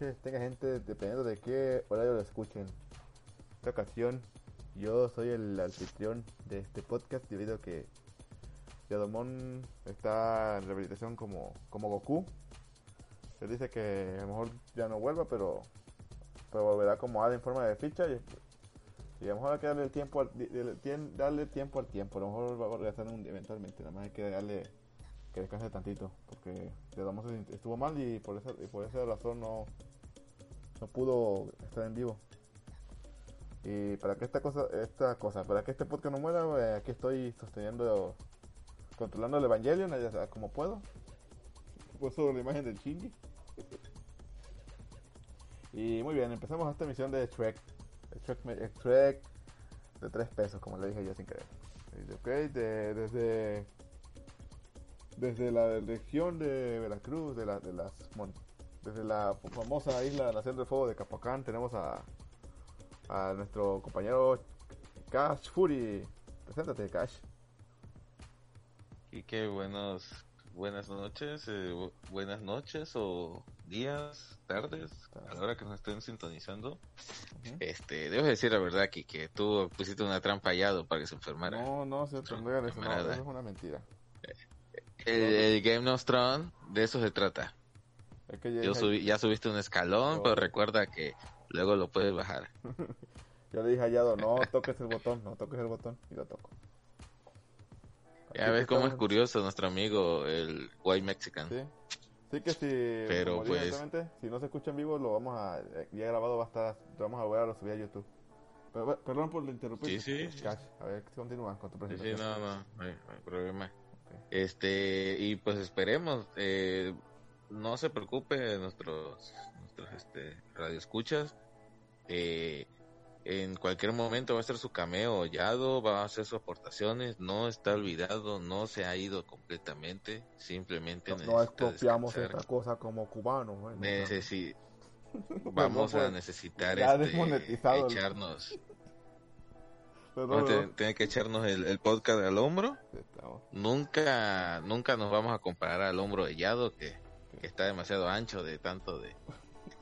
noches, tenga gente, dependiendo de qué horario lo escuchen. En esta ocasión, yo soy el anfitrión de este podcast debido a que Yadomon está en rehabilitación como, como Goku. Se dice que a lo mejor ya no vuelva, pero, pero volverá como Ada en forma de ficha y, y a lo mejor hay que darle el tiempo al, darle tiempo al tiempo. A lo mejor va a regresar eventualmente, nada más hay que darle que descanse tantito, porque Yadomon estuvo mal y por esa, y por esa razón no, no pudo estar en vivo. Y para que esta cosa, esta cosa, para que este podcast no muera, eh, aquí estoy sosteniendo controlando el Evangelion como puedo. Puedo la imagen del Shinji. y muy bien, empezamos esta misión de Trek. Trek, Trek de 3 pesos, como le dije yo sin querer. desde desde la región de Veracruz, de, la, de las desde la famosa isla Nación del Fuego de Capacán, tenemos a, a nuestro compañero Cash Fury. Preséntate, Cash. Y qué buenos, buenas noches, eh, buenas noches o días, tardes, a la hora que nos estén sintonizando. Este, debo decir la verdad que, que tú pusiste una trampa hallado para que se enfermara. No, no, se eso, no, eso es una mentira. El, Game of Thrones, de eso se trata. Yo subí, ya subiste un escalón, pero recuerda que luego lo puedes bajar. Yo le dije hallado, no toques el botón, no toques el botón, y lo toco. Ya ves cómo es curioso nuestro amigo, el White Mexican. Sí, sí que si, Pero pues... si no se escucha en vivo, lo vamos a, ya grabado va a estar, lo vamos a volver a subir a YouTube. perdón por la interrupción. Sí, sí. a ver, continúa con tu presentación. Sí, no, no, no hay, problema. Este, y pues esperemos, eh, no se preocupe nuestros, nuestros este, radioescuchas. Eh, en cualquier momento va a ser su cameo hollado, va a hacer sus aportaciones, no está olvidado, no se ha ido completamente, simplemente no, no expropiamos esta cosa como cubanos. vamos a necesitar este, echarnos. Tiene que echarnos el, podcast al hombro. Nunca, nunca nos vamos a comparar al hombro de Yado, que, que está demasiado ancho de tanto de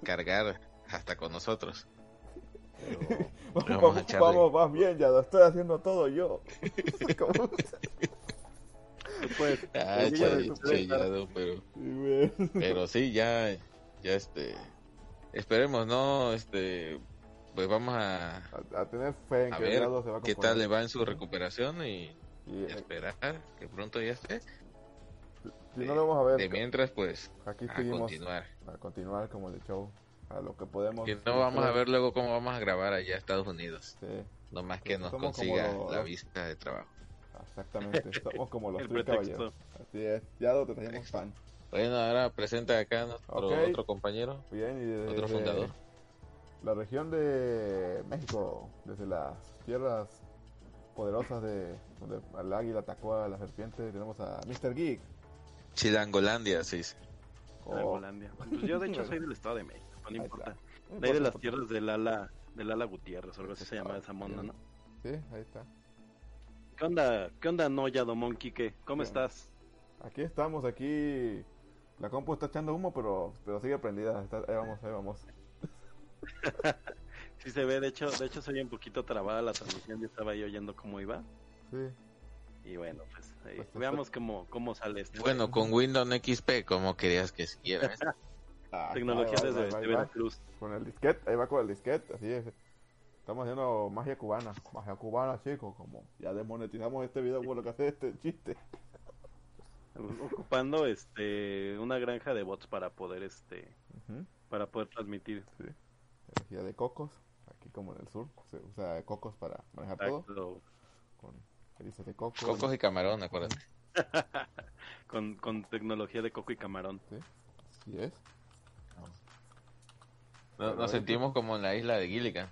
cargar hasta con nosotros. vamos, vamos, más bien, ya lo estoy haciendo todo yo. pues, ah, pero, pero sí, ya, ya este, esperemos, no, este, pues vamos a, a, tener fe en que ver se va a qué tal le va en su recuperación y, esperar que pronto ya esté. Si no lo vamos a ver. De mientras, pues, aquí a continuar. A continuar como el show a lo que podemos. Que no vamos a ver luego cómo vamos a grabar allá a Estados Unidos. Sí. No más que nos consiga la vista de trabajo. Exactamente, somos como los tres caballeros. Así es, ya te tenemos fan. Bueno, ahora presenta acá nuestro otro compañero, Bien, y otro fundador. La región de México, desde las tierras poderosas de donde el águila atacó a la serpiente, tenemos a Mr. Geek. Chilangolandia, sí. Oh. Pues yo de hecho soy del Estado de México no importa. De ahí de las tierras del ala, del ala Gutiérrez, o algo así se llama esa mona, ¿no? Sí, ahí está. ¿Qué onda, qué onda Noya Domón Quique? ¿Cómo estás? Aquí estamos, aquí la compu está echando humo, pero, pero sigue prendida. ahí vamos, ahí vamos. sí se ve, de hecho, de hecho soy un poquito trabada la transmisión, yo estaba ahí oyendo cómo iba. Sí. Y bueno, pues, pues veamos cómo, cómo sale este. Bueno, con Windows XP, como querías que siguiera. Ah, Tecnología desde, Veracruz. Con el disquete, ahí va con el disquete, así es. Estamos haciendo magia cubana, magia cubana, chicos, como ya demonetizamos este video por lo que hace este chiste. Ocupando este una granja de bots para poder este para poder transmitir. Sí. Energía de cocos, aquí como en el sur, se usa cocos para manejar todo. Con de cocos. Cocos y camarón, acuérdate. con, con tecnología de coco y camarón. Sí, así es. Nos, sentimos como en la isla de Gilligan.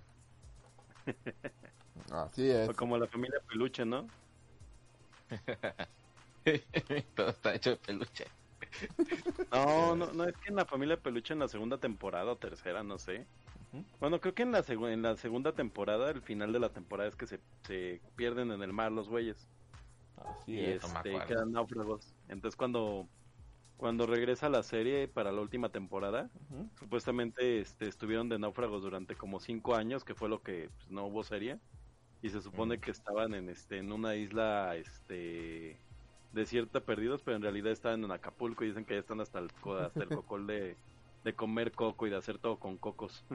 Así es. O como la familia peluche, ¿no? Todo está hecho de peluche. No, no, no, es que en la familia peluche en la segunda temporada o tercera, no sé. Bueno, creo que en la, en la segunda temporada, el final de la temporada es que se, se pierden en el mar los güeyes. Así y es. Este, quedan náufragos. Entonces cuando cuando regresa la serie para la última temporada, supuestamente este, estuvieron de náufragos durante como cinco años, que fue lo que pues, no hubo serie, y se supone que estaban en este en una isla este desierta perdidos, pero en realidad estaban en Acapulco y dicen que ya están hasta el, hasta el cocol de, de comer coco y de hacer todo con cocos.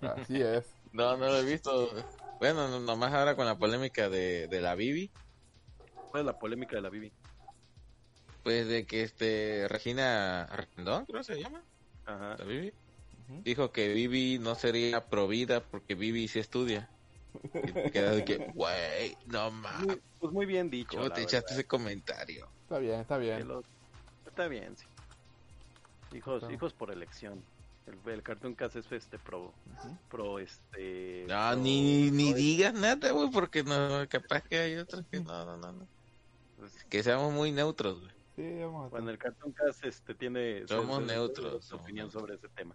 Así es. No, no lo he visto. Bueno, no- nomás ahora con la polémica de, de la Bibi, ¿Cuál es la polémica de la Bibi? pues de que este Regina Rendón, creo que se llama, Ajá. la Bibi, dijo que Bibi no sería provida porque Bibi sí estudia. Y te quedas de que, güey, no mames, pues muy bien dicho. ¿cómo te verdad. echaste ese comentario? Está bien, está bien. lo- Está bien, sí. Hijos, Claro. hijos por elección. El, el Cartoon Cast es este pro, pro este. No, pro- ni, ni pro- digas nada, güey, porque no, capaz que hay otros que no, no, no, no. pues, Que seamos muy neutros, güey. Sí, vamos a Bueno, el Cartoon Cast este tiene Somos se- neutros, su somos opinión neutros. sobre ese tema.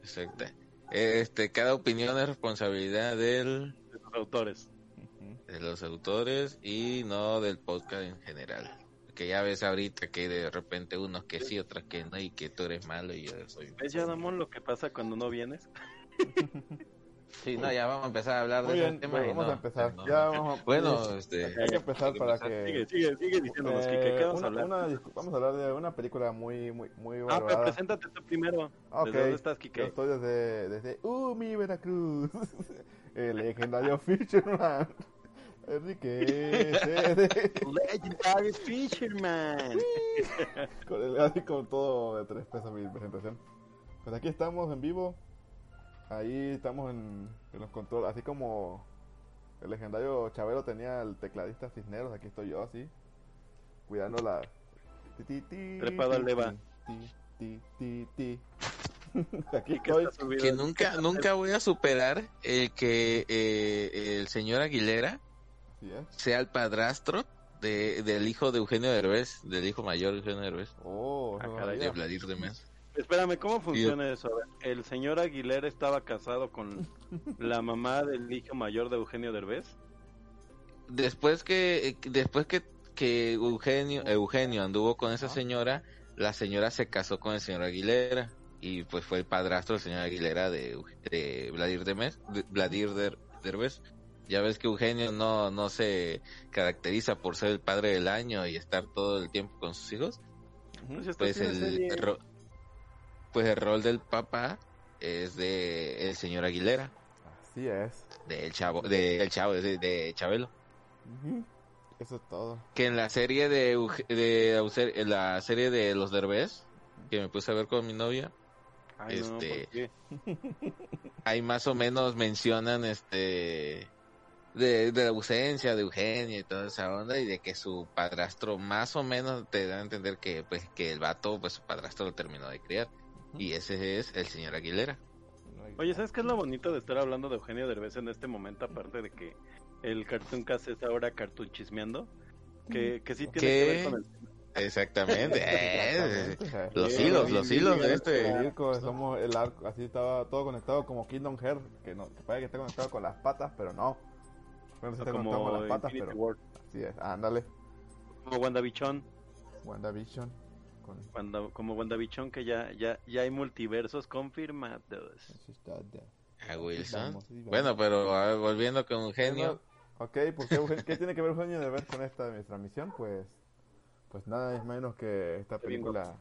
Exacto. Este, cada opinión es responsabilidad del, De los autores. De los autores y no del podcast en general. Que ya ves ahorita que de repente unos que sí, otros que no, y que tú eres malo y yo soy... ¿Ves, Yadamón, lo que pasa cuando no vienes? Sí, no, ya vamos a empezar a hablar Muy de bien, ese tema. pues vamos no, a empezar. no, Ya vamos a- Bueno, este... Hay que empezar para Sigue, que... sigue, sigue diciéndonos, Kike, ¿qué Eh, vamos a hablar? una vamos a hablar de una película muy, muy, muy Ah, pero preséntate tú primero. Ok, ¿Desde dónde estás, Yo Kike? estoy desde, desde Umi, Veracruz. El legendario Fisherman. Enrique CD. Legendary Fisherman. con el así con todo de tres pesos mi presentación. Pues aquí estamos en vivo. Ahí estamos en, en los controles. Así como el legendario Chabelo tenía el tecladista Cisneros, aquí estoy yo así. Cuidando la. ti, ti, ti, Trepado al ti, Eva. ti, ti, ti, ti. Aquí estoy. Que nunca, nunca voy a superar el que eh, el señor Aguilera Sea el padrastro de, del hijo de Eugenio Derbez, del hijo mayor de Eugenio Derbez, Oh, Ah, no caray. de sabía. Vladir Demes. Espérame, ¿cómo funciona eso? A ver, el señor Aguilera estaba casado con la mamá del hijo mayor de Eugenio Derbez. Después que, después que, que Eugenio, Eugenio anduvo con esa señora, la señora se casó con el señor Aguilera y pues fue el padrastro del señor Aguilera de, de Vladir Demes, de Vladir Der- Derbez. Ya ves que Eugenio no, no se caracteriza por ser el padre del año y estar todo el tiempo con sus hijos. Pues, Pues el, ro- pues el rol del papá es de el señor Aguilera, Así es. del chavo, de, el chavo, de, de Chabelo. Eso es todo. que en la serie de, de en la serie de los Derbez que me puse a ver con mi novia Ay, este- ahí más o menos mencionan este de, de la ausencia de Eugenia y toda esa onda y de que su padrastro más o menos te da a entender que pues que el vato pues su padrastro lo terminó de criar y ese es el señor Aguilera Oye, ¿sabes qué es lo bonito de estar hablando de Eugenio Derbez en este momento? Aparte de que el Cartoon Cast es ahora Cartoon Chismeando. Que, que sí tiene ¿Qué? que ver con el... exactamente Exactamente. los Sí, hilos los hilos de este somos el arco, así estaba todo conectado como Kingdom Hearts, que no, que parece que está conectado con las patas, pero no. Bueno, está conectado como con las patas, Infinity pero War. así es. Ándale, Como WandaVision. WandaVision. Con... Wanda, como WandaVision que ya, ya, ya hay multiversos confirmados. eso está de- a Wilson Vamos, sí, vamos. bueno pero a ver, volviendo con Eugenio Ok, ¿por qué, Eugenio- ¿qué tiene que ver Eugenio de ver con esta de nuestra misión? Pues, pues nada es menos que esta película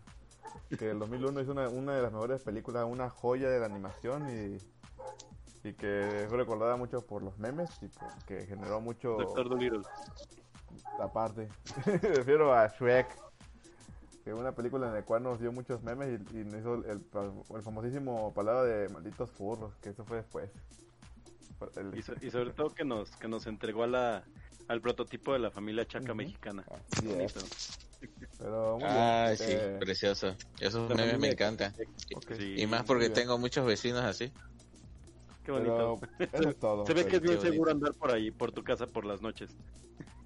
que el 2001 es una, una de las mejores películas, una joya de la animación y, y que fue recordada mucho por los memes y que generó mucho Doctor Dolittle. aparte. Me refiero a Shrek, que es una película en la cual nos dio muchos memes y, y nos hizo el, el famosísimo palabra de malditos furros, que eso fue después. El- Y, so- y sobre todo que nos, que nos entregó a la, al prototipo de la familia chaca mexicana. Así es. Bonito. Pero muy Ah, bien. sí, eh, precioso. Esos memes me encantan. Sí, Y más porque bien. tengo muchos vecinos así. Qué bonito. Pero eso es todo. Se ve que es bien seguro andar por ahí, por tu casa por las noches.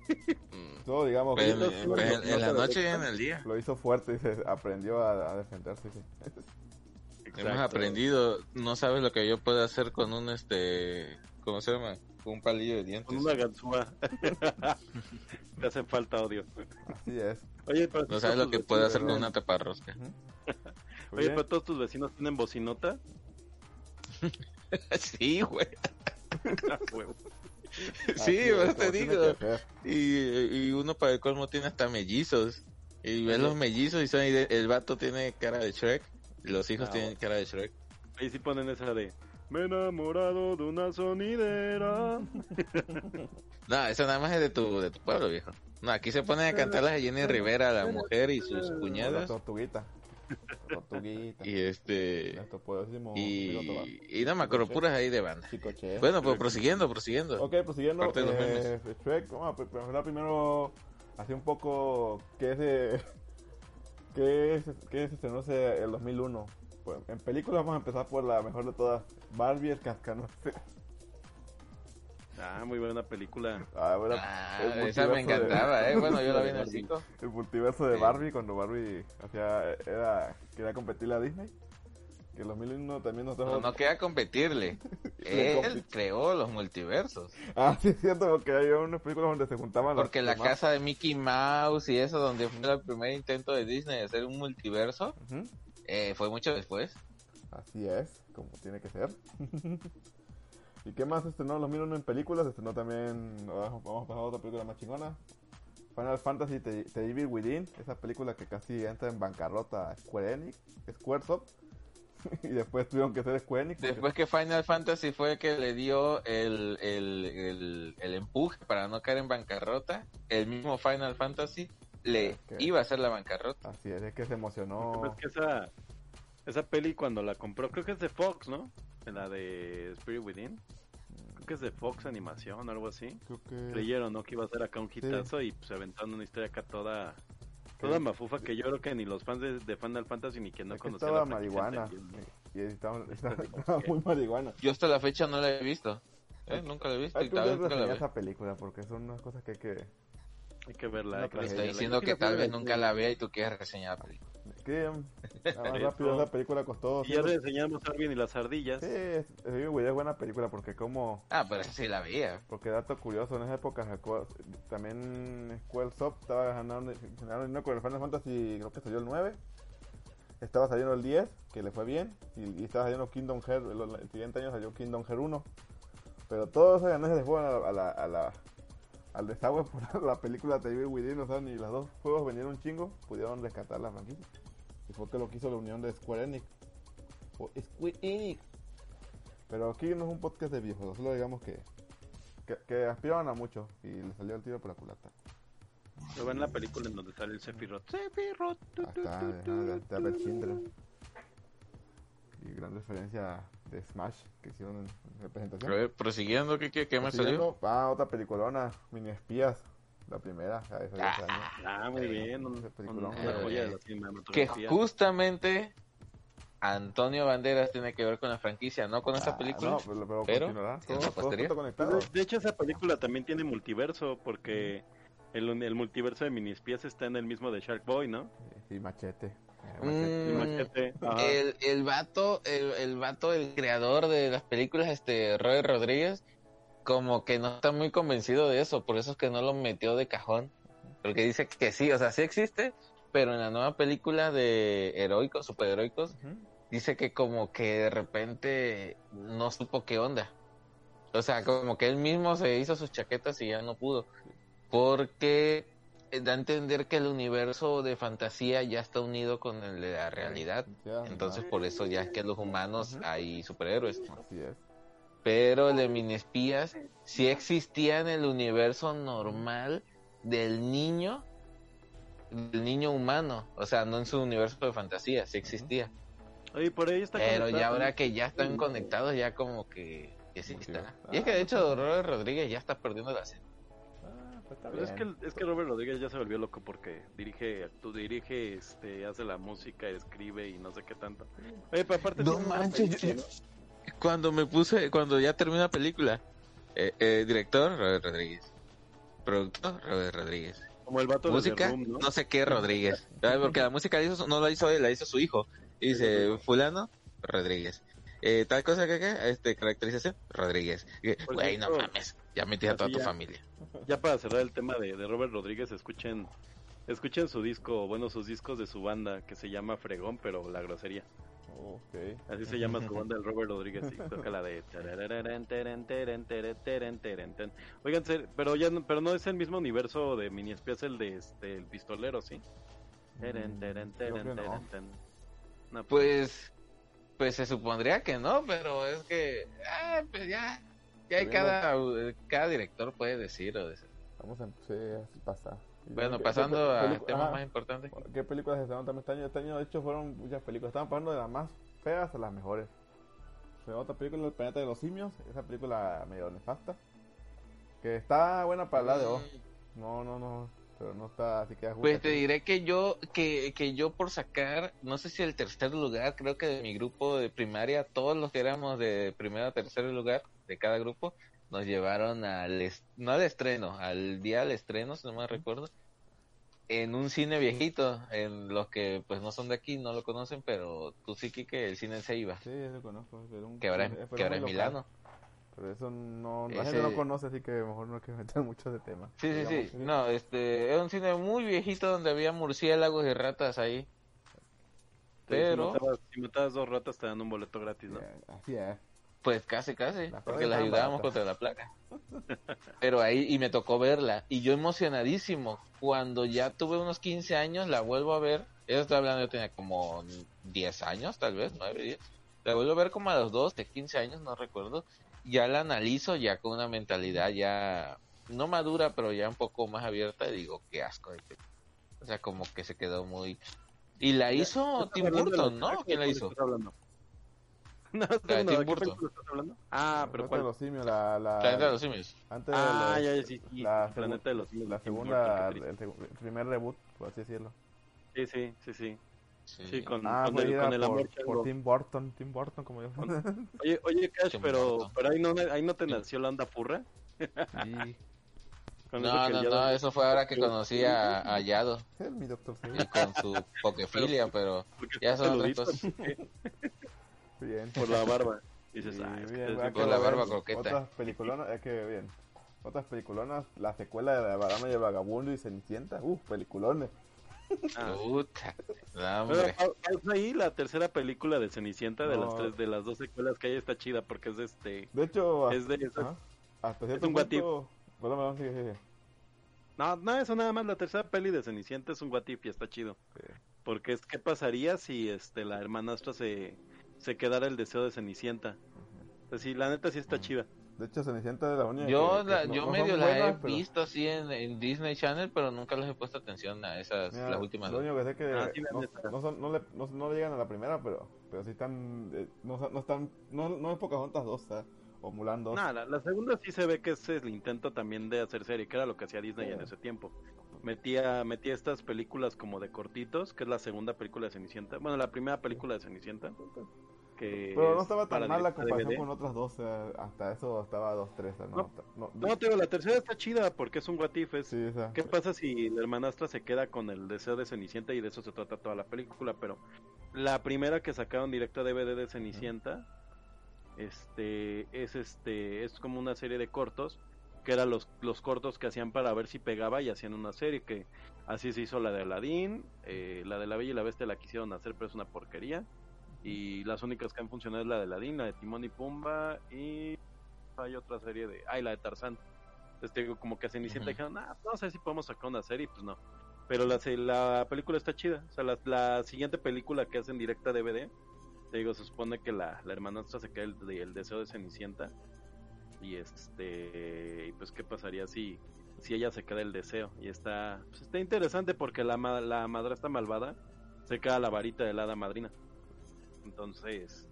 Todo, digamos, pues, en, pues, en- en la noche y en el día. lo hizo fuerte y se aprendió a, a defenderse. sí. Hemos aprendido. No sabes lo que yo puedo hacer con un este. ¿Cómo se llama? Con un palillo de dientes. Con una ganzúa. te hace falta odio. Así es. Oye, pero No sabes lo que puede hacer con una taparrosca. Oye, pero todos tus vecinos tienen bocinota. sí, güey. Sí, Así es, pues te digo. Y, y uno para el colmo tiene hasta mellizos. Y ves los mellizos y son el vato tiene cara de Shrek. Y los hijos Ah, tienen bueno. cara de Shrek. Ahí sí ponen esa de Me he enamorado de una sonidera. No, eso nada más es de tu, de tu pueblo, viejo. No, aquí se ponen a cantar las de Jenny Rivera, la mujer y sus La cuñadas. tortuguita. Tortuguita. Y este. Y, y no me acuerdo, puras ahí de banda. Chicoche. Bueno, pues prosiguiendo, prosiguiendo. Ok, prosiguiendo. De eh, Shrek, vamos a hablar primero así un poco qué se qué es qué se estrenó el 2001. Pues, en películas vamos a empezar por la mejor de todas, Barbie el cascanueces. Ah, muy buena película. Ah, bueno, Ah, el esa me multiverso de- encantaba, eh. Bueno, yo la vi en el cinco. El multiverso de. Barbie cuando Barbie hacía era quería competirle a Disney. Que el 2001 también nos trajo No, no queda competirle. Le Él compite. creó los multiversos. Ah, sí es cierto, porque hay unas películas donde se juntaban las Porque la demás. casa de Mickey Mouse y eso, donde fue el primer intento de Disney de hacer un multiverso, eh, fue mucho después. Así es, como tiene que ser. ¿Y qué más estrenó los 2001 en películas? Estrenó también, vamos a pasar a otra película más chingona. Final Fantasy The, The Evil Within, esa película que casi entra en bancarrota Square Enix, Squaresoft. y después tuvieron que ser Square Enix. porque- Después que Final Fantasy fue el que le dio el, el, el, el empuje para no caer en bancarrota, el mismo Final Fantasy le Ok. iba a hacer la bancarrota. Así es, es que se emocionó. Es que esa, esa peli cuando la compró, creo que es de Fox, ¿no? La de Spirit Within. Creo que es de Fox Animación o algo así. Creo que... Creyeron, ¿no? Que iba a ser acá un hitazo y pues aventando una historia acá toda... Toda mafufa que yo creo que ni los fans de, de Final Fantasy ni que no es que conocían estaba marihuana. ¿no? Y estaba, estaba- estaba muy marihuana. Yo hasta la fecha no la he visto. ¿eh? Nunca la he visto y que tal vez nunca la esa película porque son unas cosas que hay que... Hay que verla. Una hay que diciendo que Quiero tal vez nunca la vea y tú quieres reseñar la película. más rápido, esa película costó... Y ya le enseñamos a Arvin y las ardillas. Sí, es, es, es buena película porque como... Ah, pero sí la veía. Porque dato curioso, en esa época Square- también Squaresoft estaba ganando, ganando dinero con el Final Fantasy, creo que salió el 9. Estaba saliendo el 10, que le fue bien, y, y estaba saliendo Kingdom Hearts, el, el siguiente año salió Kingdom Hearts 1. Pero todas esas ganancias se fueron a, la, a, la, al desagüe por la película The Evil Within, o sea, ni los dos juegos vendieron un chingo, pudieron rescatar la franquicia. Fue que lo que hizo la unión de Square Enix. O Square Enix. Pero aquí no es un podcast de videojuegos, solo digamos que, que, que aspiraban a mucho y le salió el tiro por la culata. Lo ven en la película en donde sale el Sephiroth. Sephiroth. Hasta. Schindler. Y gran referencia de Smash que hicieron en, en representación. Ver, prosiguiendo, ¿qué, qué, qué me salió? Ah, otra peliculona, Mini Espías. La primera, o sea, esa años. Ah, muy bien. Un, un- joya de la Que justamente Antonio Banderas tiene que ver con la franquicia, no con esta Ah, película. No, pero, pero, pero continuará. es Todo, la todo posterior. está Pues, conectado. de, hecho, esa película también tiene multiverso porque el, el multiverso de Mini Espías está en el mismo de Shark Boy, ¿no? Y Machete. Eh, Mm, Machete. El, el vato, el, el vato, el creador de las películas, este, Roy Rodríguez, como que no está muy convencido de eso, por eso es que no lo metió de cajón. Porque dice que sí, o sea, sí existe, pero en la nueva película de heroicos, superheroicos, Ujú. dice que como que de repente no supo qué onda. O sea, como que él mismo se hizo sus chaquetas y ya no pudo. Porque eh, da a entender que el universo de fantasía ya está unido con el de la realidad. Entonces por eso ya es que los humanos hay superhéroes. Así es. Pero el de Miniespías sí existía en el universo normal del niño, del niño humano. O sea, no en su universo de fantasía, sí existía. Oye, por ahí está Pero ya ahora que ya están conectados, ya como que, que sí está. Y es que de hecho Robert Rodríguez ya está perdiendo la serie. Ah, pues Pero es que, bien. es que Robert Rodríguez ya se volvió loco porque dirige, tú dirige, este, hace la música, escribe y no sé qué tanto. Oye, pero aparte No manches, yo- Cuando me puse, cuando ya terminó la película, eh, eh, director Robert Rodríguez, productor Robert Rodríguez, como el vato de música Room, ¿no? no sé qué Rodríguez, ¿sabes? porque la música la hizo, no la hizo él, la hizo su hijo. Y dice, fulano, Rodríguez. Eh, tal cosa que, que, este, caracterización, Rodríguez. Güey, no mames. Ya metí a toda tu ya. familia. Ya para cerrar el tema de, de Robert Rodríguez, escuchen escuchen su disco, bueno, sus discos de su banda que se llama Fregón, pero la grosería. Ok. Así se llama su banda, el Robert Rodríguez, y toca la de... Oigan, pero ya no, pero no es el mismo universo de Mini Espía, es el de este, el pistolero, ¿sí? Mm, no. No, Pues, pues se supondría que no, pero es que, ah, pues ya, ya cada, cada director puede decir o decir. Vamos a sí, así pasa. Bueno, ¿qué- pasando a temas más importantes. ¿Qué películas se estrenaron también este año? Este año, de hecho, fueron muchas películas. Estaban pasando de las más feas a las mejores. Fue otra película, El Planeta de los Simios. Esa película medio nefasta. Que está buena para la de O. No, no, no. Pero no está así que Pues te diré que yo, que, que yo por sacar, no sé si el tercer lugar, creo que de mi grupo de primaria, todos los que éramos de primero a tercer lugar de cada grupo, nos llevaron al, es- no al estreno, al día del estreno, si no me recuerdo, en un cine viejito, en los que pues no son de aquí, no lo conocen, pero tú sí que el cine se iba, Sí, lo conozco. era un- que ahora, es- que ahora es. Milano. Pero eso no, la Ese- gente no conoce, así que mejor no hay que meter mucho de tema. Sí, sí, Digamos, sí, no, este, era un cine muy viejito donde había murciélagos y ratas ahí. Pero- Si matabas, si matabas dos ratas te dan un boleto gratis, ¿no? Así es. Pues casi, casi, Las porque las ayudábamos contra la placa. Pero ahí, y me tocó verla, y yo emocionadísimo, cuando ya tuve unos 15 años, la vuelvo a ver, yo estoy hablando, yo tenía como 10 años, tal vez, 9, 10, la vuelvo a ver como a los 12, 15 años, no recuerdo, ya la analizo ya con una mentalidad ya, no madura, pero ya un poco más abierta, y digo, qué asco de. O sea, como que se quedó muy... Y la hizo ¿Estás Tim de la Burton, ¿no? ¿Quién la de hizo? Cuál? No, La de ¿de qué Burton. película estás hablando? Ah, pero Planeta de ¿cuál? los Simios, la... la Planeta de los Simios. Antes de Ah, la- ya, ya, sí, sí, la Planeta de los Simios La de segunda, el, el primer reboot, por así decirlo. Sí, sí, sí, sí. Sí, con, Ah, con el, con el por, amor por chango. Tim Burton, Tim Burton, como yo. Oye, oye, Cash, Tim pero, Burton. pero ahí no, ahí no te nació la onda furra. sí, Con No, no, no, eso fue ahora que conocí a, a Yado mi doctor y sí. con su pokefilia, pero porque ya son otras cosas. Bien. Por la barba. Dices, Sí, ah, es bien, es de- Con la barba croqueta. Otras peliculonas, es que bien. Otras peliculonas, la secuela de La Barama y el Vagabundo y Cenicienta, uh, peliculones. Ah. Puta, pausa ahí la tercera película de Cenicienta de No. las tres, de las dos secuelas que hay está chida porque es de este De hecho, es de esas- hasta cierto un what if. punto... Sigue, sigue. No, no, eso nada más la tercera peli de Cenicienta es un what if y está chido. Sí. Porque es qué pasaría si este la hermanastra se se quedara el deseo de Cenicienta. O sea, sí, la neta sí está chida. De hecho, Cenicienta es la única Yo, que- que la, no- yo no medio la he pero- visto así en, en Disney Channel, pero nunca les he puesto atención a esas, Mira, las últimas Lo dos. único que sé que Ah, sí, no, no, son- no le, no, no le llegan a la primera, pero, pero sí están. eh, no, no están. No, no es Pocahontas 2, o, sea, o Mulan 2. No, la, la segunda sí se ve que es el intento también de hacer serie, que era lo que hacía Disney Sí. en ese tiempo. Metía, metía estas películas como de cortitos, que es la segunda película de Cenicienta. Bueno, la primera película de Cenicienta. Que Pero no es estaba tan mal la comparación DVD. con otras dos. hasta eso estaba 2-3. o sea, no, no, No, te digo, la tercera está chida porque es un what if, es- sí, ¿Qué pasa si la hermanastra se queda con el deseo de Cenicienta y de eso se trata toda la película? Pero la primera que sacaron directo a DVD de Cenicienta, este, es este, es como una serie de cortos, que eran los, los cortos que hacían para ver si pegaba y hacían una serie que así se hizo la de Aladdin, eh, la de la Bella y la Bestia la quisieron hacer pero es una porquería y las únicas que han funcionado es la de Aladdin, la de Timón y Pumba y hay otra serie de, ay la de Tarzán. Entonces te digo, como que a Cenicienta dijeron, ah, no sé si podemos sacar una serie, pues no. Pero la, la película está chida. O sea, la, la siguiente película que hacen directa DVD, te digo, se supone que la, la hermanastra se queda el, el deseo de Cenicienta. Y este, y pues qué pasaría si, si ella se queda el deseo. Y está, pues está interesante porque la, la madrastra malvada se queda la varita de la hada madrina. Entonces,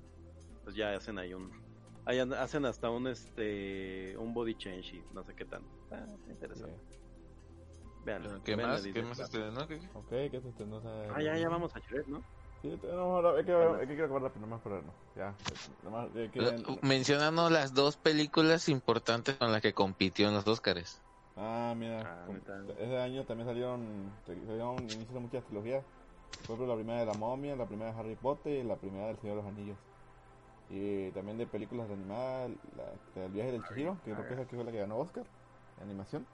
pues ya hacen ahí un, ahí hacen hasta un este, un body change y no sé qué tan. Ah, está interesante. Vean, ¿Qué más? ¿Qué más estrenó? ¿Qué- qué? Ok, que se estrenó, Ah, ya, ya vamos a Shrek, ¿no? Sí, no, ahora hay que, hay que acabar rápido, nomás para no. Ya, nomás, eh, Menciónanos las dos películas importantes con las que compitió en los Óscares. Ah, mira, Ah, ese año también salieron, salieron inicio de muchas trilogías. Por ejemplo, la primera de la momia, la primera de Harry Potter y la primera del Señor de los Anillos. Y también de películas de animada, la, El viaje del Chihiro, que creo que es la que fue la que ganó Oscar, de animación.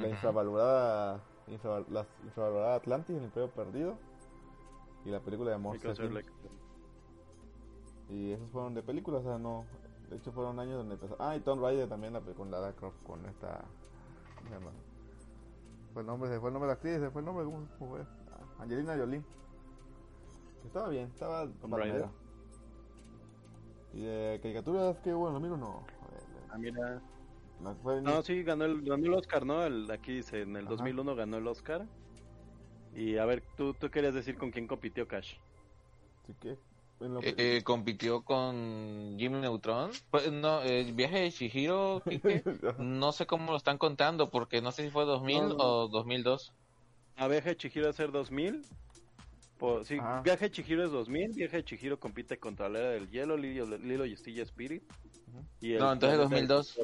La infravalorada, infra- la infravalorada Atlantis, El Imperio Perdido. Y la película de Monster Y esos fueron de películas, o sea, no. De hecho, fueron años donde empezó. Ah, y Tomb Raider también la, con Lara Croft, con esta. ¿Cómo se llama? Fue el nombre, se fue el nombre de la actriz, se fue el nombre, ¿cómo, cómo fue? Angelina Jolie. Estaba bien, estaba. Raider. Y de caricaturas que bueno, lo miro no. A ver, Ah, mira. no fue No, sí, ganó el, ganó el Oscar, ¿no? El, aquí dice, en el Ajá. 2001 ganó el Oscar. Y a ver, tú, tú querías decir con quién compitió Cash. En lo Eh, que- eh, compitió con Jimmy Neutron. Pues, no, el viaje de Quique, no sé cómo lo están contando, porque no sé si fue 2000 No, no. o 2002. A Viaje de Chihiro a ser 2000. Por, sí, Ajá. Viaje de Chihiro es 2000. Viaje de Chihiro compite contra la era del hielo, Lilo, Lilo y Stitch Spirit. Ujú. Y el No, entonces planeta- 2002.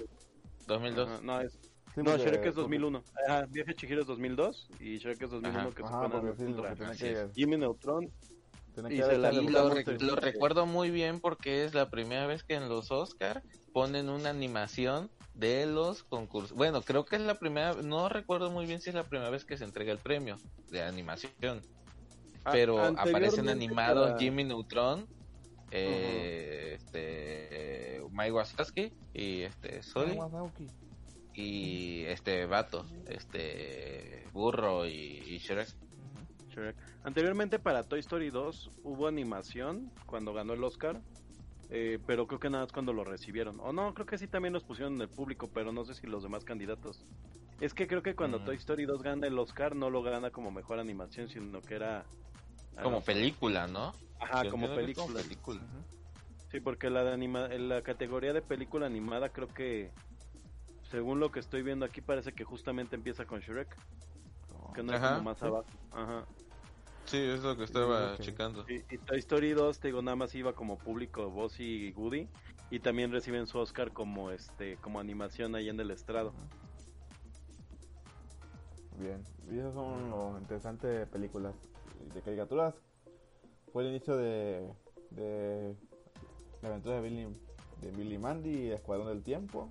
2002. Ajá, no, es, Sí, no, Shrek es 2001. Ajá, Viaje de Chihiro es 2002 y Shrek es 2001 Ajá. que se Ajá, pone sí, que que. es. Jimmy Neutron. y que se la- lo, re- lo recuerdo muy bien porque es la primera vez que en los Oscar ponen una animación de los concursos. Bueno, creo que es la primera, no recuerdo muy bien si es la primera vez que se entrega el premio de animación, A- pero aparecen animados para- Jimmy Neutron, eh, este, Mike Wazowski y este Ah, y este Vato, este Burro y, y Shrek. Shrek. Anteriormente para Toy Story 2 hubo animación cuando ganó el Oscar, eh, pero creo que nada más cuando lo recibieron. O no, creo que sí también los pusieron en el público, pero no sé si los demás candidatos. Es que creo que cuando Mm. Toy Story 2 gana el Oscar no lo gana como mejor animación, sino que era... Como ah, película, ¿no? Ajá, como película. Sí, porque la de anima la categoría de película animada creo que según lo que estoy viendo aquí parece que justamente empieza con Shrek, que no es Ajá. como más abajo. Ajá. Sí, es lo que estaba estaba checando. Y, y Toy Story 2, te digo, nada más iba como público Buzzy y Woody. Y también reciben su Oscar como este como animación ahí en el estrado. Bien, y esas son los interesantes películas de caricaturas. Fue el inicio de, de la aventura de Billy, de Billy Mandy y Escuadrón del Tiempo.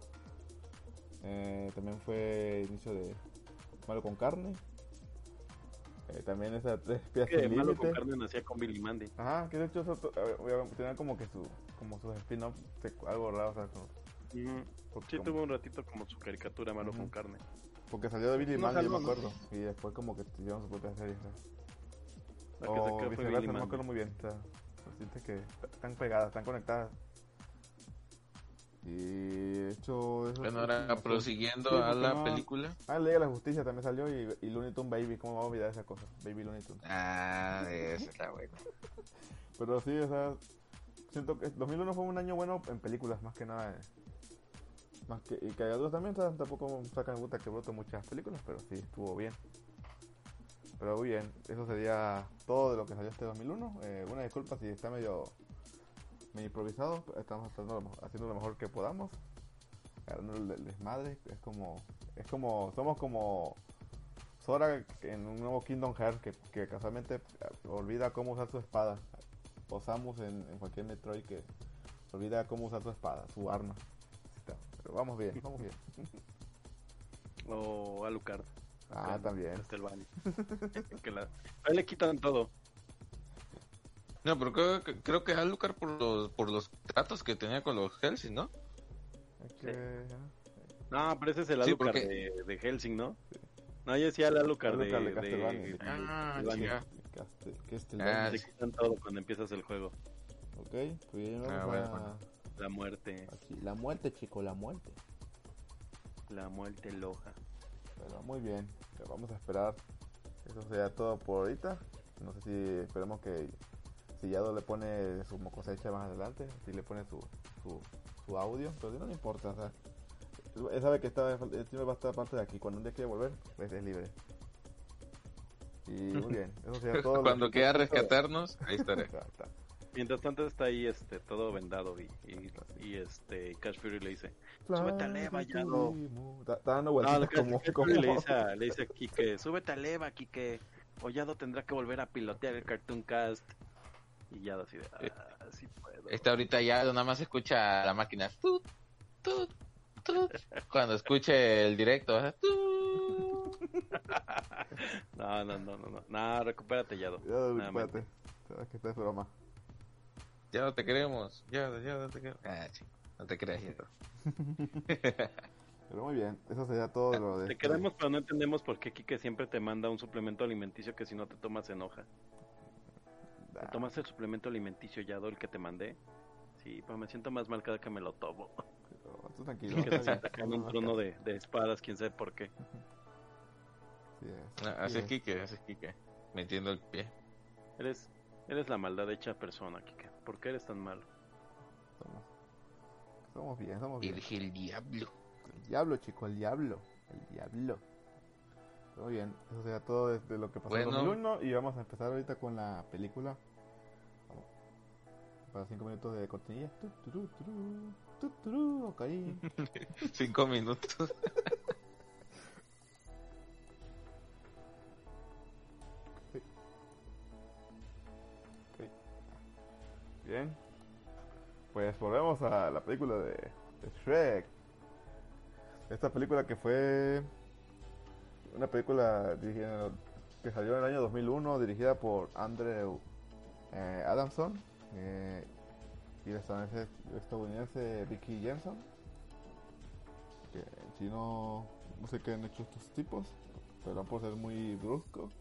Eh, también fue el inicio de Malo con Carne. Eh, también esa tres pies Que sin Malo con límite. carne nacía con Billy Mandy. Ajá, que de hecho eso, eh, obviamente, tenía como que su como sus spin-off, algo raro, o sea, como- Sí, como- tuvo un ratito como su caricatura Malo con carne. porque salió de Billy No Mandy, yo me acuerdo. Y después como que hicieron su propia serie. ¿sabes? La que o se viceversa, no me acuerdo muy bien. O sea, que están pegadas, están conectadas. Y de hecho, eso Bueno, ahora no prosiguiendo Sí, a la no- película. Ah, Liga de la Justicia también salió y, y Looney Tunes Baby, ¿cómo vamos a olvidar esa cosa? Baby Looney Tunes. Ah, esa está buena. Pero sí, o sea, siento que 2001 fue un año bueno en películas, más que nada. eh. Más que, y caricaturas también, o sea, tampoco sacan gusta que broto muchas películas, pero sí, estuvo bien. Pero muy bien, eso sería todo de lo que salió este 2001. Eh, una disculpa si está medio, medio improvisado, estamos tratando haciendo lo mejor que podamos. Agarrando el desmadre, es como, es como, somos como Sora en un nuevo Kingdom Hearts que, que casualmente eh, olvida cómo usar su espada. O Samus en, en cualquier Metroid que olvida cómo usar su espada, su arma. Pero vamos bien, vamos bien. O Alucard. Ah, también. Castlevania. que la... Ahí le quitan todo. No, pero creo, que- creo que Alucard por los, por los tratos que tenía con los Helsing, ¿no? No, pero ese es el Sí, Alucard porque- de, de Helsing, ¿no? No, yo decía el Alucard de, de de- Ah, Castlevania. Ah. Te quitan todo cuando empiezas el juego. Ok, pues Ah, vamos bueno, a- bueno. La muerte, aquí. La muerte, chico, la muerte. la muerte loja. Pero muy bien, ya vamos a esperar. Eso sea todo por ahorita. No sé si esperemos que si Yado le pone su cosecha más adelante, si le pone su, su, su audio, pero no le importa, o sea, él sabe que está, él siempre va a estar parte de aquí. Cuando un día quiere volver, pues es libre. Y muy bien, eso sería todo. Cuando quiera rescatarnos, ahí estaré. Está, está. Mientras tanto está ahí este todo vendado y, y, y, este Cash Fury le dice, súbete a leva, Yado. Está, está dando vueltas Cash, como, como... Fury le dice a, le dice a Kike, súbete a leva, Kike. Ollado tendrá que volver a pilotear el Cartoon Cast. Y ya así de, ah, sí puedo. Este ahorita ya nada más escucha la máquina. tut, tut, tut. Cuando escuche el directo. ¿eh? No, no, no, no, no. No, recupérate, Yado. Ya, Nada más. espérate. Sabes que esta es broma. Ya no te queremos. Ya, ya no te queremos. Ah, sí. No te creas, Yeto. Pero muy bien, eso sería todo lo de. Te este- queremos, pero no entendemos por qué Kike siempre te manda un suplemento alimenticio que si no te tomas se enoja. ¿Te Ah, tomas el suplemento alimenticio Yado, el que te mandé? Sí, pero me siento más mal cada que me lo tomo. pero tú tranquilo. Que te en un trono de, de espadas, quién sabe por qué. Sí, es. No, así Sí, es Kike, así es Kike. Metiendo el pie. Eres, eres la maldad hecha persona, Kike. ¿Por qué eres tan malo? Somos, somos bien, somos bien. El, el diablo. El diablo, chico, el diablo. El diablo. Muy bien, eso sería todo desde lo que pasó en Bueno. 2001 y vamos a empezar ahorita con la película. Vamos. Para 5 minutos de cortinilla. Tu, ok. Cinco minutos. Bien. Pues volvemos a la película de, de Shrek. Esta película que fue una película dirigida, que salió en el año 2001, dirigida por Andrew eh, Adamson eh, y la estadounidense, estadounidense Vicky Jensen. Que en chino no sé qué han hecho estos tipos, pero por ser muy bruscos.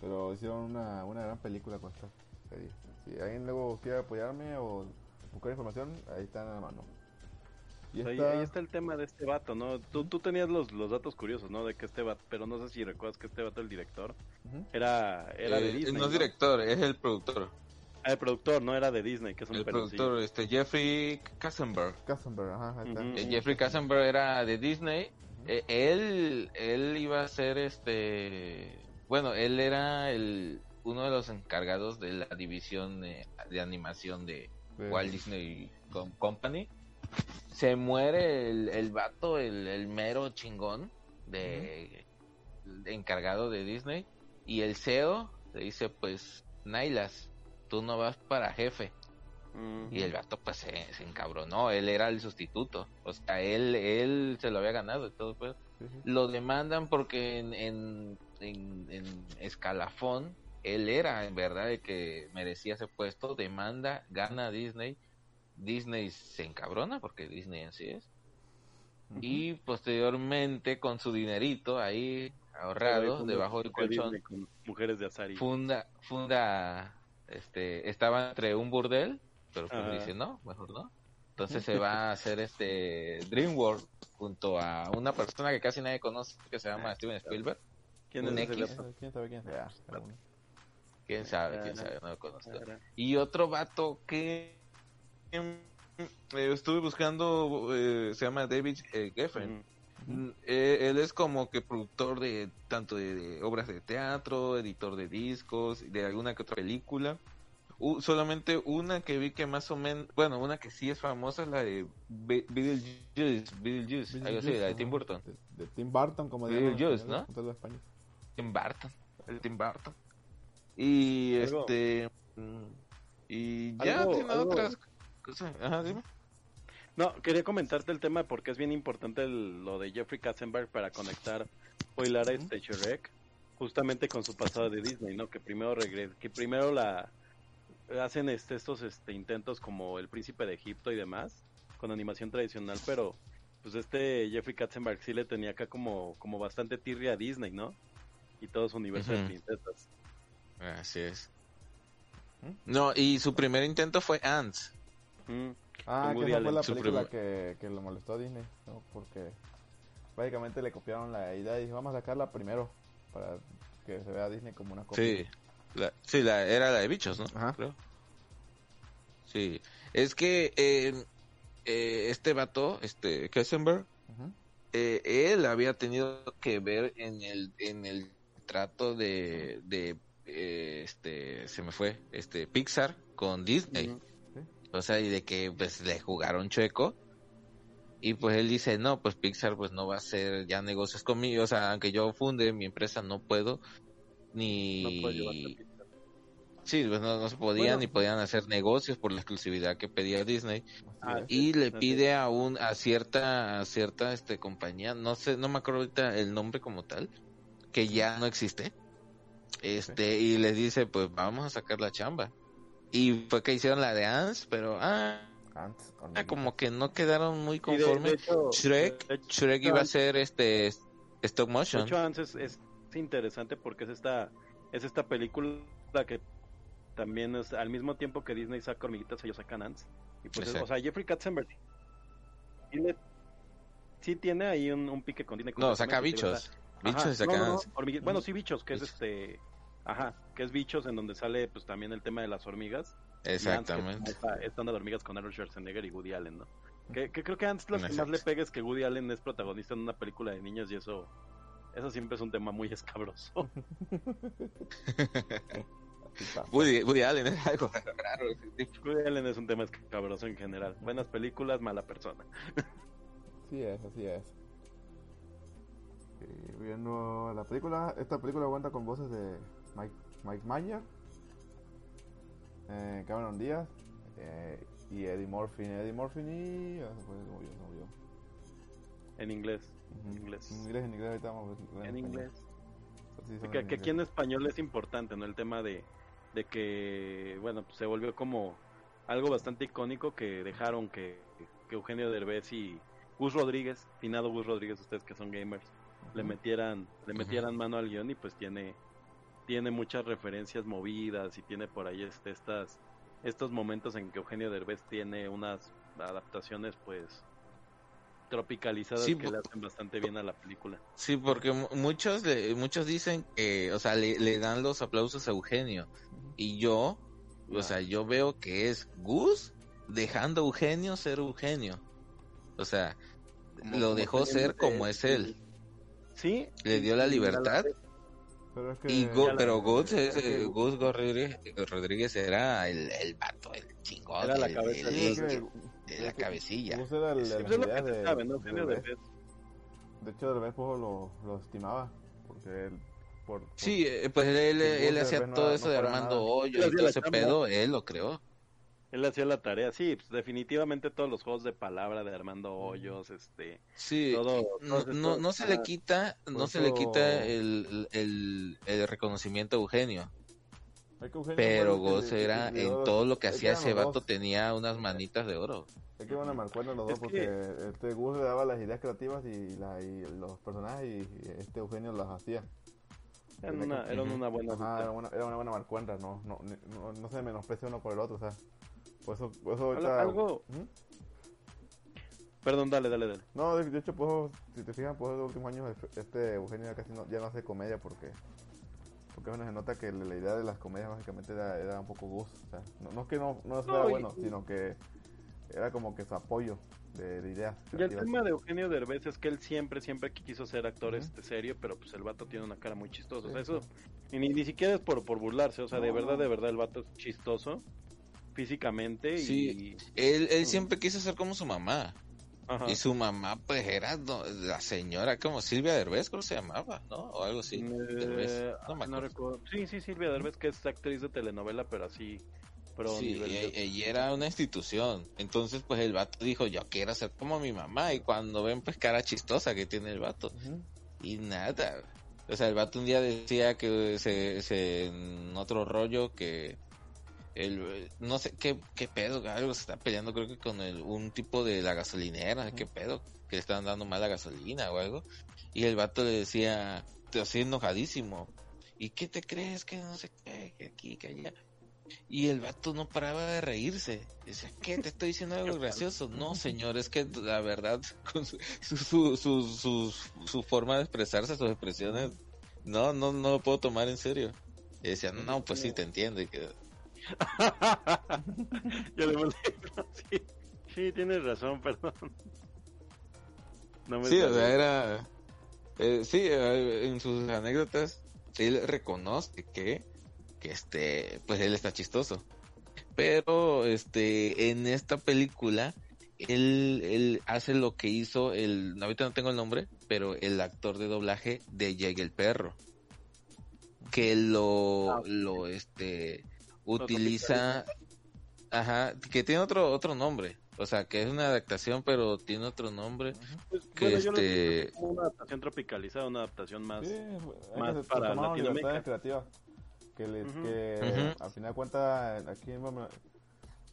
Pero hicieron una, una gran película con esta serie. Si alguien luego quiere apoyarme o buscar información, ahí está en la mano. Y Ahí, está el tema de este vato, ¿no? Tú, tú tenías los, los datos curiosos, ¿no? De que este vato, pero no sé si recuerdas que este vato, el director, era, era de Eh, Disney. no es director, es el productor. Ah, el productor, no era de Disney, que es un El productor, este Jeffrey Katzenberg. Katzenberg, ajá, está. Eh, Jeffrey Katzenberg era de Disney. Eh, él, él iba a ser este, bueno, él era el uno de los encargados de la división de, de animación de De- Walt Disney Com- Company. Se muere el, el vato, el, el mero chingón de, de encargado de Disney y el CEO le dice pues Nailas, tú no vas para jefe. Y el vato pues se, se encabronó, él era el sustituto, o sea, él, él se lo había ganado y todo, pues. Lo demandan porque en, en, en, en escalafón, él era en verdad el que merecía ese puesto, demanda, gana Disney, Disney se encabrona porque Disney en sí es, y posteriormente con su dinerito ahí ahorrado debajo del colchón, con mujeres de azar y... funda, funda, este, estaba entre un burdel, pero pues Ajá. dice no, mejor no. Entonces se va a hacer este DreamWorld junto a una persona que casi nadie conoce que se llama Ah, Steven Spielberg. ¿Quién un es X. ¿Quién sabe quién? Alguno. Quién sabe, quién Ajá. sabe, no lo conozco. Ahora. Y otro vato que eh, estuve buscando eh, se llama David eh, Geffen. Mm, eh, él es como que productor de tanto de, de obras de teatro, editor de discos, de alguna que otra película. U- solamente una que vi que más o menos, bueno, una que sí es famosa es la de Be- Beetlejuice, Beetlejuice, algo así, la de Tim Burton, De, de Tim Burton, como Sí, dirían los Juice, españoles, ¿no? Tim Burton, el Tim Burton. Y Algo- este mm, y ya Algo- tiene algo- otras cosas. Ajá, dime. No, quería comentarte el tema porque es bien importante el- lo de Jeffrey Katzenberg para conectar o hilar a este Shrek justamente con su pasado de Disney, ¿no? Que primero regre- que primero la hacen este, estos este, intentos como El Príncipe de Egipto y demás con animación tradicional, pero pues este Jeffrey Katzenberg sí le tenía acá como como bastante tirria a Disney, ¿no? Y todo su universo de princesas. Así es. No, y su primer intento fue Ants. Mm, Ah, que esa fue la película que, que lo molestó a Disney, ¿no? Porque básicamente le copiaron la idea y dijo, vamos a sacarla primero para que se vea Disney como una copia. Sí, la, sí, la, era la de bichos, ¿no? Ajá. Creo. Sí, es que eh, eh, este vato, este Kessenberg, eh, él había tenido que ver en el en el trato de, de eh, este se me fue este Pixar con Disney. O sea y de que pues le jugaron chueco y pues él dice no pues Pixar pues no va a hacer ya negocios conmigo o sea aunque yo funde mi empresa no puedo no ni Pixar. Sí, pues no, no se podían Bueno. ni podían hacer negocios por la exclusividad que pedía Disney Ah, y le pide a un a cierta a cierta este compañía, no sé, no me acuerdo ahorita el nombre como tal, que ya no existe. Este y le dice, "Pues vamos a sacar la chamba." Y fue que hicieron la de Ants, pero ah, Ants, ah, como que no quedaron muy de- de conformes. hecho- Shrek, de hecho, Shrek iba a ser este stop De motion. hecho, Ants es, es interesante porque es esta, es esta película que también es al mismo tiempo que Disney saca hormiguitas, ellos sacan Ants. Y pues, es- o sea, Jeffrey Katzenberg sí, le- sí tiene ahí un, un pique con Disney. No, saca bichos. Bichos saca no, no, Bueno, sí, bichos, que es este. Ajá, que es bichos en donde sale pues también el tema de las hormigas. Exactamente. Esta, esta onda de hormigas con Arnold Schwarzenegger y Woody Allen, ¿no? Que, que creo que Ants lo que más le pega es que Woody Allen es protagonista en una película de niños y eso. Eso siempre es un tema muy escabroso. Woody, Woody Allen es algo raro. Woody Allen es un tema escabroso en general. Buenas películas, mala persona. Así es, así es. Eh, viendo la película, esta película cuenta con voces de Mike, Mike Mayer, eh, Cameron Díaz eh, y Eddie Murphy. Eddie Murphy y... ah, se fue, se murió, se murió. En inglés. En inglés, en inglés, ahorita vamos a ver En inglés. Sí, Que, en que aquí en español es importante, ¿no? El tema de, de que, bueno, pues se volvió como algo bastante icónico que dejaron que, que Eugenio Derbez y Gus Rodríguez, finado Gus Rodríguez, ustedes que son gamers, le metieran, le metieran mano al guion y pues tiene, tiene muchas referencias movidas y tiene por ahí este, estas, estos momentos en que Eugenio Derbez tiene unas adaptaciones pues tropicalizadas Sí, que le hacen bastante bien a la película. Sí, porque mu- muchos le- muchos dicen que, o sea, le, le dan los aplausos a Eugenio. Y yo, o sea, yo veo que es Gus dejando a Eugenio ser Eugenio. O sea, Como- lo como dejó ser como es él. Sí. Le dio la libertad. Pero es que... Y Go- pero Gus, es- que- eh, Gus Rodríguez, Rodríguez era el, el vato, el chingón, Era la el- cabeza el- la es que cabecilla. Gus era el de Sí, de- sabe, ¿no? de. Derbez. De hecho, Derbez pues, lo, lo estimaba. Porque él... Por, por- Sí, eh, pues él, él, hacía no todo eso no de Armando nada. Hoyo y todo ese chamba. pedo, él lo creó. Él hacía la tarea, sí, pues definitivamente todos los juegos de palabra de Armando Hoyos, este, Sí, Todo- no, no, no se le ah, quita, por no se le quita el, el, el reconocimiento a Eugenio, pero Goz era en todo lo que hacía ese vato dos. tenía unas manitas de oro. Es que van a marcuernos los dos Es porque que- este Gus le daba las ideas creativas y, la, y los personajes y, y este Eugenio las hacía. eran una, eran una buena Ajá, era una, era una buena marcuerda, no, no, no, no se menosprecia uno por el otro, o sea. Por eso, por eso ahorita... algo, ¿Mm? perdón, dale, dale, dale. No, de, de hecho, pues, si te fijas, pues, los últimos años este Eugenio ya casi no, ya no hace comedia porque... Porque bueno, se nota que la idea de las comedias básicamente era, era un poco Gus. O sea, no, no es que no, no fuera No, y- bueno, sino que era como que su apoyo de, de ideas. Y el tema de Eugenio Derbez es que él siempre, siempre quiso ser actor Ujú. este serio, pero pues el vato tiene una cara muy chistosa. o sea, Sí, eso, y ni, ni siquiera es por, por burlarse, o sea, de verdad, no. de verdad, el vato es chistoso físicamente Sí. y... Él, él siempre quiso ser como su mamá, Ajá. y su mamá pues era no, la señora como Silvia Derbez, creo que se llamaba, ¿no? O algo así. Eh, Derbez, no me no recuerdo. Sí, sí, Silvia Derbez, que es actriz de telenovela, pero así, pro Sí, nivel. e- ella era una institución. Entonces, pues el vato dijo, yo quiero ser como mi mamá. Y cuando ven, pues cara chistosa que tiene el vato. Y nada. O sea, el vato un día decía que se, se- en otro rollo que el, no sé qué, qué pedo, algo se está peleando creo que con el, un tipo de la gasolinera, qué pedo, que le estaban dando mala gasolina o algo. Y el vato le decía, así enojadísimo, ¿y qué te crees que no sé qué, que aquí, que allá? Y el vato no paraba de reírse. Decía, ¿qué? ¿Te estoy diciendo algo gracioso? No, señor, es que la verdad, con su, su, su, su, su- su forma de expresarse, sus expresiones, no, no, no lo puedo tomar en serio. Y decía, no, pues sí, te entiendo. Y que, Yo le volví, sí, sí, tienes razón, perdón. No me sí, o salió. sea, era... eh, sí, eh, en sus anécdotas, él reconoce que, que este, pues él está chistoso. Pero, este, en esta película, él, él hace lo que hizo el, ahorita no tengo el nombre, pero el actor de doblaje de Jake el Perro. Que lo, Ah, lo, este, utiliza, ajá, que tiene otro otro nombre, o sea, que es una adaptación, pero tiene otro nombre. Pues, que bueno, yo lo este- como una adaptación tropicalizada, una adaptación más. Sí, más que para Latinoamérica. creativas. Que, les, que Ujú. al final de cuentas, aquí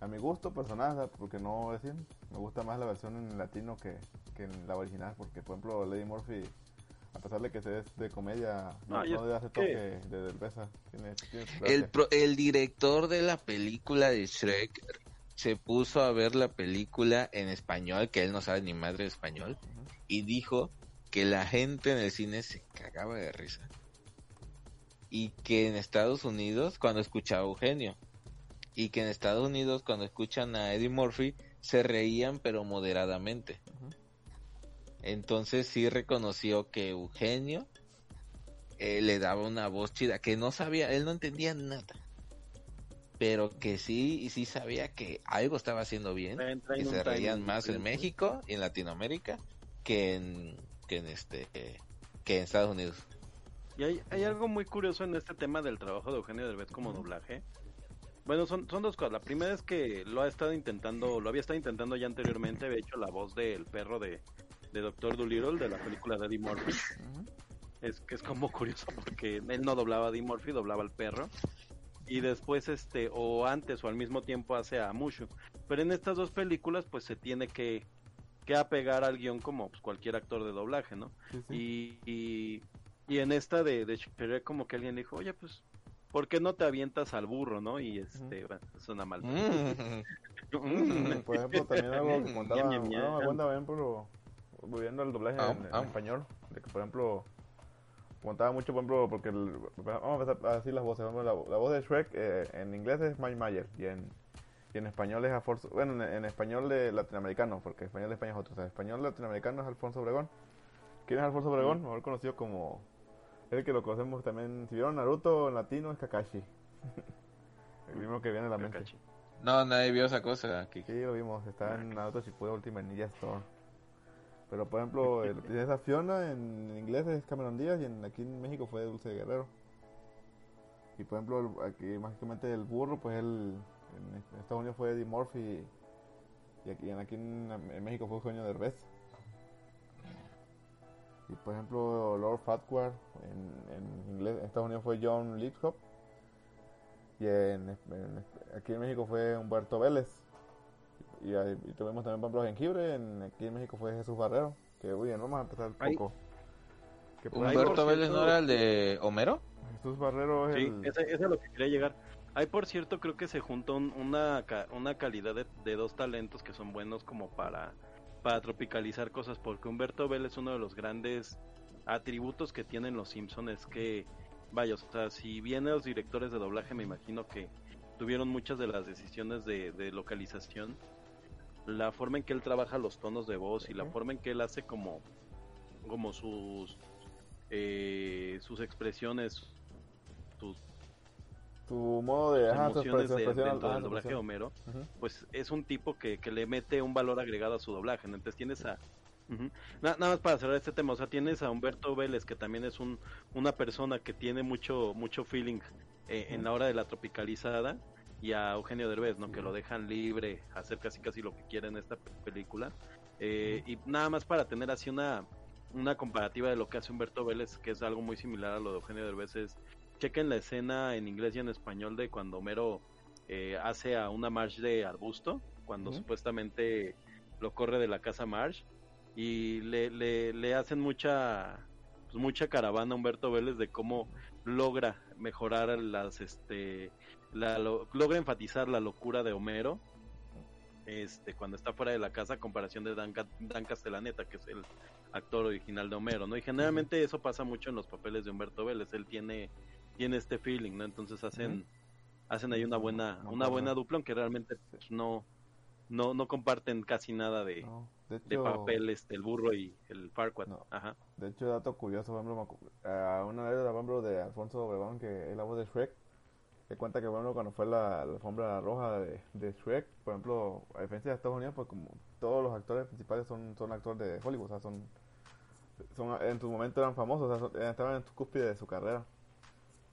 a mi gusto personal, porque no decir, me gusta más la versión en latino que, que en la original, porque por ejemplo Lady Murphy, a pesar de que se es de comedia, no, le hace que- toque de cerveza. Tiene, tiene su El, pro- el director de la película de Shrek se puso a ver la película en español, que él no sabe ni madre de español, y dijo que la gente en el cine se cagaba de risa. Y que en Estados Unidos, cuando escuchaba a Eugenio, y que en Estados Unidos, cuando escuchan a Eddie Murphy, se reían, pero moderadamente. Entonces sí reconoció que Eugenio eh, le daba una voz chida, que no sabía, él no entendía nada. Pero que sí, y sí sabía que algo estaba haciendo bien, y se reían más en. México y en Latinoamérica que en, que en este eh, que en Estados Unidos. Y hay, hay algo muy curioso en este tema del trabajo de Eugenio Derbez como doblaje. Bueno, son, son dos cosas. La primera es que lo ha estado intentando, lo había estado intentando ya anteriormente, había hecho la voz del perro de, de Doctor Dolittle de la película de Eddie Murphy. Es que es como curioso porque él no doblaba a Eddie Murphy, doblaba al perro. Y después, este, o antes o al mismo tiempo hace a Mushu. Pero en estas dos películas, pues se tiene que, que apegar al guion como pues, cualquier actor de doblaje, ¿no? Sí, sí. Y, y, y en esta de, de como que alguien le dijo, oye, pues, ¿por qué no te avientas al burro, no? Y este, bueno, suena mal. Mm. Por ejemplo, también algo que contaba, Ñam, ñam, bueno, me ñam. cuenta, por ejemplo, volviendo al doblaje Am, en, en am. español, de que por ejemplo, contaba mucho, por ejemplo, porque el- vamos a empezar a decir las voces, ejemplo, la, la voz de Shrek eh, en inglés es Mike Mayer y en, y en español es Alfonso, bueno, en, en español de latinoamericano, porque español de España es otro, o sea, español latinoamericano es Alfonso Obregón. ¿Quién es Alfonso Obregón? Mejor conocido como, el que lo conocemos también, si vieron Naruto en latino es Kakashi. el mismo que viene a la mente. Kakashi. No, nadie vio esa cosa aquí. Sí, lo vimos, está en Naruto Shippuden Ultimate Ninja Storm. Pero por ejemplo, el, esa Fiona en inglés es Cameron Díaz y en, aquí en México fue Dulce Guerrero. Y por ejemplo, el- aquí mágicamente el burro, pues él en Estados Unidos fue Eddie Murphy y aquí, aquí en, en México fue Eugenio Derbez. Y por ejemplo, Lord Farquhar en, en inglés, en Estados Unidos fue John Lithgow. Y en, en- aquí en México fue Humberto Vélez. Y, ahí- y tuvimos también, por ejemplo, Jengibre. En, aquí en México fue Jesús Barrero. Que, uy, vamos a empezar poco. Que, por Ahí, ejemplo, Humberto por Vélez no era el de Homero. Jesús Barrero es Sí, el... ese, ese es a lo que quería llegar. Ahí, por cierto, creo que se junta un- una, ca- una calidad de, de dos talentos que son buenos como para, para tropicalizar cosas, porque Humberto Vélez es uno de los grandes atributos que tienen los Simpsons, es que, vaya, o sea, si bien los directores de doblaje me imagino que tuvieron muchas de las decisiones de, de localización, la forma en que él trabaja los tonos de voz y la forma en que él hace como, como sus, eh, sus expresiones, sus Tu modo de... Ajá, emociones de- dentro del doblaje de. Homero, pues es un tipo que, que le mete un valor agregado a su doblaje. ¿no? Entonces tienes a... Na- nada más para cerrar este tema, o sea, tienes a Humberto Vélez, que también es un, una persona que tiene mucho, mucho feeling eh, en la hora de la tropicalizada, y a Eugenio Derbez, ¿no? Que lo dejan libre, hacer casi casi lo que quiera en esta pe- película. Eh, y nada más para tener así una, una comparativa de lo que hace Humberto Vélez, que es algo muy similar a lo de Eugenio Derbez, es chequen la escena en inglés y en español de cuando Homero eh, hace a una Marge de arbusto, cuando supuestamente lo corre de la casa Marge, y le, le, le hacen mucha pues, mucha caravana a Humberto Vélez de cómo logra mejorar las este la, lo- logra enfatizar la locura de Homero este cuando está fuera de la casa a comparación de Dan, Dan Castellaneta que es el actor original de Homero no y generalmente eso pasa mucho en los papeles de Humberto Vélez él tiene tiene este feeling no entonces hacen hacen ahí una buena No, una no, buena no. dupla aunque realmente pues, no no no comparten casi nada de, de de hecho, papel este el burro y el Farquaad ajá. De hecho, dato curioso, por ejemplo, eh, una vez, por ejemplo, de Alfonso Obregón, que es la voz de Shrek, que cuenta que, por ejemplo, cuando fue la, alfombra roja de, de Shrek, por ejemplo, a diferencia de Estados Unidos, pues como todos los actores principales son, son actores de Hollywood, o sea, son, son en su momento eran famosos, o sea, estaban en su cúspide de su carrera.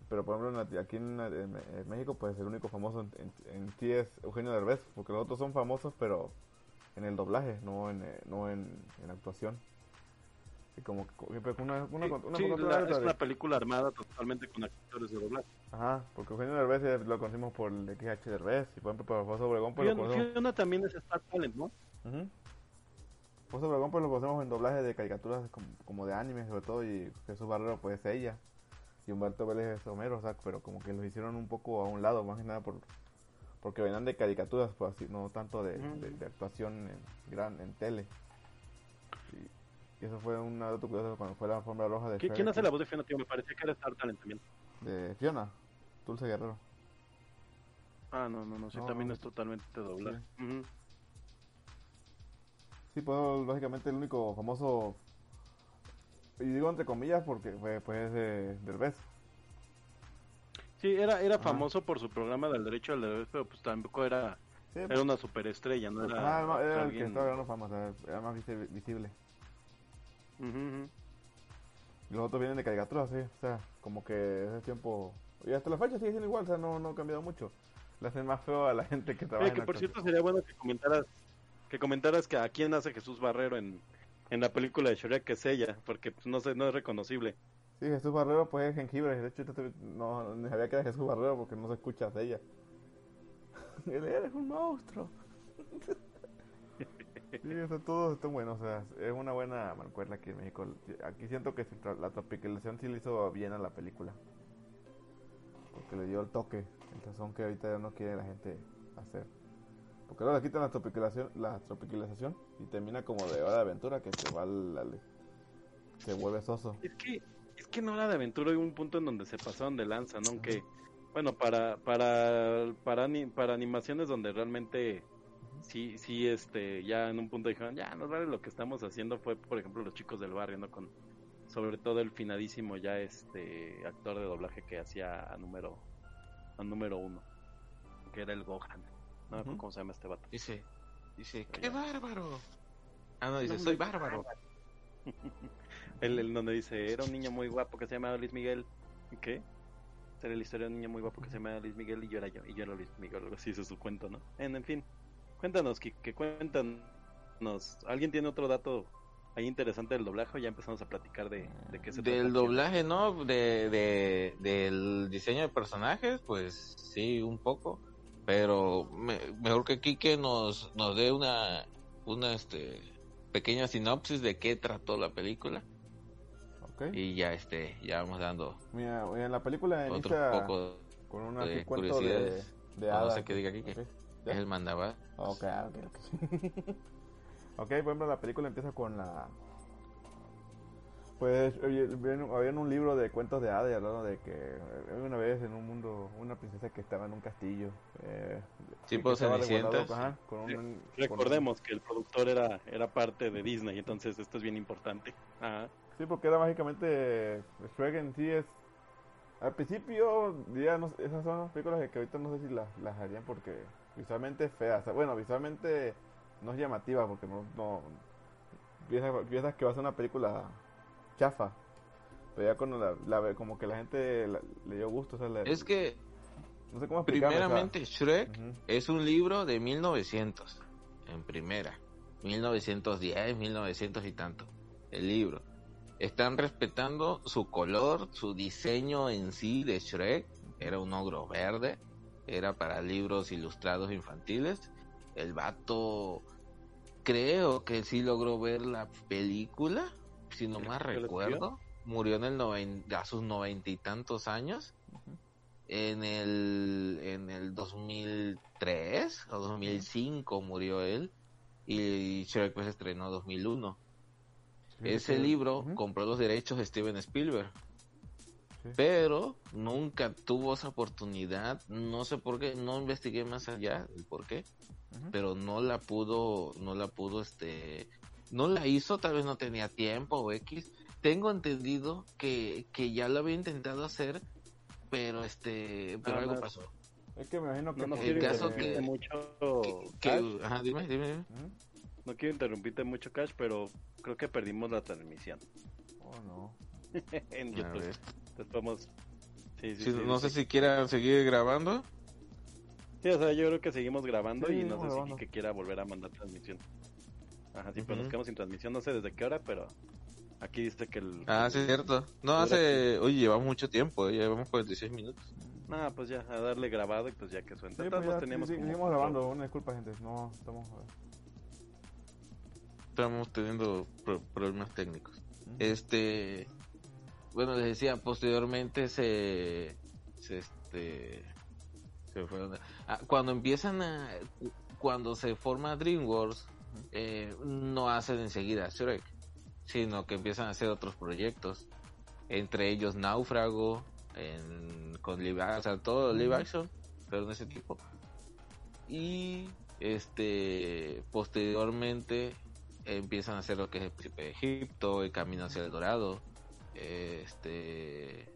pero por ejemplo aquí en, en- en México pues el único famoso en, en, sí es Eugenio Derbez, porque los otros son famosos pero en el doblaje, no en, eh, no en actuación. Como una, una, Sí, una la- es una película armada totalmente con actores de doblaje. Ajá, porque Eugenio Derbez lo conocimos por el XH Derbez y por ejemplo por Alfonso Obregón lo Fiona, conocemos... Fiona también es Star Talent, ¿no? Ujú. Alfonso Obregón pues lo conocemos en doblaje de caricaturas como, como de anime sobre todo y Jesús Barrero pues es ella y Humberto Vélez es Homero, o sea, pero como que los hicieron un poco a un lado, más que nada por porque venían de caricaturas, pues así, no tanto de, de actuación en, gran, en tele. Y, eso fue un dato curioso cuando fue la alfombra roja de ¿Qui- Shrek ¿Quién hace la voz de Fiona, tío? Me parecía que era Star Talent también. de Fiona, Dulce Guerrero. Ah, no, no, no, sí, No, también no, es totalmente doblaje. Ujú. Sí, pues básicamente el único famoso, y digo entre comillas porque fue pues de Derbez. Sí, era, era Ajá. famoso por su programa del derecho al deber, pero pues tampoco era, Sí, era una superestrella, no era, el que estaba ganando fama, era más visi- visible. Ujú. Y los otros vienen de caricaturas, sí, o sea, como que ese tiempo... Y hasta la fecha sigue siendo igual, o sea, no, no ha cambiado mucho. Le hacen más feo a la gente que trabaja Oye, que por cierto sería bueno que comentaras que comentaras que a quién hace Jesús Barrero en, en la película de Shrek que es ella, porque pues, no sé, no es reconocible. Sí, Jesús Barrero pues es jengibre, de hecho no sabía que era Jesús Barrero porque no se escucha de ella. Él eres un monstruo. Sí, eso todo está bueno, o sea, es una buena mancuerna aquí en México. Aquí siento que la tropicalización sí le hizo bien a la película. Porque le dio el toque, el sazón que ahorita ya no quiere la gente hacer. Porque luego le quitan la tropicalización, la tropicalización y termina como de hora de aventura que se va al, se vuelve soso. Es que, es que no era de aventura, hay un punto en donde se pasaron de lanza, ¿no? Aunque, bueno, para, para, para, para animaciones donde realmente sí, sí, este, ya en un punto dijeron, ya, no vale lo que estamos haciendo fue, por ejemplo, los chicos del barrio, ¿no? Con, sobre todo el finadísimo ya este actor de doblaje que hacía a número, a número uno, que era el Gohan. No me acuerdo Ujú. cómo se llama este vato. Dice, dice. ¡qué bárbaro! Ah, no, dice, No, soy bárbaro. El, el donde dice, era un niño muy guapo que se llamaba Luis Miguel. ¿Qué? Era la historia de un niño muy guapo que se llamaba Luis Miguel y yo era yo, y yo era Luis Miguel, algo así, ese es su cuento, ¿no? En, en fin, cuéntanos, que, que cuéntanos. ¿Alguien tiene otro dato ahí interesante del doblaje o ya empezamos a platicar de, de qué se trata Del el doblaje, ¿no? De, de, del diseño de personajes, pues sí, un poco. Pero me- mejor que Kike nos, nos dé una, una este, pequeña sinopsis de qué trató la película. ¿Ok? Y ya, este, ya vamos dando Mira, en la película otro inicia poco. con un de cuento de, de No hadas. sé qué diga aquí, Ok, Es el mandaba. ok, ok. ok. ok, por ejemplo, la película empieza con la... Pues había en un libro de cuentos de hadas y hablando de que había una vez en un mundo una princesa que estaba en un castillo. Eh, Tipo Cenicienta, sí. ajá, con un- con un- Recordemos que el productor era, era parte de Disney, entonces esto es bien importante. Ajá. Sí, porque era mágicamente Shrek en sí es al principio no, esas son las películas que ahorita no sé si las, las harían porque visualmente fea, o sea, bueno, visualmente no es llamativa porque no, no piensas, piensas que va a ser una película chafa. Pero ya cuando la, la como que la gente la- le dio gusto, o sea, le- Es que, no sé cómo primeramente, Shrek ujú, Es un libro de 1900, en primera. 1910, 1900 y tanto. El libro. Están respetando su color, su diseño en sí de Shrek. Era un ogro verde. Era para libros ilustrados infantiles. El vato, creo que sí logró ver la película, si no ¿El más recuerdo. Murió en el noven- a sus noventa y tantos años ujú. en el en el 2003 o 2005 murió él y Shrek pues estrenó 2001 Sí, ese libro compró los derechos de Steven Spielberg sí. pero nunca tuvo esa oportunidad no sé por qué no investigué más allá el por qué pero no la pudo no la pudo este no la hizo tal vez no tenía tiempo o x tengo entendido que, que ya lo había intentado hacer pero este pero Nada algo pasó Es que me imagino que No, no El quiero caso interrumpirte que- mucho, que, Cash. ajá, dime, dime, dime. No quiero interrumpirte mucho, Cash, pero creo que perdimos la transmisión Oh, no. en A YouTube. Entonces podemos, Sí, sí, Sí, sí, no sí. sé si quieran seguir grabando. Sí, o sea, yo creo que seguimos grabando Sí, y no sé si que quiera volver a mandar transmisión. Ajá, sí, pues nos quedamos sin transmisión, no sé desde qué hora, pero aquí dice que el... Ah, sí, es cierto. No, hace... Oye, llevamos mucho tiempo, eh, llevamos 46 minutos. Ah, pues ya, a darle grabado y pues ya que suene. Sí, pues ya, teníamos sí, como seguimos grabando, una disculpa gente, no estamos... Estamos teniendo pro- problemas técnicos. Este... Bueno, les decía, posteriormente se... se este... Se me fue donde- Ah, cuando empiezan a... Cuando se forma DreamWorks, eh, no hacen enseguida Shrek, sino que empiezan a hacer otros proyectos. Entre ellos Náufrago, en, con live, o sea, todo live action, pero de ese tipo. Y este posteriormente empiezan a hacer lo que es el príncipe de Egipto, el camino hacia el dorado. Este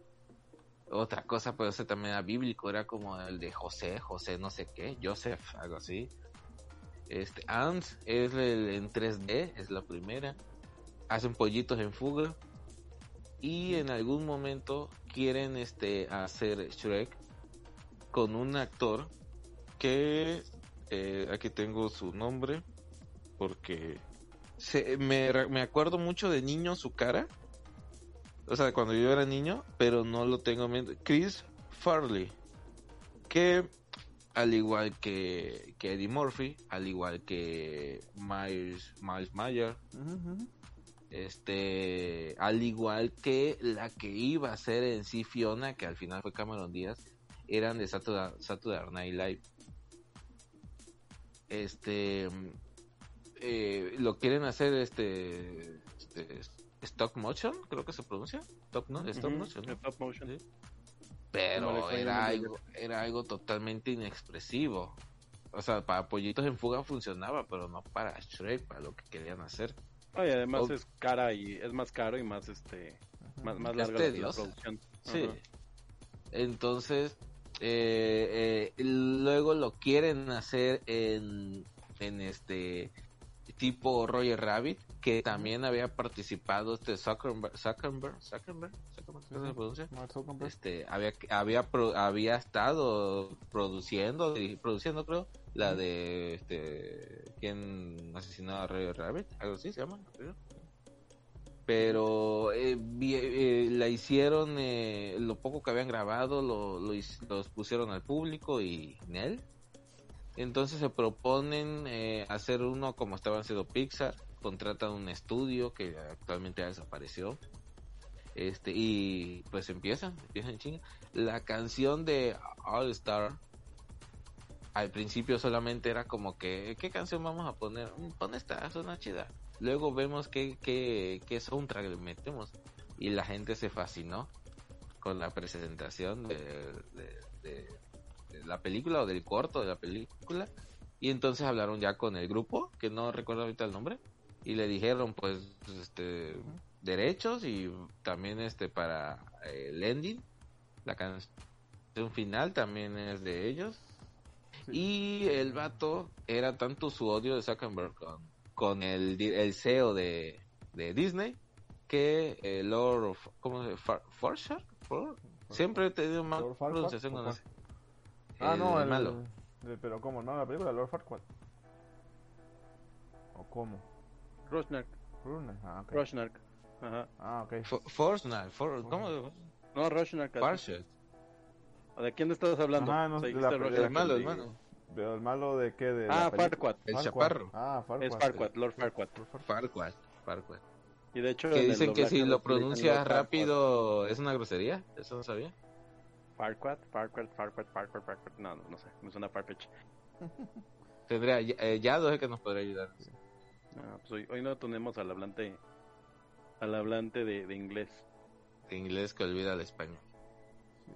otra cosa, pero ese también era bíblico, era como el de José, José no sé qué, Joseph, algo así. Este, Ants es el en 3D, es la primera. Hacen pollitos en fuga. Y en algún momento quieren este hacer Shrek con un actor que eh, aquí tengo su nombre porque se, me, me acuerdo mucho de niño su cara. O sea, cuando yo era niño, pero no lo tengo en mente. Chris Farley. Que al igual que, que Eddie Murphy, al igual que Miles, Miles Mayer, este, al igual que la que iba a ser en sí Fiona, que al final fue Cameron Díaz, eran de Saturday, Saturday Night Live. Este, eh, lo quieren hacer este, este, stop motion, creo que se pronuncia, stop, ¿no? Stop Ujú, motion, ¿no? stop motion. Sí. Pero era algo, era algo totalmente inexpresivo. O sea, para Pollitos en Fuga funcionaba, pero no para Shrek, para lo que querían hacer. Ah, y además es cara y es más caro y más este más, larga la- producción. Sí. Ajá. Entonces, eh, eh, luego lo quieren hacer en, en este tipo Roger Rabbit, que también había participado este Zuckerberg, Zuckerberg, Zuckerberg, Zuckerberg, ¿cómo se pronuncia? Este, había, había, había estado produciendo, produciendo creo, la de, este, ¿quién asesinó a Roger Rabbit? Algo así se llama, creo. Pero eh, eh, la hicieron, eh, lo poco que habían grabado, lo, los pusieron al público y Nel. Entonces se proponen eh, hacer uno como estaban haciendo Pixar, contratan un estudio que actualmente ya desapareció. Este, y pues empiezan, empiezan chinga. La canción de All Star al principio solamente era como que, ¿qué canción vamos a poner? Mm, Pon esta, suena chida. Luego vemos qué, qué, qué soundtrack le metemos. Y la gente se fascinó con la presentación de- de la película o del corto de la película. Y entonces hablaron ya con el grupo, que no recuerdo ahorita el nombre, y le dijeron pues este derechos y también este para eh, el ending, la canción final también es de ellos. Y el vato era tanto su odio de Zuckerberg con, con el, el CEO de, de Disney que el Lord ¿cómo se llama? Far- Farshad? For- Siempre he tenido mal pronunciación ¿o con ese. Ah, no, el malo. el- pero ¿cómo? ¿No? La película Lord Farquaad. ¿O cómo? Rosnark. Ah, ok. Rosnark. Ajá. Ah, ok. For- ¿cómo? No, Rosnark. ¿De quién estás hablando? Ajá, no, de la- de El malo, el de- malo. Pero el malo de qué? De Ah? Farquaad. El Farquaad. chaparro. Ah, Farquaad. Es Farquaad, Lord Farquaad. Farquaad. Farquaad. Y de hecho... Que dicen que si lo pronuncias rápido es una grosería. Eso no sabía. Farquaad, Farquaad, Farquaad, Farquaad, Farquaad. No, no, no sé. Me suena Farfetch. Tendría, eh, Yado es el que nos podría ayudar. Ah, pues hoy, hoy no tenemos al hablante... Al hablante de, de inglés. de inglés que olvida el español. Sí.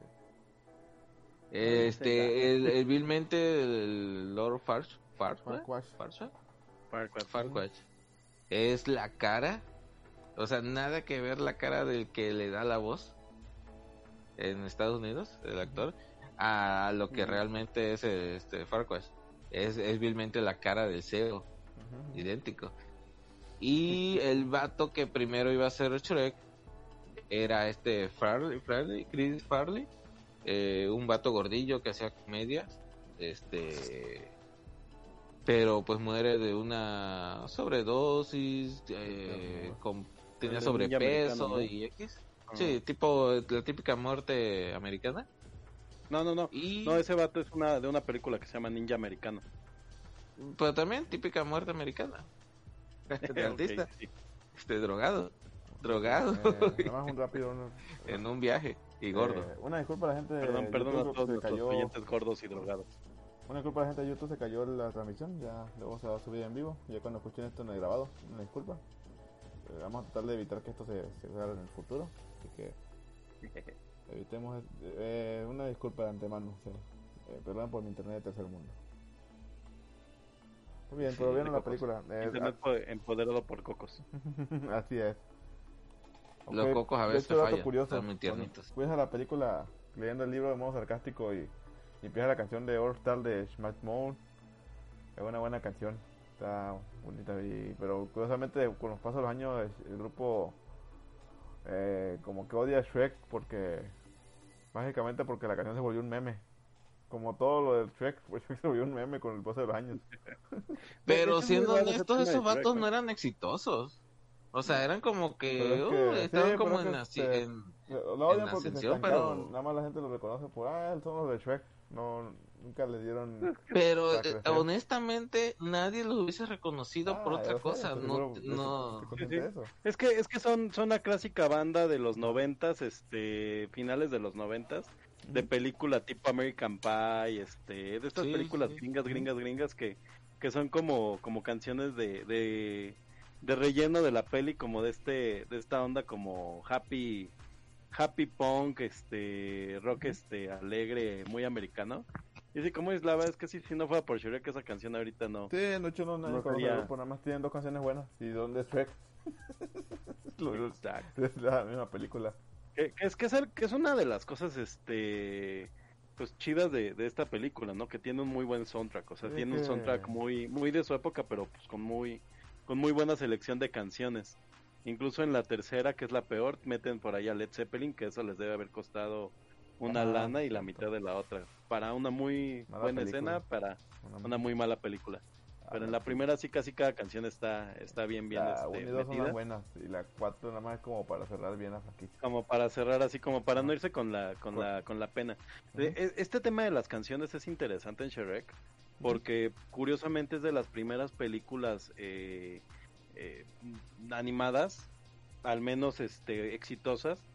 Este, el, el vilmente el Lord Farsh. Farquaad, es la cara, o sea, nada que ver la cara del que le da la voz en Estados Unidos, el actor, a lo que realmente es este Farquaad. Es, es vilmente la cara del CEO, Idéntico. Y el vato que primero iba a ser Shrek era este Farley, Farley, Chris Farley, eh, un vato gordillo que hacía comedias, este, pero pues muere de una sobredosis, eh, con, tenía sobrepeso y X. Sí, tipo la típica muerte americana. No, no, no. Y No, ese vato es una de una película que se llama Ninja Americano. Pero también típica muerte americana. De artista, sí. este drogado, drogado Eh, nada más un rápido. uno- en un viaje y gordo. Eh, una disculpa a la gente de Perdón, perdón a todos se nuestros cayó, oyentes gordos y drogados. Una disculpa a la gente de YouTube, se cayó la transmisión, ya luego se va a subir en vivo, ya cuando escuchen esto en el grabado, una disculpa. Eh, vamos a tratar de evitar que esto se, se haga en el futuro, así que evitemos, eh, una disculpa de antemano, sí. Eh, perdón por mi internet de tercer mundo. Muy bien, Sí, pero la cocos. película. eh, Internet po- empoderado por cocos. Así es. Los cocos a veces fallan, curioso, están muy tiernitos. Empieza la película leyendo el libro de modo sarcástico y, y empieza la canción de All Star de Smash Mouth. Es una buena canción, está bonita. Y, pero curiosamente, con los pasos de los años, el, el grupo eh, como que odia a Shrek porque, básicamente porque la canción se volvió un meme. Como todo lo del Shrek, pues se volvió un meme con el paso de los años. Pero siendo honestos, esos vatos ¿no? no eran exitosos. O sea, eran como que, es uh, estaban sí, como en, es así, se- en- Lo odian En ascensión, pero- Nada más la gente lo reconoce por, ah, son los de Shrek. No, nunca le dieron... Pero eh, honestamente nadie los hubiese reconocido por Ah, otra yo sé, cosa. No, no. Es que, es que son, son la clásica banda de los noventas, este, finales de los noventas, de película tipo American Pie, este, de estas Sí, películas sí. gringas, gringas, gringas que, que son como, como canciones de, de, de relleno de la peli, como de este, de esta onda como happy, happy punk, este, rock, este, alegre, muy americano. Y sí, como es la verdad es que si, si no fuera por Shrek esa canción ahorita no. Sí, de hecho no, nadie No conoce sería- el grupo, nada más tienen dos canciones buenas. ¿Y dónde es Shrek? La misma película. Que, que es que es, el- que es una de las cosas este pues chidas de, de esta película, ¿no? Que tiene un muy buen soundtrack, o sea, Sí, tiene un soundtrack muy muy de su época, pero pues con muy con muy buena selección de canciones. Incluso en la tercera, que es la peor, meten por ahí a Led Zeppelin, que eso les debe haber costado una Ah, lana y la mitad de la otra. Para una muy buena película. escena, para una muy mala película. Ah, Pero en la primera sí casi cada canción está está bien bien La este, 1 y 2 son las buenas. Y la 4 nada más es como para cerrar bien la franquicia. como para cerrar así como para no irse con la con la con la pena De- Ujú. e- este tema de las canciones es interesante en Shrek porque curiosamente es de las primeras películas eh, eh, animadas al menos este exitosas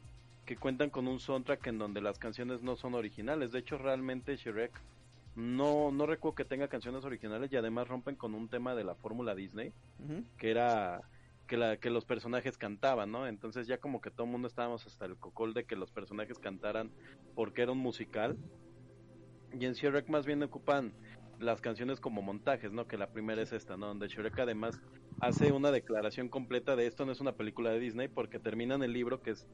que cuentan con un soundtrack en donde las canciones no son originales de hecho realmente Shrek no no recuerdo que tenga canciones originales y además rompen con un tema de la fórmula Disney que era que, la, que los personajes cantaban, ¿no? Entonces ya como que todo el mundo estábamos hasta el cocol de que los personajes cantaran porque era un musical. Y en Shrek más bien ocupan las canciones como montajes, ¿no? Que la primera es esta, ¿no? Donde Shrek además hace una declaración completa de esto no es una película de Disney porque termina en el libro que es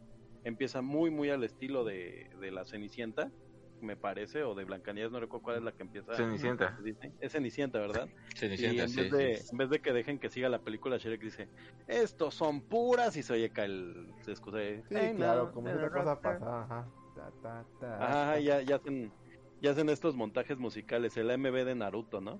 empieza muy muy al estilo de, de la Cenicienta, me parece, o de Blancanieves, no recuerdo cuál es la que empieza. Cenicienta. Disney. Es Cenicienta, ¿verdad? y Cenicienta, en sí, vez, de, sí. en vez de que dejen que siga la película, Shrek dice, estos son puras y se oye acá el... Se excusa Sí, "Hey, claro, no, como no, esa no, cosa no". pasada. Ajá. Ta, ta, ta, Ajá, ya, ya hacen... Ya hacen estos montajes musicales, el MV de Naruto, ¿no?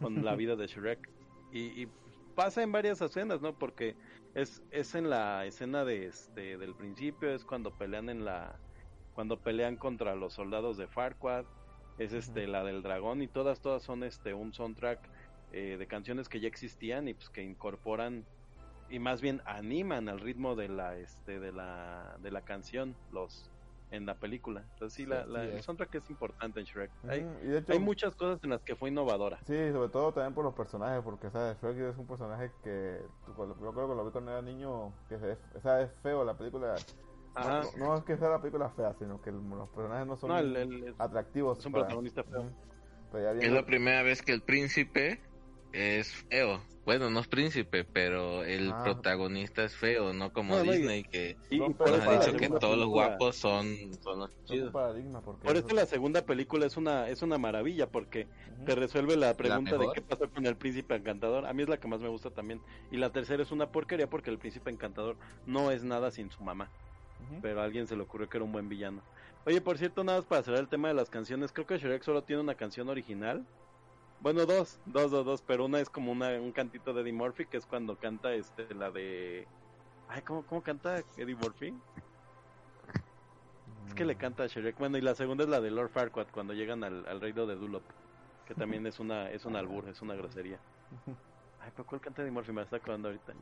Con la vida de Shrek. Y, y pasa en varias escenas, ¿no? Porque es, es en la escena de este del principio, es cuando pelean en la cuando pelean contra los soldados de Farquaad, es este la del dragón y todas todas son este un soundtrack eh, de canciones que ya existían y pues que incorporan y más bien animan al ritmo de la este de la de la canción los en la película. Entonces sí, Sí, la, la- el soundtrack es importante en Shrek. Hay, Ujú, Y de hecho, hay muchas cosas en las que fue innovadora. Sí, sobre todo también por los personajes, porque ¿sabes? Shrek es un personaje que yo creo que lo vi cuando era niño, que es feo la película. Ajá. No, no es que sea la película fea, sino que el- los personajes no son No, el- el- atractivos. es un para- protagonista feo. Ujú. Pero ya Es viendo- la primera vez que el príncipe es feo. Bueno, no es príncipe, pero el Ah. protagonista es feo, no como No, no, y- Disney que Y, nos ha dicho que todos los guapos son, son los chidos. porque Por eso- la segunda película es una es una maravilla porque te resuelve la pregunta de qué pasó con el príncipe encantador. A mí es la que más me gusta también. Y la tercera es una porquería porque el príncipe encantador no es nada sin su mamá. Pero a alguien se le ocurrió que era un buen villano. Oye, por cierto, nada más para cerrar el tema de las canciones, creo que Shrek solo tiene una canción original. Bueno, dos, dos, dos, dos, pero una es como una, un cantito de Eddie Murphy, que es cuando canta este, la de... Ay, ¿cómo, cómo canta Eddie Murphy? Es que le Mm. canta a Shrek. Bueno, y la segunda es la de Lord Farquaad, cuando llegan al, al reino de Dulop, que también es una es un albur, es una grosería. Ay, ¿pero cuál canta Eddie Murphy? Me está acordando ahorita.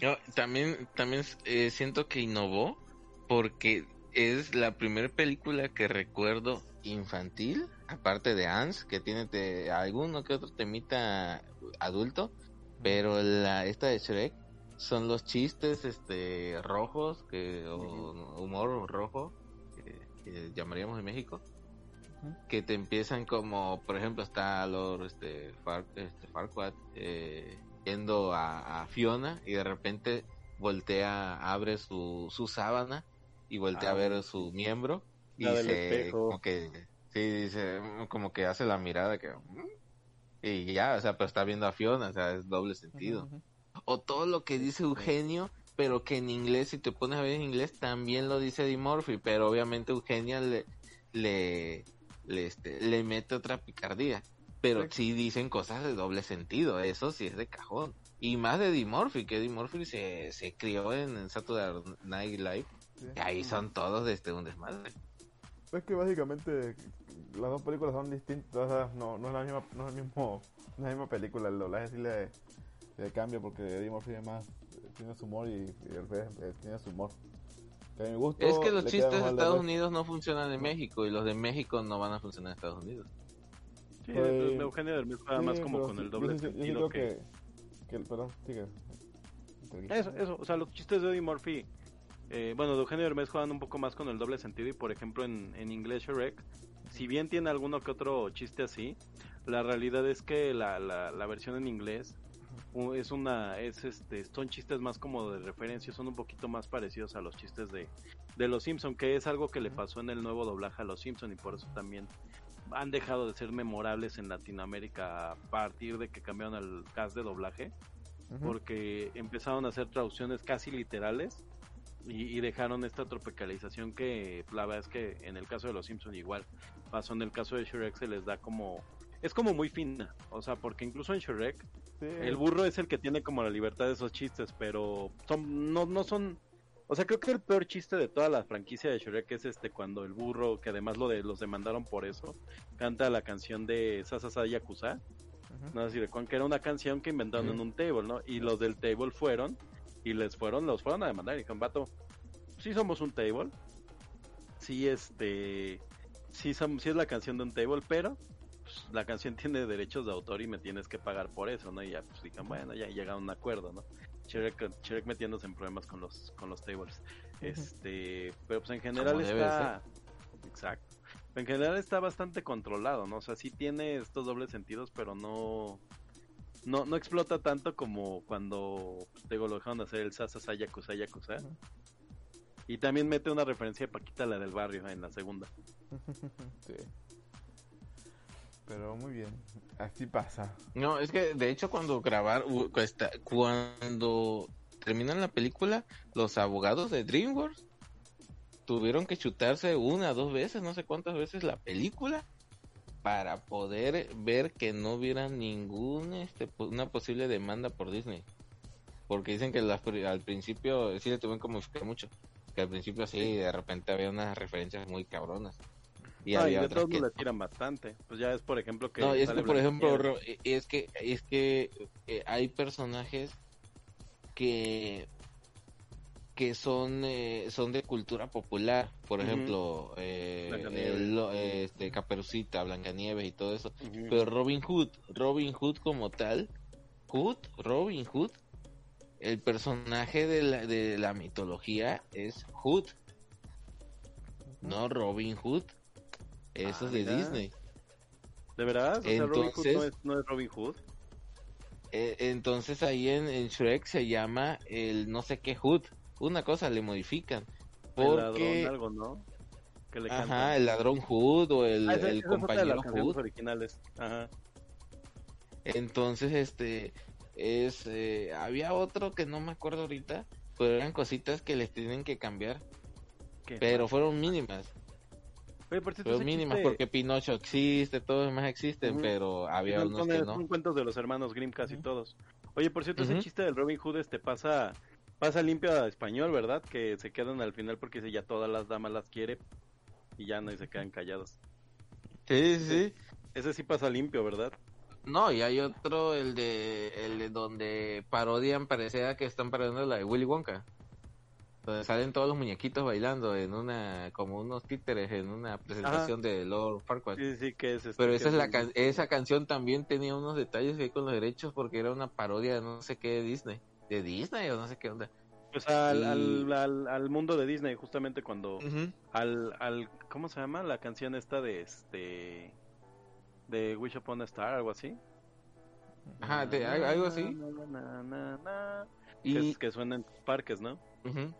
Yo también, también eh, siento que innovó porque es la primera película que recuerdo infantil, aparte de Ans, que tiene te- alguno que otro temita adulto, pero la esta de Shrek son los chistes este rojos que o humor rojo que, que llamaríamos en México. Que te empiezan como por ejemplo está Lord este, Far, este Farquaad eh, yendo a, a Fiona y de repente voltea abre su, su sábana y voltea Ah, a ver bueno, su miembro y se espejo. como que sí dice mm, como que hace la mirada que mm, y ya o sea pero está viendo a Fiona o sea es doble sentido. o todo lo que dice Eugenio, pero que en inglés, si te pones a ver en inglés, también lo dice Eddie Murphy, pero obviamente Eugenia le, le, le, este, le mete otra picardía. Pero sí dicen cosas de doble sentido, eso sí es de cajón. Y más de Eddie Murphy, que Eddie Murphy se, se crió en, en Saturday Night Live, Sí. y ahí son todos desde un desmadre. Es que básicamente las dos películas son distintas, no, no es la misma, no es el mismo, no es la misma película, el doblaje sí le, le cambia porque Eddie Murphy además eh, tiene su humor y, y el eh, tiene su humor. Que a mi gusto Es que los chistes de Estados. Unidos no funcionan en México, y los de México no van a funcionar en Estados Unidos. Sí, Pues, Eugenio Derbez fue Sí, más como con sí, el yo doble sí- yo sí sentido creo que... que, perdón, sigue. Eso, eso, o sea, los chistes de Eddie Murphy, eh, bueno, de Eugenio Derbez juegan un poco más con el doble sentido y por ejemplo en, en inglés Shrek, si bien tiene alguno que otro chiste así, la realidad es que la, la, la versión en inglés es una, es este, son chistes más como de referencia, son un poquito más parecidos a los chistes de, de los Simpson, que es algo que le pasó en el nuevo doblaje a los Simpson y por eso también han dejado de ser memorables en Latinoamérica a partir de que cambiaron al cast de doblaje porque empezaron a hacer traducciones casi literales y, y dejaron esta tropicalización que la verdad es que en el caso de los Simpson igual pasó en el caso de Shrek se les da como es como muy fina o sea porque incluso en Shrek Sí, el burro es el que tiene como la libertad de esos chistes pero son no no son o sea creo que el peor chiste de toda la franquicia de Shrek es este cuando el burro que además lo de los demandaron por eso canta la canción de Sasasa Yakuza. No sé si recuerdan que era una canción que inventaron en un table, ¿no? Y los del table fueron y les fueron, los fueron a demandar y dijeron, vato, sí somos un table, sí este, sí, sí es la canción de un table, pero pues, la canción tiene derechos de autor y me tienes que pagar por eso, ¿no? Y ya pues dijeron, bueno, ya llegaron a un acuerdo, ¿no? Shrek, Shrek metiéndose en problemas con los, con los tables. Este, pero pues en general Como debe está... Exacto. En general está bastante controlado, ¿no? O sea, sí tiene estos dobles sentidos, pero no no, no explota tanto como cuando pues, te digo, lo dejaron hacer el Sasa Sayakusa Yakuza. Ujú. Y también mete una referencia de Paquita, la del barrio, en la segunda. sí. Pero muy bien, así pasa. No, es que de hecho cuando grabar, cuando terminan la película, los abogados de DreamWorks tuvieron que chutarse una, dos veces, no sé cuántas veces la película para poder ver que no hubiera ningún, este, una posible demanda por Disney. Porque dicen que al principio sí le tuvieron como modificar mucho. Que al principio sí, de repente había unas referencias muy cabronas. Y No, y había de otras todos que le tiran bastante. Pues ya es, por ejemplo, que. no, es que por ejemplo. Ro- es que es que eh, hay personajes que que son eh, son de cultura popular, por Ujú. ejemplo, eh, el- eh, este Caperucita, Blancanieves y todo eso. Ujú. Pero Robin Hood, Robin Hood como tal, Hood, Robin Hood, el personaje de la, de la mitología es Hood, no Robin Hood. Eso Ah, es de mira. Disney. ¿De verdad? O sea, Robin Hood Entonces- no es, no es Robin Hood. Eh, entonces ahí en, en Shrek se llama el no sé qué Hood. Una cosa le modifican. El ladrón, Porque, algo, ¿no? Que le ajá, canta. el ladrón Hood o el, Ah, esa- el compañero Hood. originales. Ajá. Entonces, este, es, eh, había otro que no me acuerdo ahorita, pero eran cositas que les tienen que cambiar, ¿Qué pero fueron mínimas. Oye, por cierto, mínimas, chiste- porque Pinocho existe, todos los demás existen, pero había son, unos son- que son cuentos de los hermanos Grimm casi todos. Oye, por cierto, ese chiste del Robin Hood este pasa pasa limpio a español, ¿verdad? Que se quedan al final porque dice ya todas las damas las quiere y ya no y se quedan callados. Sí, sí, sí. Ese sí pasa limpio, ¿verdad? No, y hay otro, el de, el de donde parodian, parecía que están parodiando la de Willy Wonka. Donde salen todos los muñequitos bailando en una, como unos títeres en una presentación de Lord Farquaad. Sí, sí, que es este, Pero que esa es la can- esa canción también tenía unos detalles ahí con los derechos porque era una parodia de no sé qué de Disney. De Disney o no sé qué onda. Pues al, y- al, al, al mundo de Disney, justamente cuando al, al ¿cómo se llama? La canción esta de este de Wish Upon a Star, algo así. Ajá, de- algo así. Na, na, na, na, que, es- que suena en parques, ¿no? Ujú.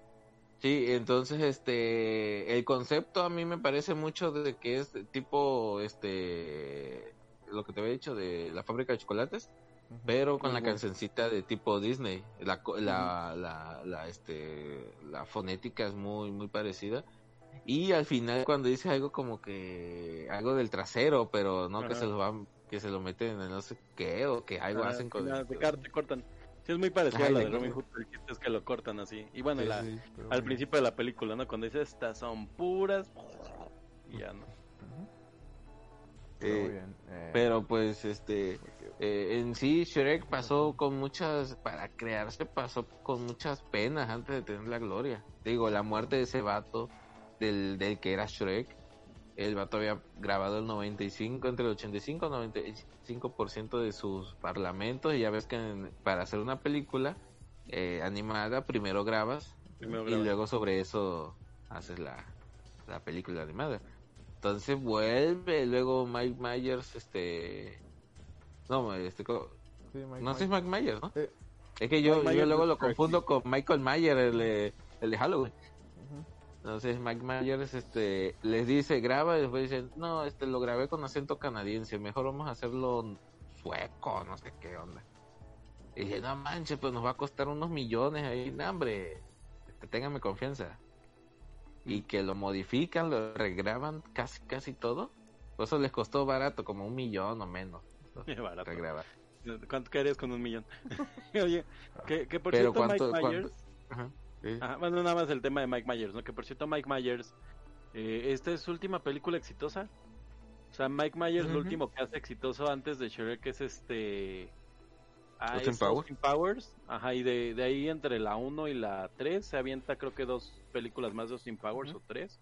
Sí, entonces este el concepto a mí me parece mucho de que es tipo este lo que te había dicho de la fábrica de chocolates, pero con la cancioncita de tipo Disney. La la, la, la, este la fonética es muy muy parecida. Y al final cuando dice algo como que algo del trasero, pero no que se lo van que se lo meten en no sé qué o que algo Ah, hacen con el- te, te cortan. Sí, es muy parecido Ay, a la de Robin. Hood, el chiste es que lo cortan así. Y bueno, Sí, la- Sí, pero al bueno. principio de la película, ¿no? Cuando dice estas son puras y ya no. Eh, bien. eh, Pero pues este eh, en sí Shrek pasó con muchas para crearse pasó con muchas penas antes de tener la gloria. Digo, la muerte de ese vato del, del que era Shrek. El vato había grabado el 95, entre el 85 y 95% de sus parlamentos y ya ves que en- para hacer una película eh, animada primero grabas Primero y grabas. luego sobre eso haces la, la película animada. Entonces vuelve, luego Mike Myers, este... No, este... co- sí, Mike, No sé si es Mike. Myers, ¿no? Sí. Es que yo, yo luego lo confundo con Michael Myers, el de, el de Halloween. Entonces Mike Myers este, les dice, graba, y después dicen, no, este lo grabé con acento canadiense, mejor vamos a hacerlo sueco, no sé qué onda. Y dije, no manches, pues nos va a costar unos millones ahí, no, hombre, este, ténganme confianza. Y que lo modifican, lo regraban casi, casi todo. Por eso les costó barato, como un millón o menos. Barato. Regrabar. ¿Cuánto quedarías con un millón? Oye, que, que por Pero cierto ¿cuánto- Mike cuánto? Myers... Ajá, Ajá, bueno, nada más el tema de Mike Myers, ¿no? Que por cierto Mike Myers, eh, esta es su última película exitosa. O sea, Mike Myers lo Ujú. último que hace exitoso antes de Shrek es este... Ah, Austin es Powers. Austin Powers. Ajá, y de, de ahí entre la 1 y la 3 se avienta creo que dos películas más de Austin Powers o tres.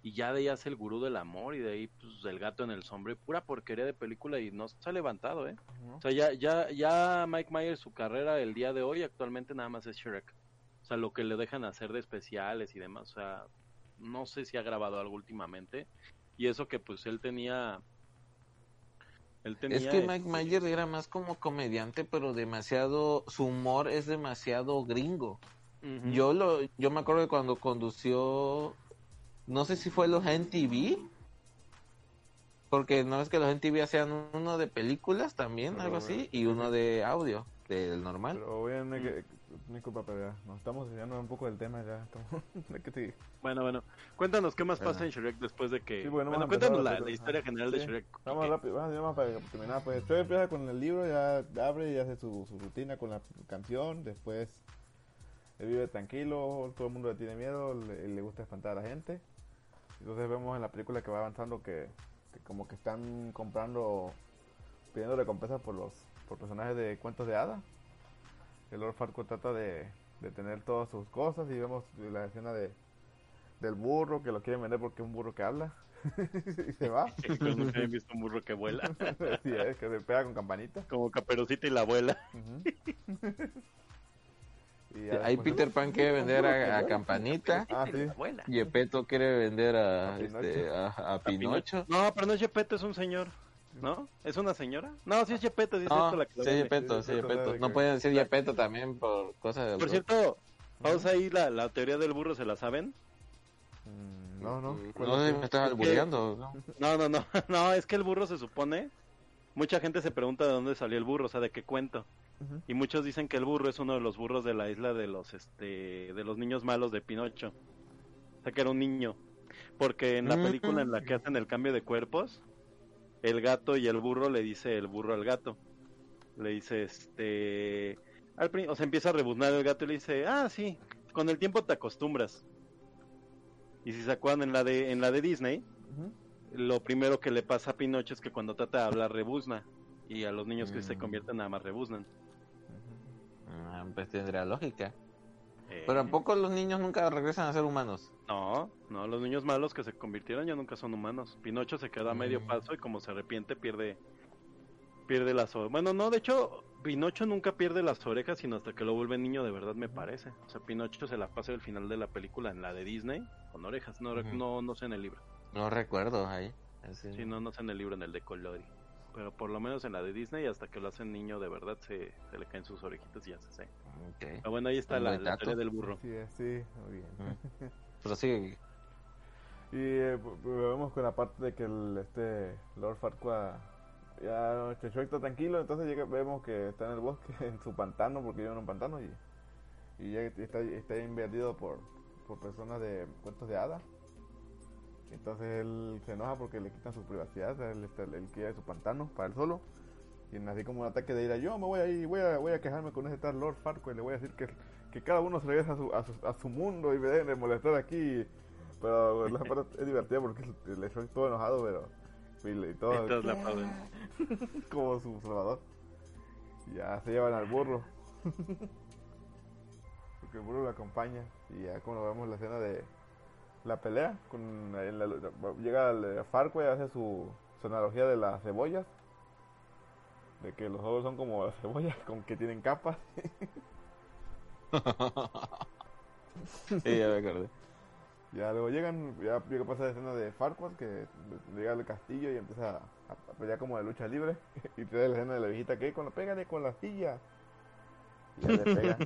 Y ya de ahí hace el gurú del amor y de ahí pues el gato en el sombre, pura porquería de película y no se ha levantado, ¿eh? O sea, ya, ya, ya Mike Myers, su carrera el día de hoy, actualmente nada más es Shrek. O sea, lo que le dejan hacer de especiales y demás. O sea, no sé si ha grabado algo últimamente. Y eso que pues él tenía... Él tenía Es que Mike este, Myers era más como comediante, pero demasiado, su humor es demasiado gringo. Yo lo, yo me acuerdo de cuando condució, no sé si fue los NTV, porque no es que los NTV hacían uno de películas también, Pero, algo así, y uno de audio, del normal. Pero que, disculpa, pero ya nos estamos desviando un poco del tema ya. Estamos. Bueno, bueno. Cuéntanos qué más pasa en Shrek después de que... Sí, bueno, cuéntanos la historia general de. Shrek. Vamos Quique. rápido, vamos, vamos para terminar. Pues Troy empieza con el libro, ya abre y hace su, su rutina con la canción. Después él vive tranquilo, todo el mundo le tiene miedo, le, le gusta espantar a la gente. Entonces vemos en la película que va avanzando que, que como que están comprando, pidiendo recompensas por los por personajes de cuentos de hadas. El Lord Farquaad trata de, de tener todas sus cosas y vemos la escena de del burro que lo quieren vender porque es un burro que habla y se va. Yo nunca he visto un burro que vuela. Así es, que se pega con campanita. Como Caperucita y la abuela. Y ya Ahí después- Peter Pan quiere vender a, a Campanita, Ah, sí. La abuela. Yepeto quiere vender a, A este, Pinocho. a, a Pinocho. No, pero no es Gepetto, es un señor. ¿No? ¿Es una señora? No, sí es Gepetto, sí es No, esto la que sí. Yepeto, Sí, Yepeto, Yepeto. No pueden decir Yepeto también por cosas de... Por cierto, pausa ahí la, la teoría del burro, ¿se la saben? Mm, No, no. ¿cuál No sé es? si me estás albureando. ¿no? No, no, no, es que el burro se supone, mucha gente se pregunta de dónde salió el burro, o sea, de qué cuento. Y muchos dicen que el burro es uno de los burros de la isla de los este de los niños malos de Pinocho. O sea, que era un niño. Porque en la película en la que hacen el cambio de cuerpos, el gato y el burro le dice el burro al gato. Le dice, este... Al, o sea, empieza a rebuznar el gato y le dice, ah, sí, con el tiempo te acostumbras. Y si se acuerdan en la de, en la de Disney, lo primero que le pasa a Pinocho es que cuando trata de hablar rebuzna. Y a los niños que se mm. convierten nada más rebuznan. Ah, pues tendría lógica. Eh. Pero tampoco los niños nunca regresan a ser humanos. No, no, los niños malos que se convirtieron ya nunca son humanos. Pinocho se queda a medio mm. paso y como se arrepiente pierde pierde las orejas. Bueno, no, de hecho, Pinocho nunca pierde las orejas, sino hasta que lo vuelve niño, de verdad me parece. O sea, Pinocho se la pasa al final de la película en la de Disney con orejas, no, no, no sé en el libro. No recuerdo ahí. Sí, no, no sé en el libro, en el de Colori. Pero por lo menos en la de Disney, hasta que lo hacen niño de verdad, se, le caen sus orejitas y ya se sé. Pero bueno, ahí está la, la del burro. Sí, sí, muy bien. Pero sí. Y eh, vemos con la parte de que el, este Lord Farquaad ya Checho está tranquilo, entonces llega, vemos que está en el bosque, en su pantano, porque vive en un pantano y, y ya está, está invadido por, por personas de cuentos de hadas. Entonces él se enoja porque le quitan su privacidad, él, él quiere su pantano para él solo. Y así como un ataque de ira, yo me voy a ir, voy a, voy a quejarme con ese tal Lord Farquaad y le voy a decir que, que cada uno se regresa a su, a su, a su mundo y me dejen de molestar aquí. Pero la parte es divertida porque le estoy todo enojado, pero y, todo. como su salvador. Ya se llevan al burro. Porque el burro lo acompaña. Y ya como vemos la escena de la pelea. con Llega el Farco y hace su, su analogía de las cebollas. De que los ojos son como las cebollas, con que tienen capas. sí, ya me acordé. Ya luego llegan, ya, pasa la escena de Farquaad que llega al castillo y empieza a, pelear como de lucha libre. y te la escena de la viejita que con la pégale con la silla. Y ya le pega.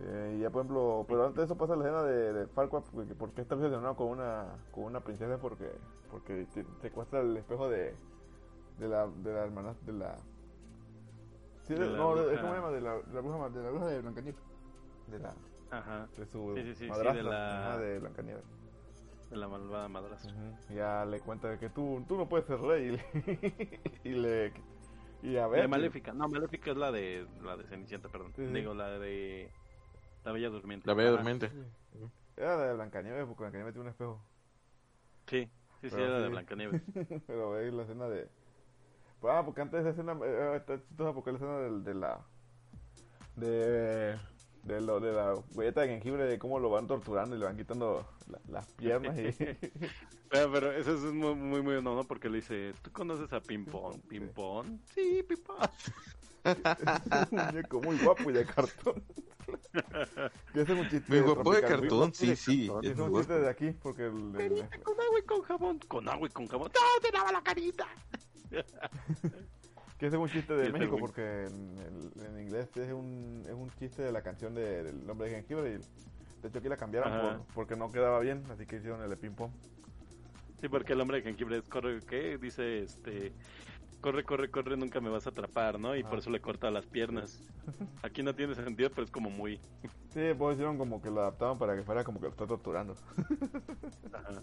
Eh, y ya por ejemplo, pero antes de eso pasa la escena de, de Farquaad porque, porque está obsesionado con una, con una princesa porque, porque secuestra el espejo de, de la, de la hermana, de la... Sí, de, no, de, ¿cómo se llama? De la, de la bruja de la bruja de Blancanieves. De la Ajá. De su sí, sí, sí, de la... de Blancanieves. De la malvada madrastra. Ya le cuenta que tú, tú no puedes ser rey y le... y, a ver... La Maléfica, no, Maléfica es la de la de Cenicienta, perdón. Digo, la de La Bella Durmiente. La Bella Durmiente. Era la de Blancanieves, porque Blancanieves tiene un espejo. Sí, sí, sí, era de Blancanieves. Pero veis la escena de... Ah, porque antes de esa escena, eh, está chistosa porque la escena de, de la... De de lo de la huelleta de jengibre de cómo lo van torturando y le van quitando las piernas y... pero, eso es muy muy muy no, ¿no? porque le dice tú conoces a Pimpón Pimpón sí Pimpón un muñeco muy guapo y de cartón. Que es un chiste muy guapo de cartón sí sí es un chiste de aquí porque el, con agua y con jabón con agua y con jabón. ¡No, te lava la carita que es un chiste de México porque en, en, inglés es un, es un chiste de la canción de, del hombre de jengibre y de hecho aquí la cambiaron porque no quedaba bien, así que hicieron el de ping pong. Sí, porque el hombre de jengibre es corre, ¿qué? Dice, este, corre, corre, corre, nunca me vas a atrapar, ¿no? Y por eso le corta las piernas. Aquí no tiene sentido, pero es como muy... Sí, pues hicieron como que lo adaptaban para que fuera como que lo está torturando. Ajá.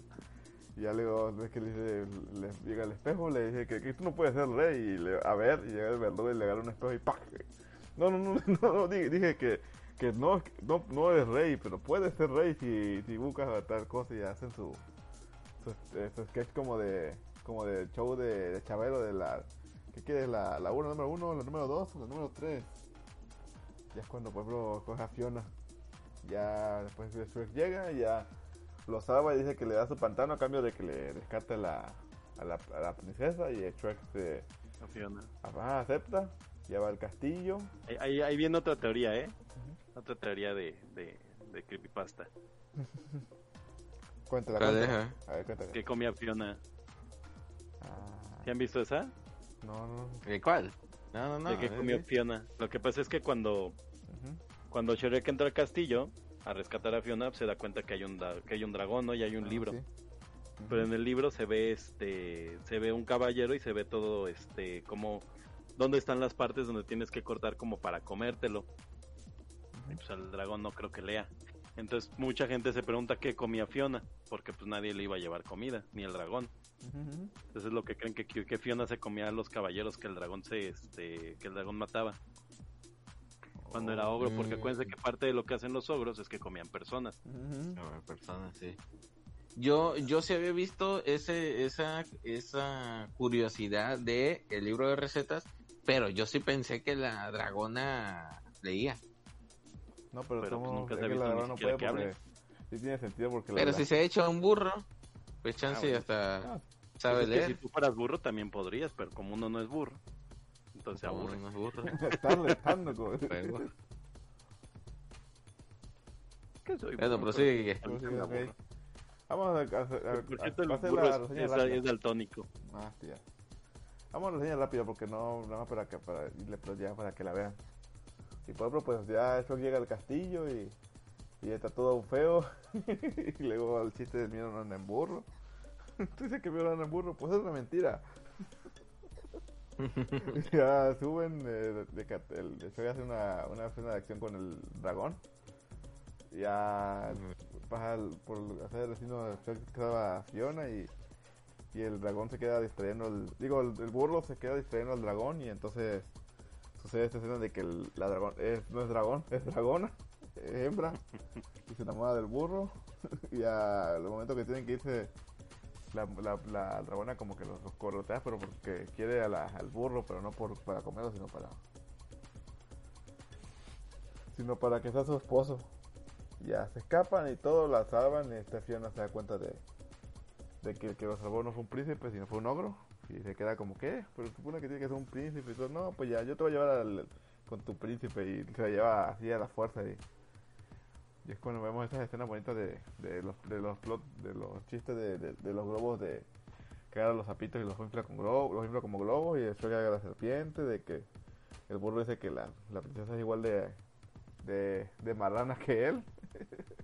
Y ya luego ves que le, dice, le llega al espejo, le dice que, que, tú no puedes ser rey. Y le, a ver, y llega el verdugo y le agarra un espejo y ¡pah! No, no, no, no, no dije, que, que no, no, no es rey, pero puede ser rey si, si buscas tal cosa y hacen su, su, este, sketch como de como de show de, de Chabelo de la ¿qué quieres? La, la uno, número uno, la número dos o la número tres ya es cuando por ejemplo coge a Fiona ya después de llega y ya lo salva y dice que le da su pantano a cambio de que le rescate la, a, la, a la princesa y Shrek se acepta, lleva al castillo. Ahí, ahí, viene otra teoría, ¿eh? Otra teoría de, de, de creepypasta. cuéntala, cuéntala. A ver, cuéntala. Que comía Fiona. ¿Sí han visto esa? No, no. ¿De cuál? No, no, no. De que comió Fiona. Lo que pasa es que cuando, cuando Shrek entra al castillo, a rescatar a Fiona, se da cuenta que hay un, que hay un dragón, ¿no? Y hay un ah, libro. Pero en el libro se ve este se ve un caballero y se ve todo este como dónde están las partes donde tienes que cortar como para comértelo. Y pues el dragón no creo que lea. Entonces mucha gente se pregunta qué comía Fiona, porque pues nadie le iba a llevar comida, ni el dragón. Entonces es lo que creen que, que Fiona se comía a los caballeros que el dragón se este que el dragón mataba. Cuando era ogro, porque acuérdense que parte de lo que hacen los ogros es que comían personas. Como persona, sí. Yo, yo sí había visto ese, esa, esa curiosidad de el libro de recetas, pero yo sí pensé que la dragona leía. No, pero, Pero, pues, nunca se ha visto la ni no puede que porque sí tiene sentido porque la Pero la- si se echa un burro, pues chance bueno. hasta Ah, sabe Pues es que leer. si tú fueras burro también podrías, pero como uno no es burro, entonces aburre. uno es burro. está alertando como- Pero- Que soy Bueno, prosigue. pero- Sí, me ok. aburro. Vamos a, a- a- Por a- cierto, el burro la es, reseña es- rápida. es daltónico. Ah, sí, ya. Vamos a la reseña rápida porque no, nada más para que, para, pues ya para que la vean. Y por ejemplo, pues ya Shrek llega al castillo y, y está todo feo. y luego el chiste del mío no anda en burro. Tú dices que no anda en pues es una mentira. ya suben, de, de, que de hace una, una escena de acción con el dragón. Ya pasa por hacer el destino de Shrek quedaba Fiona y, y el dragón se queda distrayendo, el, digo, el, el burro se queda distrayendo al dragón y entonces sucede esta escena de que el, la dragón es, no es dragón, es dragona, es hembra, y se enamora del burro y al momento que tienen que irse la, la, la dragona como que los, corretea, pero porque quiere a la- al burro, pero no por, para comerlo, sino para sino para que sea su esposo. Ya se escapan y todo, la salvan y esta Fiona se da cuenta de, de que el que lo salvó no fue un príncipe, sino fue un ogro. Y se queda como, ¿qué? Pero supone que tiene que ser un príncipe y todo. No, pues ya, yo te voy a llevar al- con tu príncipe y se la lleva así a la fuerza. Y, y es cuando vemos estas escenas bonitas de, de los de los plot, de los chistes de, de, los globos de que agarra los zapitos y los infla con globos, los infla como globos y después agarra la serpiente, de que el burro dice que la, la princesa es igual de, de, de marrana que él.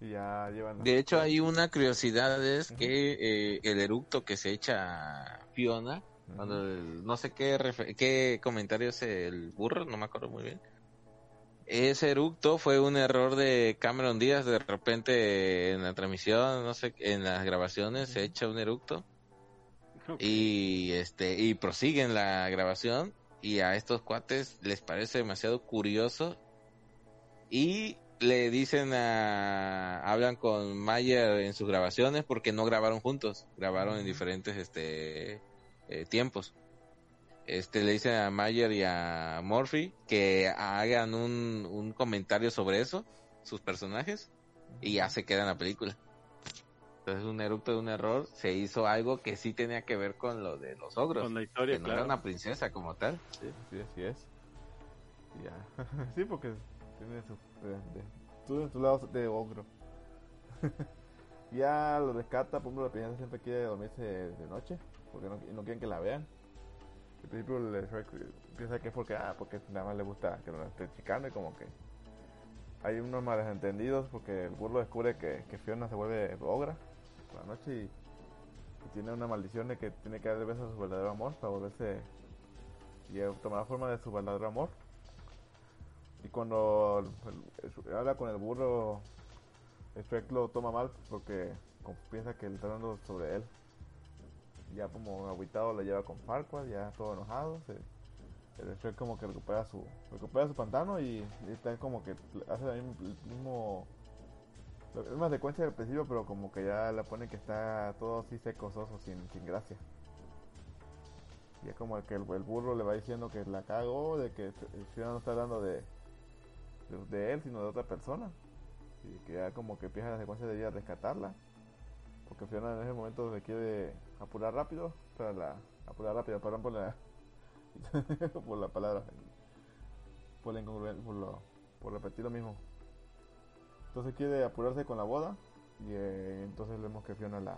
y ya llevan De hecho, hay una curiosidad, es que eh, el eructo que se echa Fiona, cuando el- no sé qué, qué comentario es el burro, no me acuerdo muy bien. Ese eructo fue un error de Cameron Díaz, de repente en la transmisión, no sé, en las grabaciones se echa un eructo y este y prosiguen la grabación y a estos cuates les parece demasiado curioso y le dicen a hablan con Mayer en sus grabaciones porque no grabaron juntos grabaron en diferentes este eh, tiempos este le dicen a Mayer y a Murphy que hagan un, un comentario sobre eso sus personajes y ya se queda en la película entonces un eructo de un error se hizo algo que sí tenía que ver con lo de los ogros Con la historia, que no claro. era una princesa como tal Sí, así es. Ya. sí, porque tiene de, tú en tu lado de ogro. ya lo rescata, por ejemplo, la princesa siempre quiere dormirse de noche, porque no, no quieren que la vean. Al principio el piensa que es porque, ah, porque nada más le gusta que lo esté chicando y como que hay unos malentendidos porque el burro descubre que, que Fiona se vuelve ogra por la noche y, tiene una maldición de que tiene que darle besos a su verdadero amor para volverse y tomar forma de su verdadero amor. Y cuando el- el- habla con el burro, el Shrek lo toma mal porque piensa que le está dando sobre él. Ya como aguitado le lleva con Farquaad, ya todo enojado. el Shrek como que recupera su recupera su pantano y, y está como que hace el mismo, el mismo la misma secuencia del principio, pero como que ya la pone que está todo así seco, soso, sin, sin gracia. Ya como que el, el burro le va diciendo que la cagó, de que Fiona no está hablando de, de, de él, sino de otra persona. Y que ya como que empieza la secuencia de ir a rescatarla. Porque Fiona en ese momento se quiere apurar rápido, para la, apurar rápido, perdón por la, por la palabra, por la incongruencia, por, lo, por repetir lo mismo. Entonces quiere apurarse con la boda y eh, entonces vemos que Fiona la,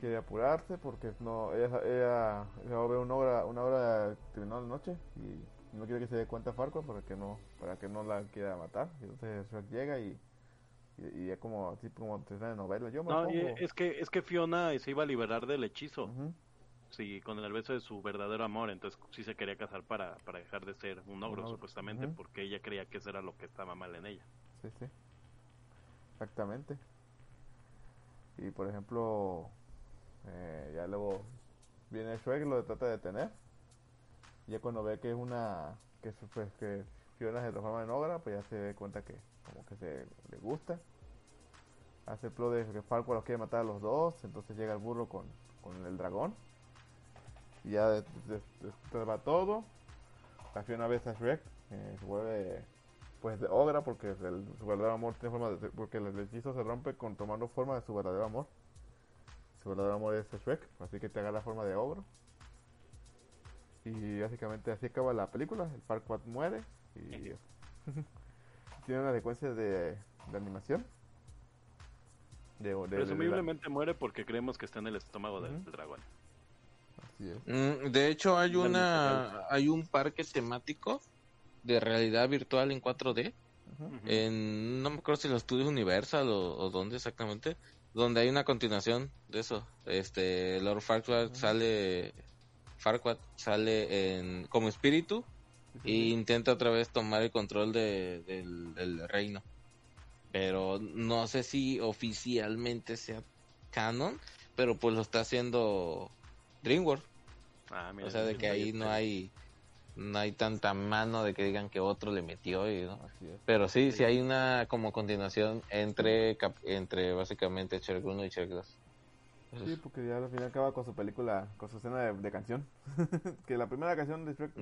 quiere apurarse porque no ella, ella, va a ver una hora una hora terminó la noche y no quiere que se dé cuenta Farquaad para que no para que no la quiera matar y entonces Shrek llega y y, como así como te de novela yo me No, y pongo es que es que Fiona se iba a liberar del hechizo. Sí, con el beso de su verdadero amor, entonces sí se quería casar para, para dejar de ser un ogro, ogro, supuestamente, porque ella creía que eso era lo que estaba mal en ella. Sí, sí. Exactamente. Y por ejemplo, eh, ya luego viene Shrek, lo trata de detener. Ya cuando ve que es una. que, pues, que Fiona se transforma en ogra, pues ya se da cuenta que como que se le gusta. Hace el plot de que Farquaad los quiere matar a los dos, entonces llega el burro con, con el dragón. Y ya destraba todo. La Fiona ve a Shrek, eh, se vuelve pues de ogra porque el, su verdadero amor tiene forma de, porque el hechizo se rompe con tomando forma de su verdadero amor su verdadero amor es Shrek así que te agarra forma de ogro y básicamente así acaba la película el Farquaad muere y tiene una secuencia de, de animación de, de- de- de la- Presumiblemente muere porque creemos que está en el estómago del dragón. así es. Mm, De hecho, hay una, hay un parque temático de realidad virtual en 4D. Ujú. Ujú. En, no me acuerdo si los estudios Universal o, o dónde exactamente, donde hay una continuación de eso. Este, Lord Farquaad Ujú. sale, Farquaad sale en, como espíritu e intenta otra vez tomar el control de- del, del reino. Pero no sé si oficialmente sea canon, pero pues lo está haciendo DreamWorks. Ah, mira, O sea, de que ahí no hay no hay tanta mano de que digan que otro le metió y, ¿no? Pero sí, sí hay una como continuación entre entre básicamente Shrek 1 y Shrek 2. Sí, porque ya al final acaba con su película, con su escena de, de canción. que la primera canción de Shrek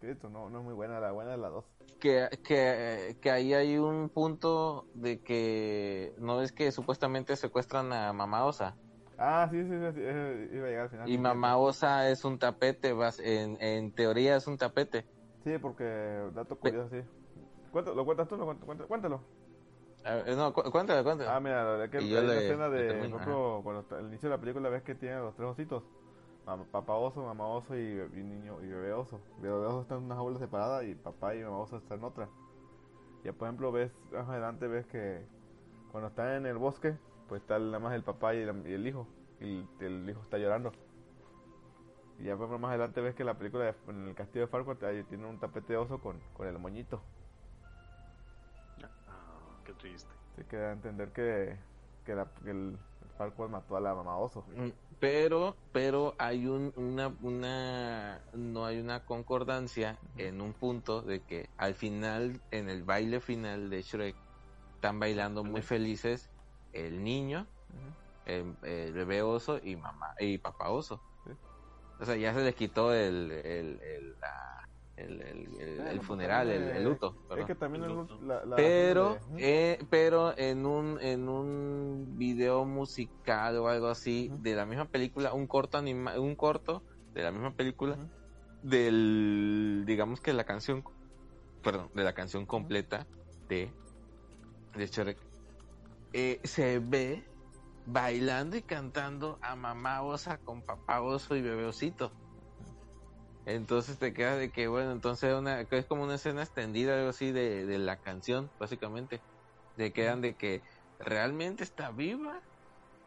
Cristo no, no es muy buena, la buena es la 2. que, que, que ahí hay un punto de que no es que supuestamente secuestran a Mamá Osa Ah, sí, sí, sí, iba a llegar al final. y Mamá Osa es un tapete, vas- en, en teoría es un tapete. Sí, porque dato curioso, sí. Cuéntalo, ¿Lo cuentas tú? ¿Lo cuent- cuéntalo, ver, no, cu- cuéntale, cuéntale. Ah, mira, la verdad que le- escena de, por termino, ejemplo, cuando está- al inicio de la película ves que tienen los tres ositos. Papá oso, mamá oso y, niño y bebé oso. Bebé oso está en una jaula separada y papá y mamá oso están en otra. Ya por ejemplo ves más adelante ves que cuando están en el bosque, pues está nada más el papá y el, y el hijo. Y el hijo está llorando. Y ya por ejemplo, más adelante ves que la película de- en el castillo de Farquaad tiene un tapete de oso con, con el moñito. Triste. Se queda a entender que, que, la- que el Farquaad mató a la mamá oso. Mm, Pero, pero hay un, una, una, no hay una concordancia en un punto de que al final, en el baile final de Shrek, están bailando muy felices el niño, Ujú. el, el bebé oso y mamá y papá oso. Sí. O sea, ya se les quitó el, el, el, la- el, el- el- Bueno, el pues funeral, el, también, el luto. Es perdón. que también El el luto. la, la- pero eh, pero en un en un video musical o algo así de la misma película un corto anima un corto de la misma película del digamos que la canción perdón de la canción completa de de Shrek eh, se ve bailando y cantando a mamá osa con papá oso y bebé osito entonces te queda de que, bueno, entonces una, es como una escena extendida, algo así, de, de la canción, básicamente. Te quedan de que, ¿realmente está viva?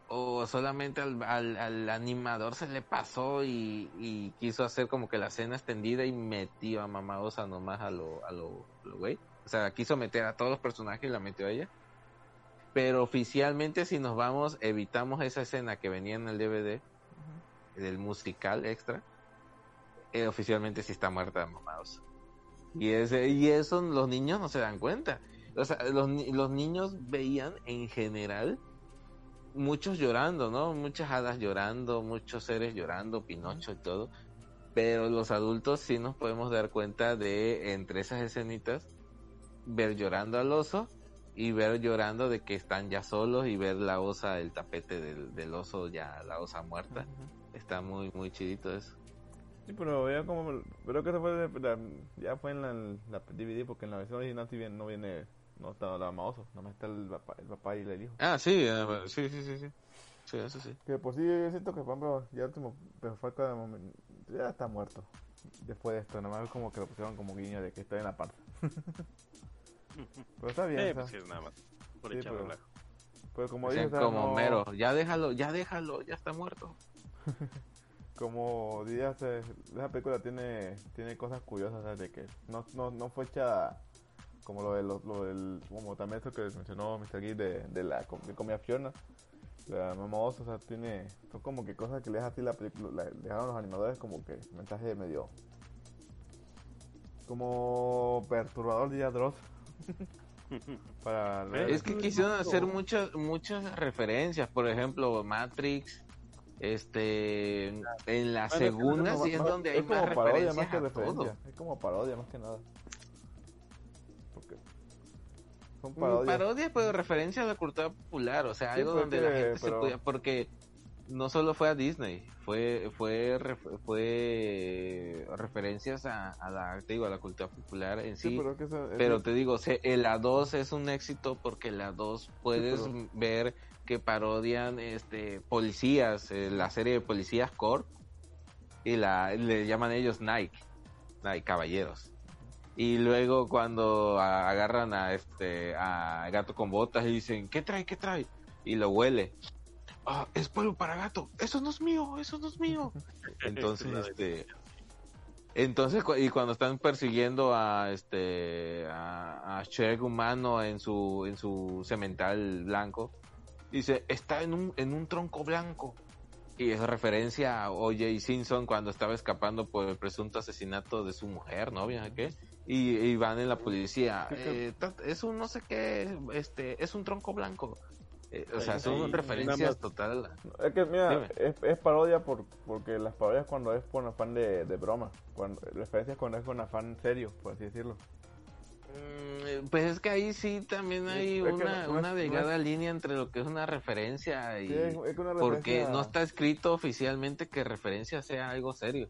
¿O solamente al, al, al animador se le pasó y, y quiso hacer como que la escena extendida y metió a Mamá Osa nomás a lo, a lo, a lo güey? O sea, quiso meter a todos los personajes y la metió a ella. Pero oficialmente, si nos vamos, evitamos esa escena que venía en el DVD del musical extra eh, oficialmente sí está muerta mamá Osa. Y, ese, y eso los niños no se dan cuenta. O sea, los, los niños veían en general muchos llorando, ¿no? Muchas hadas llorando, muchos seres llorando, Pinocho y todo. Pero los adultos sí nos podemos dar cuenta de, entre esas escenitas, ver llorando al oso y ver llorando de que están ya solos y ver la osa, el tapete del, del oso, ya la osa muerta. Está muy, muy chidito eso. Sí, pero vea como. Pero que eso fue. de- la- ya fue en la, la DVD porque en la versión original sí bien, no viene. No está la mamá oso, nada más está el papá, el papá y el hijo. Ah, sí, eh, sí, sí, sí, sí. Sí, eso sí. Que por sí yo siento que, por ejemplo, ya el último. Pero fue cada momento. Ya está muerto. Después de esto, nada más como que lo pusieron como guiño de que está en la parte. pero está bien, Eh, o sea, pues sí, nada más. Por Sí, echar pero- relajo. pero como dices, sea, como no- mero, ya déjalo, ya déjalo, ya está muerto. como dirías, eh, esa película tiene tiene cosas curiosas, ¿sabes? de que no, no, no fue hecha como lo, de, lo, lo del, como también eso que mencionó Mr. Geek de, de la de comida Fiona, la mamá oso, o sea, tiene, son como que cosas que le deja así la película, la- dejaron los animadores como que mensaje medio, como perturbador diría Dross. Para Es que quisieron hacer muchas muchas referencias, por ejemplo, Matrix, este, en la Bueno, segunda es sí es más- donde hay es como más parodia más que referencia, es como parodia más que nada. Porque son Mm, parodias. Parodia, pero referencia a la cultura popular, o sea, Sí, algo pues, donde que- la gente se pero- podía, porque no solo fue a Disney, fue fue fue referencias a, a la te digo, a la cultura popular en sí, Sí, pero es que eso- pero eso- te digo, se- el A2 es un éxito porque el A2 puedes pero- ver que parodian este policías, eh, la serie de policías Core y la le llaman ellos Nike, Nike caballeros. Y luego cuando a- agarran a este a gato con botas y dicen, "¿Qué trae? ¿Qué trae?" y lo huele. Ah, es polvo para gato. Eso no es mío, eso no es mío. Entonces, este entonces y cuando están persiguiendo a este a, a Shrek humano en su en su cemental blanco, dice, "Está en un en un tronco blanco." Y es referencia a O.J. Simpson cuando estaba escapando por el presunto asesinato de su mujer, ¿novia? ¿Qué? Y, y van en la policía. eh, es un no sé qué, este, es un tronco blanco. Eh, o sea, son nada referencias total. Es que, mira, es parodia por, porque las parodias cuando es con afán de, de broma, cuando referencias cuando es con afán serio, por así decirlo. Mm, Pues es que ahí sí también hay Es una, no delgada línea entre lo que es una referencia y... Sí, es, una porque referencia- no está escrito oficialmente que referencia sea algo serio.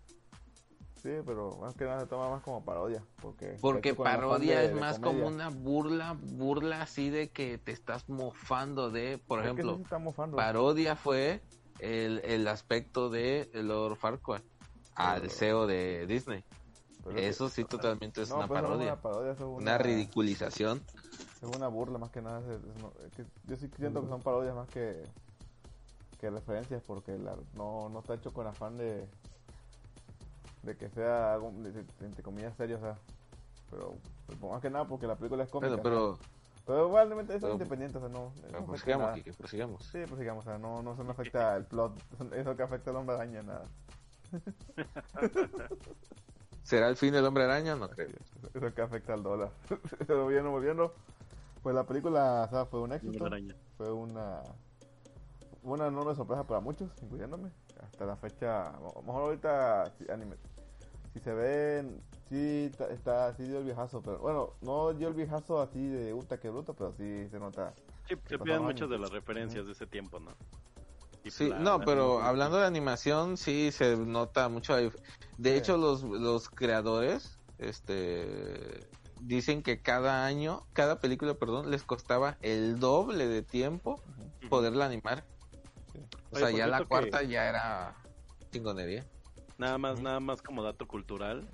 Sí, pero más que nada se toma más como parodia. Porque, Porque parodia de- es más como una burla, burla así de que te estás mofando de, por Es ejemplo, sí parodia fue el, el aspecto de Lord Farquaad al CEO de Disney. Pero es que- Eso sí totalmente es No, una pues parodia, una parodia, es una ridiculización. Es una burla más que nada. es- es- que yo sí siento que son parodias más que, que referencias porque la- no, no está hecho con afán de, de que sea algo, de- de- entre comillas, serio. O sea, pero pues, más que nada porque la película es cómica. Bueno, pero, pero igualmente eso pero- es independiente, o sea, no. pero no prosigamos. Kike, prosigamos. Sí, pues sigamos, o sea, no, no, eso no afecta el plot, eso que afecta al hombre araña, nada. ¿Será el fin del hombre araña? No creo. Eso que afecta al dólar. Pero volviendo, volviendo, pues la película o sea, fue un éxito. Fue una una enorme sorpresa para muchos, incluyéndome. Hasta la fecha, a lo mejor ahorita si, anime, si se ven, sí está, sí dio el viejazo, pero bueno, no dio el viejazo así de puta que bruto, pero sí se nota. Sí, se pierden muchas de las referencias de ese tiempo, ¿no? Sí, no, pero la- hablando de animación, sí se nota mucho. De hecho, los, los creadores este, dicen que cada año, cada película, perdón, les costaba el doble de tiempo poderla animar. Sí. O sea, ya la que- cuarta ya era chingonería. Nada más, nada más como dato cultural.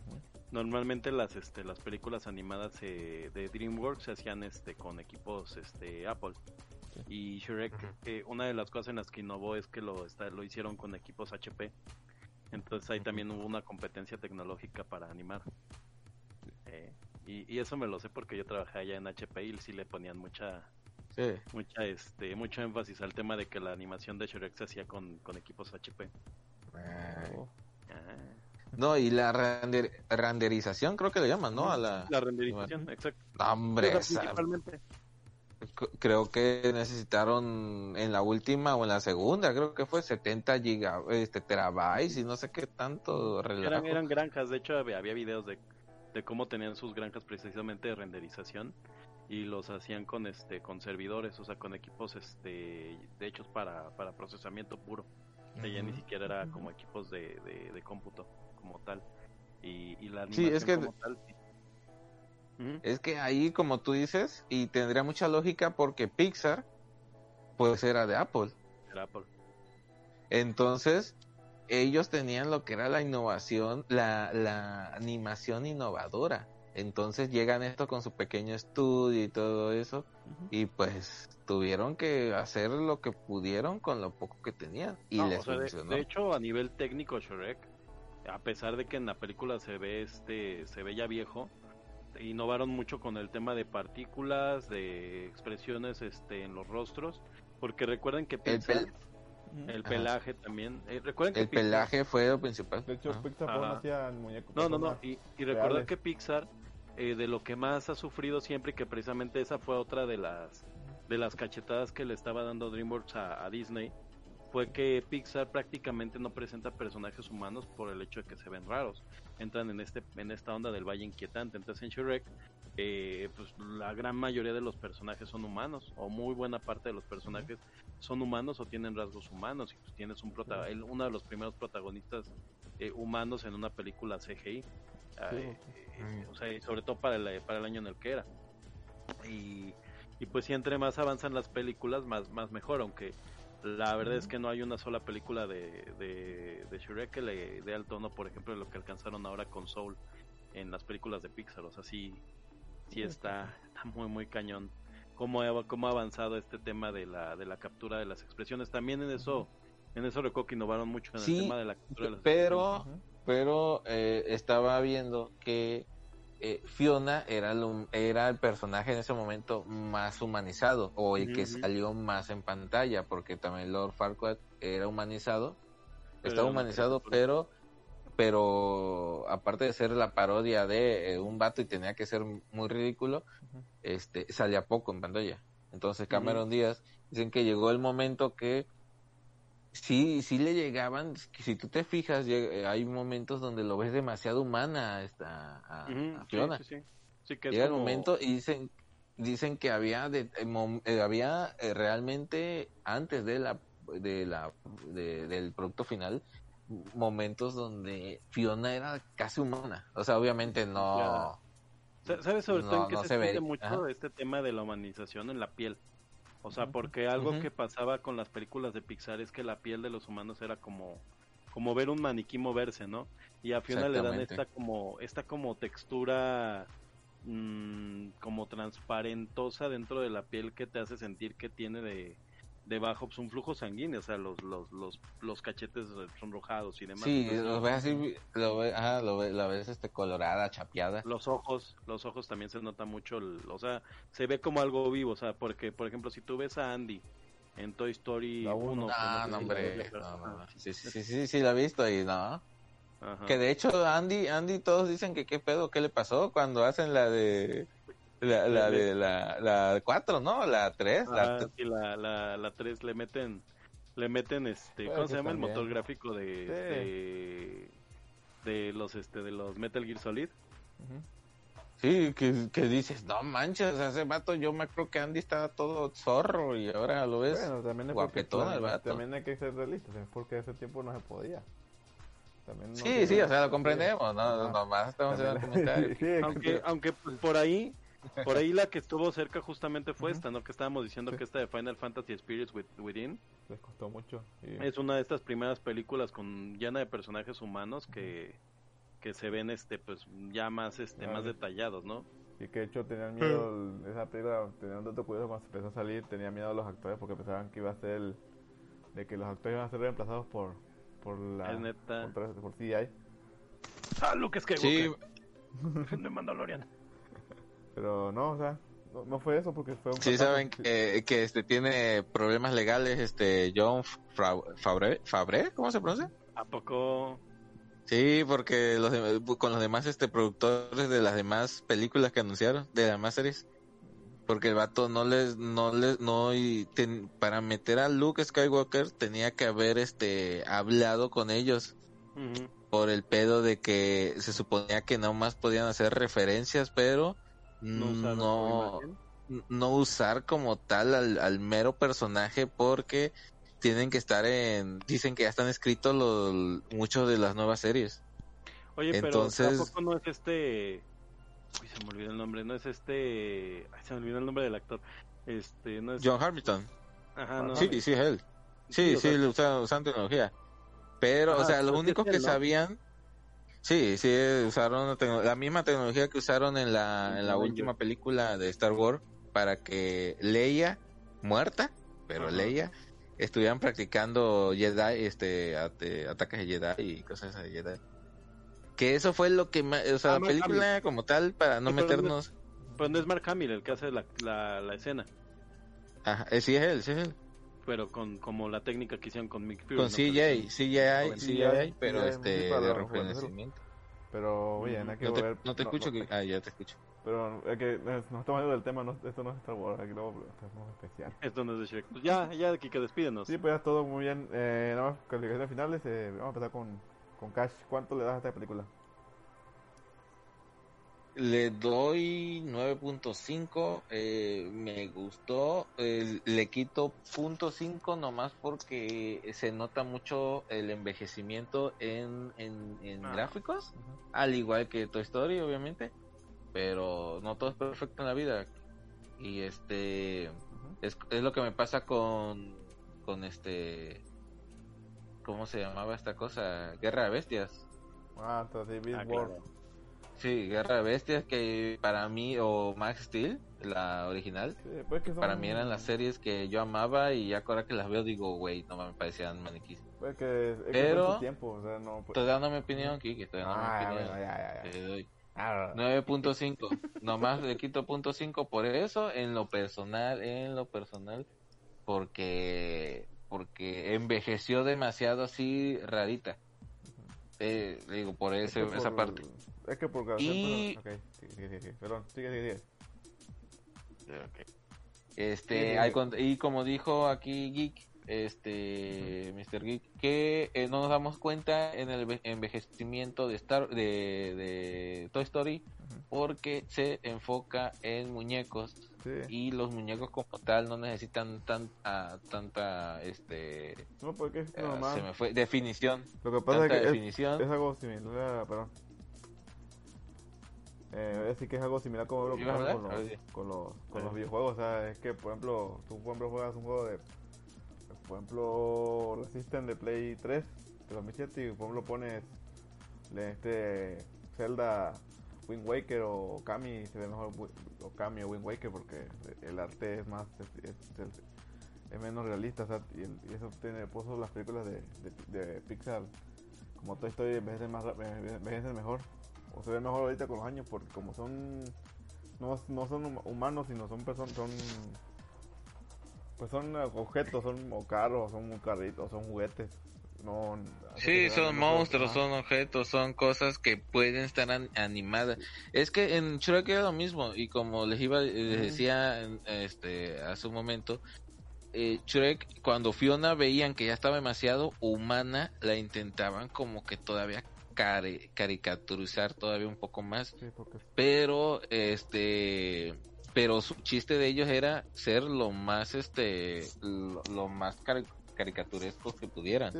Normalmente las, este, las películas animadas eh, de DreamWorks se hacían, este, con equipos, este, Apple. Y Shrek, eh, una de las cosas en las que innovó es que lo, está, lo hicieron con equipos HP. Entonces ahí también hubo una competencia tecnológica para animar. Eh, y, y eso me lo sé porque yo trabajé allá en HP y sí le ponían mucha, Sí. mucha, este, mucho énfasis al tema de que la animación de Shrek se hacía con, con equipos HP. Oh, Ah. No, y la render- renderización creo que le llaman, ¿no? A la... La renderización, exacto. No, hombre, esa- principalmente. Creo que necesitaron en la última o en la segunda, creo que fue 70 giga, este, terabytes y no sé qué tanto. Eran, eran granjas, de hecho había, había videos de, de cómo tenían sus granjas precisamente de renderización y los hacían con este con servidores, o sea, con equipos este de hechos para, para procesamiento puro. Ya ni siquiera era como equipos de, de, de cómputo como tal. Y, y la Sí, animación es que- como tal, Es que ahí, como tú dices, y tendría mucha lógica porque Pixar, pues era de Apple. Era Apple. Entonces, ellos tenían lo que era la innovación, la, la animación innovadora. Entonces llegan esto con su pequeño estudio y todo eso, y pues tuvieron que hacer lo que pudieron con lo poco que tenían y No, les o sea, de- funcionó. de, hecho, a nivel técnico, Shrek, a pesar de que en la película se ve este, se ve ya viejo, innovaron mucho con el tema de partículas, de expresiones este, en los rostros, porque recuerden que el, Pixar, pel- el Ajá. pelaje también, eh, recuerden que el Pixar- pelaje fue lo principal. De hecho, Ajá. Pixar Ajá. no hacía muñecos. No, no, no. personas. Y, y reales. que Pixar, eh, de lo que más ha sufrido siempre, y que precisamente esa fue otra de las de las cachetadas que le estaba dando DreamWorks a, a Disney, fue que Pixar prácticamente no presenta personajes humanos por el hecho de que se ven raros. Entran en este en esta onda del valle inquietante. Entonces en Shrek, eh, pues la gran mayoría de los personajes son humanos, o muy buena parte de los personajes son humanos o tienen rasgos humanos. Y pues tienes un prota el- uno de los primeros protagonistas eh, humanos en una película CGI. Eh, o sea, sobre todo para el, para el año en el que era. Y, y pues si entre más avanzan las películas, más, más mejor, aunque la verdad es que no hay una sola película de, de, de Shrek que le dé al tono, por ejemplo, de lo que alcanzaron ahora con Soul en las películas de Pixar. O sea, sí, sí está, está muy, muy cañón. Cómo ha, cómo ha avanzado este tema de la, de la captura de las expresiones. También en eso, en eso recuerdo que innovaron mucho en Sí, el tema de la captura de las pero Ujú. pero eh, estaba viendo que eh, Fiona era era el personaje en ese momento más humanizado o el que salió más en pantalla porque también Lord Farquaad era humanizado Pero estaba humanizado pero pero aparte de ser la parodia de eh, un vato y tenía que ser muy ridículo este salía poco en pantalla. Entonces. Cameron Díaz dicen que llegó el momento que sí, sí le llegaban, si tú te fijas, eh, hay momentos donde lo ves demasiado humana esta, a, Fiona. sí, sí. Sí, que Llega el momento y dicen, dicen que había, de, eh, eh, había eh, realmente antes de la, de la, de- del producto final, momentos donde Fiona era casi humana. O sea, obviamente no. Sa- ¿Sabes sobre todo No, en qué no se, se siente mucho Ajá. este tema de la humanización en la piel? O sea, porque algo que pasaba con las películas de Pixar es que la piel de los humanos era como como ver un maniquí moverse, ¿no? Y a Fiona le dan esta como esta como textura mm, como transparentosa dentro de la piel que te hace sentir que tiene de debajo pues, un flujo sanguíneo, o sea, los los los, los cachetes sonrojados y demás. Sí, Entonces, lo ves así, lo ves, ajá, lo ves, la ves este, colorada, chapeada. los ojos, los ojos también se nota mucho, el- o sea, se ve como algo vivo, o sea, porque, por ejemplo, si tú ves a Andy en Toy Story La uno. 1, Ah, no, hombre. Sí, sí, sí, sí, la he visto y no. Ajá. Que de hecho, Andy, Andy, todos dicen que qué pedo, qué le pasó cuando hacen la de. La, la de la, la 4, ¿no? La 3. Ajá, La, sí, la, la, la 3 le meten, le meten este, ¿cómo se llama el también. motor gráfico de, Sí. de, de los, este, de los Metal Gear Solid? Ujú. sí, que, que dices, no manches, ese vato, yo me acuerdo que Andy estaba todo zorro y ahora lo ves. Bueno, también es guapetón el vato. También hay que ser realistas, es porque ese tiempo no se podía. También no sí, sí, o sea, lo comprendemos, ¿no? Nomás estamos haciendo el comentario. Sí, Aunque, que- aunque por ahí, por ahí la que estuvo cerca justamente fue esta, ¿no? Que estábamos diciendo Sí. que esta de Final Fantasy Spirits With- Within les costó mucho. y- es una de estas primeras películas con llena de personajes humanos que, que se ven este pues ya más este más detallados, ¿no? Y que de hecho tenían miedo, el- esa película tenía un dato curioso cuando se empezó a salir, tenía miedo a los actores porque pensaban que iba a ser el, de que los actores iban a ser reemplazados por por la Es neta. por, por CGI, Ah, Luke Sí, Skywalker. de Mandalorian. Pero no, o sea, no, no fue eso porque fue un sí fracaso. saben que, que este tiene problemas legales, este John Fra- Fabre, Fabre, ¿cómo se pronuncia? ¿A poco? Sí, porque los de- con los demás este productores de las demás películas que anunciaron, de las demás series, porque el vato no les, no les, no y ten- para meter a Luke Skywalker tenía que haber este hablado con ellos por el pedo de que se suponía que no más podían hacer referencias, pero No no, usaron no, usar como tal al, al mero personaje porque tienen que estar en, dicen que ya están escritos los, muchos de las nuevas series. Oye, pero Entonces- tampoco no es este. Uy, se me olvidó el nombre. No es este. Ay, se me olvidó el nombre del actor. Este, no es. John Hamilton. Ajá, no. Sí, sí, es él. Sí, Sí, o sí, sea- usan, usan tecnología. Pero, o sea, únicos él, que ¿no? sabían, Sí, sí, usaron la misma tecnología que usaron en la, en la última película de Star Wars para que Leia, muerta, pero Leia, estuvieran practicando Jedi, este, ataques de Jedi y cosas de Jedi. Que eso fue lo que, o sea, ah, la película como tal, para no meternos... pero no es Mark Hamill el que hace la, la, escena. Ajá, eh, sí es él, sí es él pero con como la técnica que hicieron con Mick Fury. Con CJ, CJ, CJ, pero este de reconocimiento. Pero, oye, no hay que no te, no te escucho, que... ah, ya te escucho. Pero es que no estamos hablando del tema, no, esto no es Star Wars, aquí lo es especial. Esto no es de Shrek. Pues ya, ya, que despídenos. Sí, pues ya todo muy bien. Eh, nada más, calificaciones finales, eh, vamos a empezar con, con Cash. ¿Cuánto le das a esta película? Le doy 9.5, eh, me gustó, le quito .5 nomás porque se nota mucho el envejecimiento en, en, ah. gráficos, al igual que Toy Story obviamente, pero no todo es perfecto en la vida y este es, es lo que me pasa con con este ¿cómo se llamaba esta cosa? Guerra de Bestias. Ah, entonces ah, Sí, Guerra de Bestias, que para mí, o Max Steel, la original, pues para mí eran las series que yo amaba y ya ahora que las veo digo, güey, no me parecían maniquís. Pues que, es Pero, tiempo, o sea, no, pues... estoy dando mi opinión, Kiki, estoy dando mi ah, opinión. ya, ya, ya. 9.5, nomás le quito punto .5 por eso, en lo personal, en lo personal, porque porque envejeció demasiado así rarita. Eh, digo, por ese, esa parte. Es que por Y... Okay, sigue, sigue, Perdón, sigue, sigue, Este, y como dijo aquí Geek, este Mr. Geek que eh, no nos damos cuenta en el envejecimiento de Star de, de Toy Story porque se enfoca en muñecos y los muñecos como tal no necesitan tan, tanta este no porque es uh, se me fue definición lo que pasa es que definición. Es, algo similar perdón eh, que es algo similar como lo que pasa con, los, con, los, con los videojuegos o sea es que por ejemplo tú por ejemplo juegas un juego de por ejemplo, Resistance de Play 3 de 2007 y por ejemplo pones este Zelda Wind Waker o Kami se ve mejor o Kami o Wind Waker porque el arte es más es, menos realista y, eso tiene por eso las películas de, de, Pixar como Toy Story envejecen más envejecen mejor o se ve mejor ahorita con los años porque como son no, no son humanos sino son personas son pues son objetos, son carros, son carritos, son juguetes. No, sí, son monstruos, son objetos, son cosas que pueden estar animadas. Es que en Shrek era lo mismo y como les iba les decía este hace un momento, eh, Shrek cuando Fiona veían que ya estaba demasiado humana, la intentaban como que todavía caricaturizar todavía un poco más. Pero este pero su chiste de ellos era ser lo más este lo, más caricaturescos que pudieran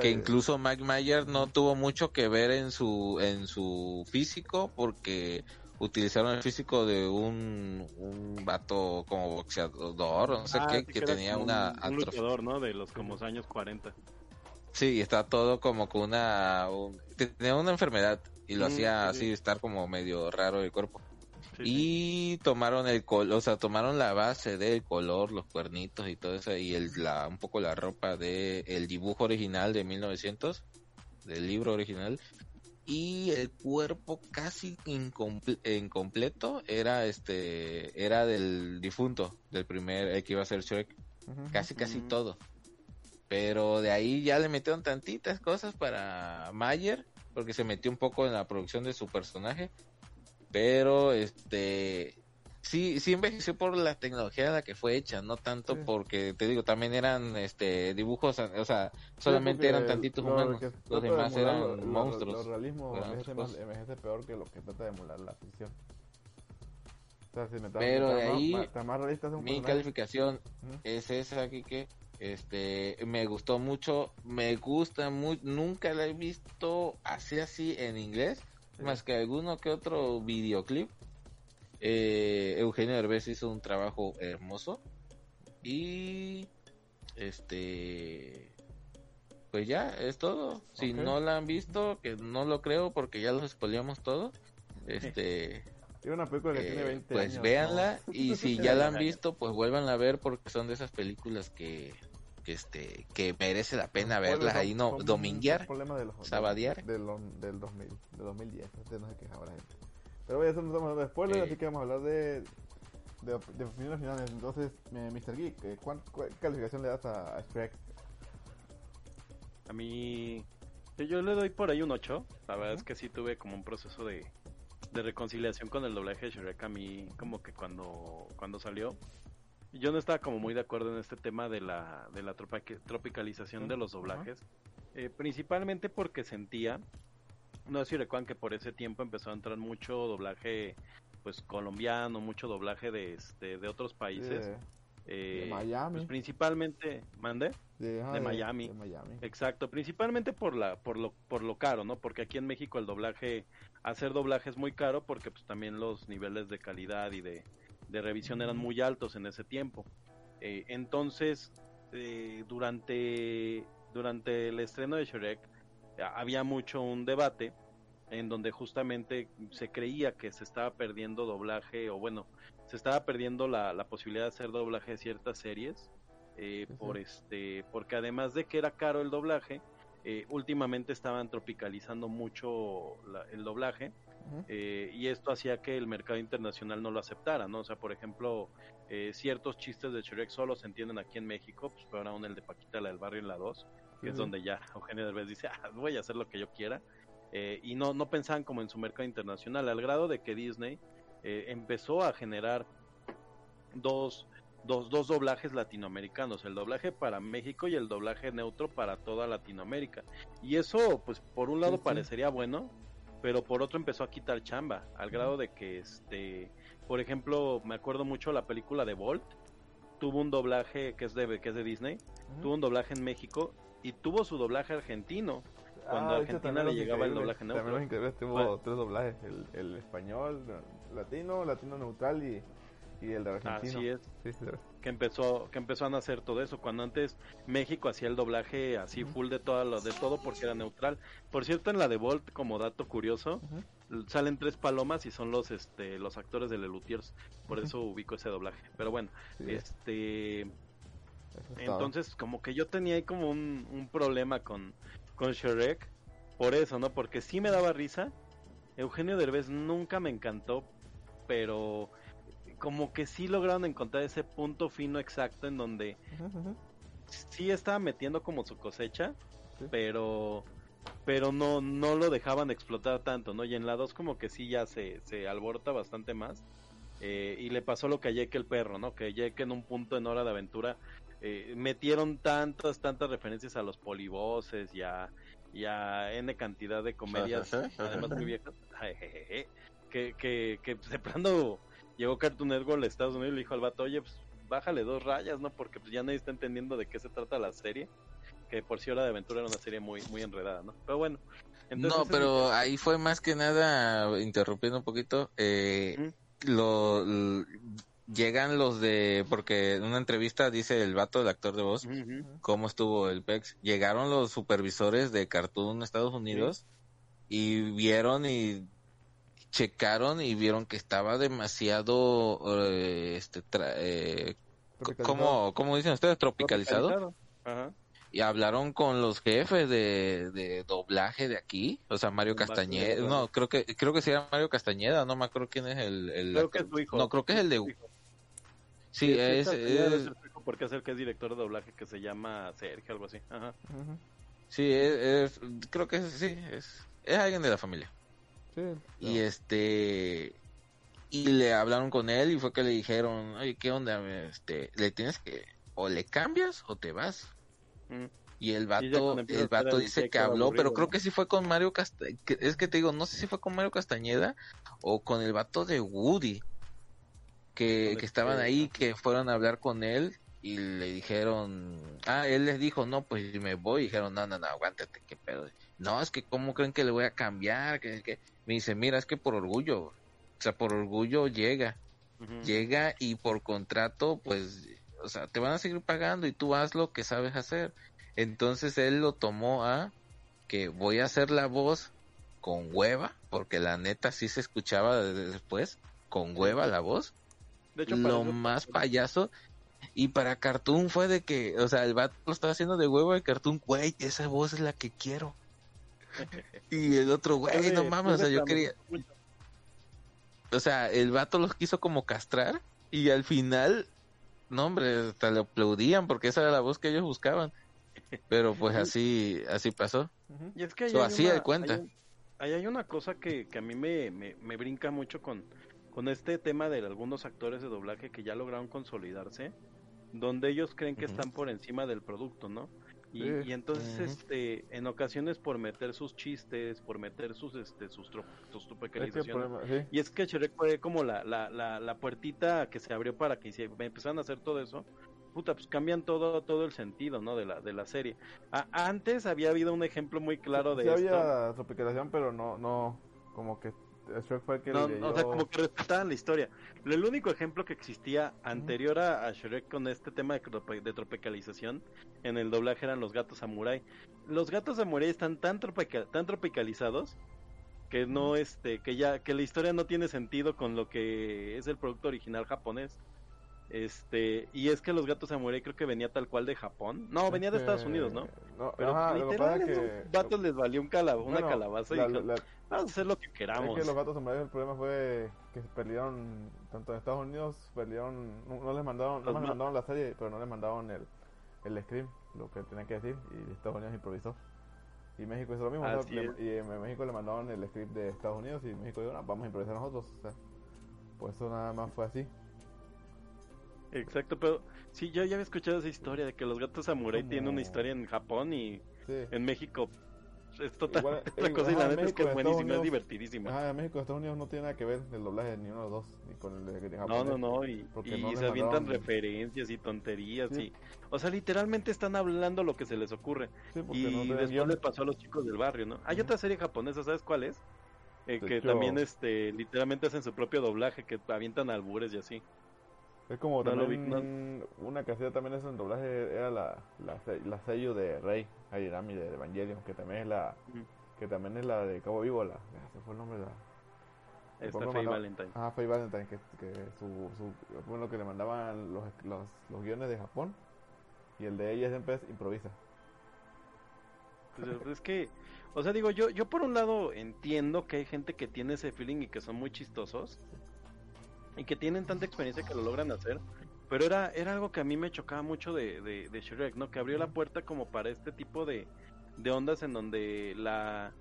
que incluso Mike Mayer no tuvo mucho que ver en su en su físico porque utilizaron el físico de un, un vato como boxeador no sé ah, qué que tenía una un luchador no de los como años 40 sí está todo como con una tenía una enfermedad y lo mm, hacía así estar como medio raro el cuerpo. Y tomaron el color, o sea, tomaron la base del color, los cuernitos y todo eso, y el, la, un poco la ropa de el dibujo original de 1900, del libro original, y el cuerpo casi incompleto era este, era del difunto, del primer, el que iba a ser Shrek, casi casi todo. Pero de ahí ya le metieron tantitas cosas para Mayer, porque se metió un poco en la producción de su personaje pero este sí sí envejeció por la tecnología a la que fue hecha no tanto porque te digo también eran este dibujos o sea solamente eran tantitos humanos los demás eran monstruos el realismo envejece, peor que lo que trata de emular la ficción. Pero de ahí mi calificación es esa aquí que este me gustó mucho me gusta muy nunca la he visto así así en inglés más que alguno que otro videoclip. Eh, Eugenio Derbez hizo un trabajo hermoso y este pues ya, es todo. Si no la han visto, que no lo creo porque ya los spoileamos todo, este, Es una película que eh, tiene 20 pues años. véanla y si ya la han visto, pues vuelvan a ver porque son de esas películas que, que este, que merece la pena verlas ahí, no, son dominguear. problemas de los, sabadear. Del, del 2000, del 2010, entonces no se quejaba la gente. Pero bueno, eso no estamos hablando de spoilers, Eh. así que vamos a hablar de, de, de opiniones finales. Entonces, eh, Mr. Geek, eh, ¿cuán- ¿cuál calificación le das a, a Shrek? A mí, yo- le doy por ahí un 8. La verdad es que sí tuve como un proceso de, de reconciliación con el doblaje de Shrek. A mí, como que cuando, cuando salió, yo no estaba como muy de acuerdo en este tema de la, de la tropa- tropicalización de los doblajes. Eh, principalmente porque sentía, no sé si recuerdan que por ese tiempo empezó a entrar mucho doblaje pues colombiano, mucho doblaje de, este, de otros países. De, eh, de Miami. pues principalmente, ¿mande? de Miami. de Miami. Exacto, principalmente por la por lo por lo caro, ¿no? Porque aquí en México el doblaje hacer doblaje es muy caro porque pues también los niveles de calidad y de, de revisión eran muy altos en ese tiempo. Eh, entonces, eh, durante durante el estreno de Shrek eh, había mucho un debate en donde justamente se creía que se estaba perdiendo doblaje o bueno, se estaba perdiendo la, la posibilidad de hacer doblaje de ciertas series eh, por este porque además de que era caro el doblaje eh, últimamente estaban tropicalizando mucho la- el doblaje Eh, y esto hacía que el mercado internacional no lo aceptara, ¿no? O sea, por ejemplo, eh, ciertos chistes de Shrek solo se entienden aquí en México, pues peor aún el de Paquita, la del barrio en la 2, que es donde ya Eugenio Derbez dice, ah, voy a hacer lo que yo quiera, eh, y no, no pensaban como en su mercado internacional, al grado de que Disney eh, empezó a generar dos, dos, dos doblajes latinoamericanos, el doblaje para México y el doblaje neutro para toda Latinoamérica. Y eso, pues, por un lado Sí, sí. parecería bueno, pero por otro empezó a quitar chamba, al grado de que, este, por ejemplo, me acuerdo mucho la película de Bolt, tuvo un doblaje que es de, que es de Disney, tuvo un doblaje en México y tuvo su doblaje argentino. cuando a hecho, Argentina le llegaba el doblaje neutro. También Los Increíbles tuvo tres doblajes: el, el español, latino, latino neutral y, y el de argentino. Así es. Sí, sí, que empezó que empezó a nacer todo eso cuando antes México hacía el doblaje así full de todo lo de todo porque era neutral. Por cierto en la de Volt como dato curioso salen tres palomas y son los este los actores de Lelutiers. Por eso ubico ese doblaje. Pero bueno sí, este entonces como que yo tenía ahí como un, un problema con con Shrek por eso no porque sí me daba risa. Eugenio Derbez nunca me encantó pero como que sí lograron encontrar ese punto fino exacto en donde sí estaba metiendo como su cosecha, Sí. pero pero no no lo dejaban explotar tanto, ¿no? Y en la 2 como que sí ya se, se alborota bastante más. eh, y le pasó lo que a Jake el perro, ¿no? Que Jake en un punto en Hora de Aventura eh, metieron tantas, tantas referencias a los polivoces y a, y a N cantidad de comedias, además muy viejas, que, que, que de plano llegó Cartoon Network a Estados Unidos y le dijo al vato, oye, pues bájale dos rayas, ¿no? Porque pues ya nadie está entendiendo de qué se trata la serie. Que por si Hora de Aventura era una serie muy, muy enredada, ¿no? Pero bueno. entonces no, pero ahí fue más que nada, interrumpiendo un poquito, eh, lo, llegan los de, porque en una entrevista dice el vato, el actor de voz, cómo estuvo el PEX. Llegaron los supervisores de Cartoon Estados Unidos y vieron y checaron y vieron que estaba demasiado, eh, este, tra- eh. ¿cómo, cómo dicen ustedes? Tropicalizado. Ajá. Y hablaron con los jefes de, de doblaje de aquí, o sea, Mario Castañeda, no, creo que creo que sí era Mario Castañeda, no me acuerdo quién es el, el Creo que es su hijo. No, creo que es el de. Sí, Sí, es, porque es el que es director de doblaje que se llama Sergio, algo así. Ajá. Sí, es, es- creo que es, sí, es, es alguien de la familia. Sí, Y este y le hablaron con él y fue que le dijeron, "Oye, ¿qué onda? Este, le tienes que o le cambias o te vas." Mm. Y el vato, el vato dice que habló, aburrido, pero creo ¿no? que sí fue con Mario Castañeda, es que te digo, no sé si fue con Mario Castañeda o con el vato de Woody, que, el estaban ahí, que fueron a hablar con él y le dijeron, ah, él les dijo, no, pues me voy, y dijeron, no, no, no, aguántate, qué pedo. No, es que cómo creen que le voy a cambiar, que, que... me dice, mira, es que por orgullo, o sea, por orgullo llega, llega y por contrato, pues, o sea, te van a seguir pagando y tú haz lo que sabes hacer. Entonces él lo tomó a que voy a hacer la voz con hueva, porque la neta sí se escuchaba después, con hueva la voz. De hecho, lo más payaso. Y para Cartoon fue de que, o sea, el vato lo estaba haciendo de huevo de Cartoon, güey, esa voz es la que quiero. Y el otro, güey, no mames, o sea, yo quería... O sea, el vato los quiso como castrar y al final, no hombre, hasta le aplaudían porque esa era la voz que ellos buscaban. Pero pues así, así pasó. Y es que así de cuenta. Ahí hay, una cosa que, que a mí me, me, brinca mucho con, con este tema de algunos actores de doblaje que ya lograron consolidarse, donde ellos creen que están por encima del producto, ¿no? Y, entonces, este, en ocasiones por meter sus chistes, por meter sus, este, sus, sus Y es que Shrek fue como la, la, la, la, puertita que se abrió para que se empezaran a hacer todo eso. Puta, pues cambian todo, todo el sentido, ¿no? De la, de la serie. antes había habido un ejemplo muy claro de sí, había tropicalización, pero no, no, como que Shrek fue el que no, O sea, como que respetaban la historia. El único ejemplo que existía anterior a, Shrek con este tema de, de, tropicalización en el doblaje eran los gatos samurai. Los gatos samurai están tan, tan tropicalizados que no este que ya que la historia no tiene sentido con lo que es el producto original japonés. Este, y es que los gatos samurai creo que venía tal cual de Japón. No, venía de Estados Unidos, ¿no? Pero literalmente los gatos les valió un una calabaza y vamos a hacer lo que queramos. Es que los gatos samurai el problema fue que perdieron tanto en Estados Unidos, perdieron no, les mandaron, no les mandaron la serie, pero no les mandaron el el script, lo que tenían que decir y Estados Unidos improvisó. Y México hizo lo mismo, y en México le mandaron el script de Estados Unidos y México dijo, vamos a improvisar nosotros, o sea, pues eso nada más fue así. Exacto, pero sí, yo ya había escuchado esa historia de que los gatos samurai tienen una historia en Japón y en México es total otra cosa y la neta es que es buenísima, es divertidísima. Ah, en México, Estados Unidos no tiene nada que ver el doblaje ni uno de los dos, ni con el de Japón. No, no, no, y, y se avientan referencias y tonterías y... O sea, literalmente están hablando lo que se les ocurre. y después le pasó a los chicos del barrio, ¿no? Hay otra serie japonesa, ¿sabes cuál es? Eh, que también este literalmente hacen su propio doblaje, que avientan albures y así. Es como también una casilla también es en doblaje era la, la, sello de Rey Arirami de Evangelion, que también es la que también es la de Cabo Vivo, la se fue el nombre de la Esta Faye Valentine. Ah, Faye Valentine, que, que su, su bueno, que le mandaban los, los, los guiones de Japón y el de ella siempre es improvisa. Pues es que, o sea, digo, yo, yo por un lado entiendo que hay gente que tiene ese feeling y que son muy chistosos, y que tienen tanta experiencia que lo logran hacer. Pero era, era algo que a mí me chocaba mucho de, de, Shrek, ¿no? Que abrió la puerta como para este tipo de, de ondas en donde la,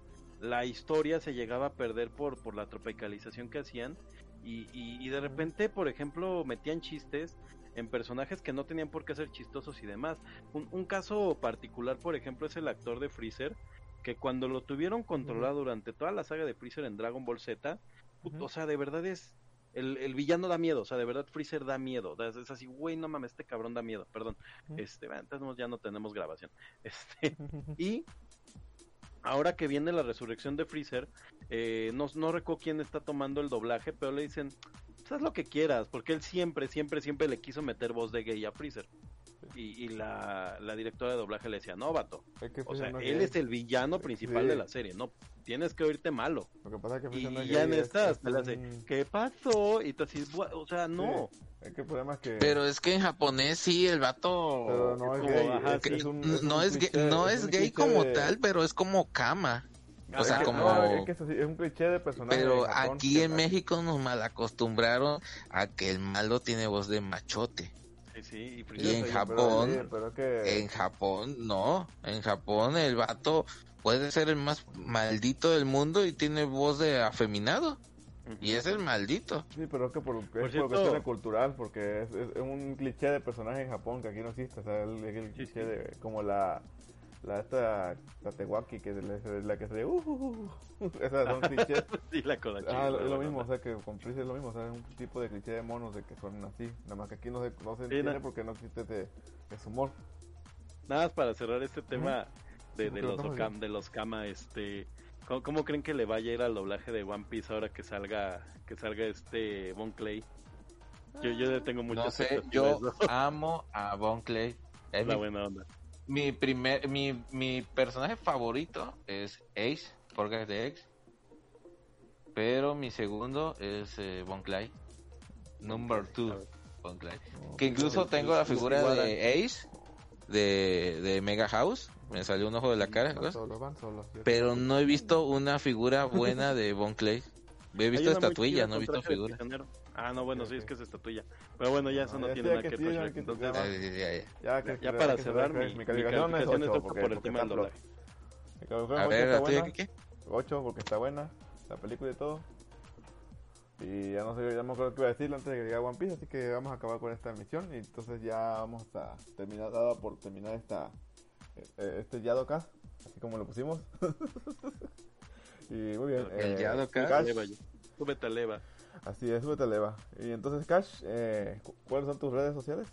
la historia se llegaba a perder por, por la tropicalización que hacían. Y, y, de repente, por ejemplo, metían chistes en personajes que no tenían por qué ser chistosos y demás. Un, un caso particular, por ejemplo, es el actor de Freezer, que cuando lo tuvieron controlado durante toda la saga de Freezer en Dragon Ball Z, o sea, de verdad es el, villano da miedo, o sea, de verdad Freezer da miedo. Es así, güey, no mames, este cabrón da miedo, perdón. Este, entonces ya no tenemos grabación. Este, y ahora que viene la resurrección de Freezer, eh, no, no recuerdo quién está tomando el doblaje, pero le dicen, pues haz lo que quieras, porque él siempre, siempre, siempre le quiso meter voz de gay a Freezer. Y, la, directora de doblaje le decía, no, vato. o sea, él es el villano principal de la serie, no tienes que oírte malo. Lo que pasa es que y ya en estas te le hace, ¿qué pasó? Y tú así, o sea, no. Es que el problema es que... Pero es que en japonés sí, el vato... no es gay. no, es gay no es gay como tal, pero es como cama. O sea, como... es, que es, un cliché de personaje. Pero aquí en México nos malacostumbraron a que el malo tiene voz de machote. Sí, y, en Japón, en Japón no, en Japón el vato puede ser el más maldito del mundo y tiene voz de afeminado. Y es el maldito. Sí, pero es que por, es por cuestión cultural, porque es, es, un cliché de personaje en Japón que aquí no existe. O sea, el, el cliché de como la la esta Tatewaki que es la que se uh, uh, uh, esas son clichés. Sí, la ah, es lo mismo o sea que con Freeze es lo mismo o sea es un tipo de cliché de monos de que son así nada más que aquí no se, no se entiende porque no existe ese, ese, humor. Nada más para cerrar este tema de, de los de los Kama este ¿cómo, creen que le vaya a ir al doblaje de One Piece ahora que salga que salga este Bon Clay yo, yo tengo mucho no sé, yo amo a Bon Clay es la buena onda mi primer, mi, mi personaje favorito es Ace, porque de X. Pero mi segundo es eh, Von Clyde. Number 2, Von Clyde. Que incluso tengo la figura de Ace de, de Mega House. Me salió un ojo de la cara. Pero no he visto una figura buena de Von Clyde. He visto estatuilla, no he visto figura. Ah, no, bueno, sí, es que es estatuilla. Pero bueno, ya eso no ya tiene nada que ver. Entonces, ya Ah, ya, ya, ya. Ya, que- ya que- para que- cerrar, mi, mi mi calificación es calificación 8 es porque, por el tema está del doblaje. Mi calificación A ver, está ¿la tuya buena. qué qué? 8 porque está buena la película y todo. Y ya no sé, ya no me acuerdo qué iba a decir antes de que llegara One Piece, así que vamos a acabar con esta misión y entonces ya vamos a terminar, dada por terminar esta eh, este Yadocast, así como lo pusimos. y muy bien. El eh, Yadocast. Súbete a leva. Así es, súbete a leva. Y entonces Cash, eh, cu- ¿cuáles son tus redes sociales?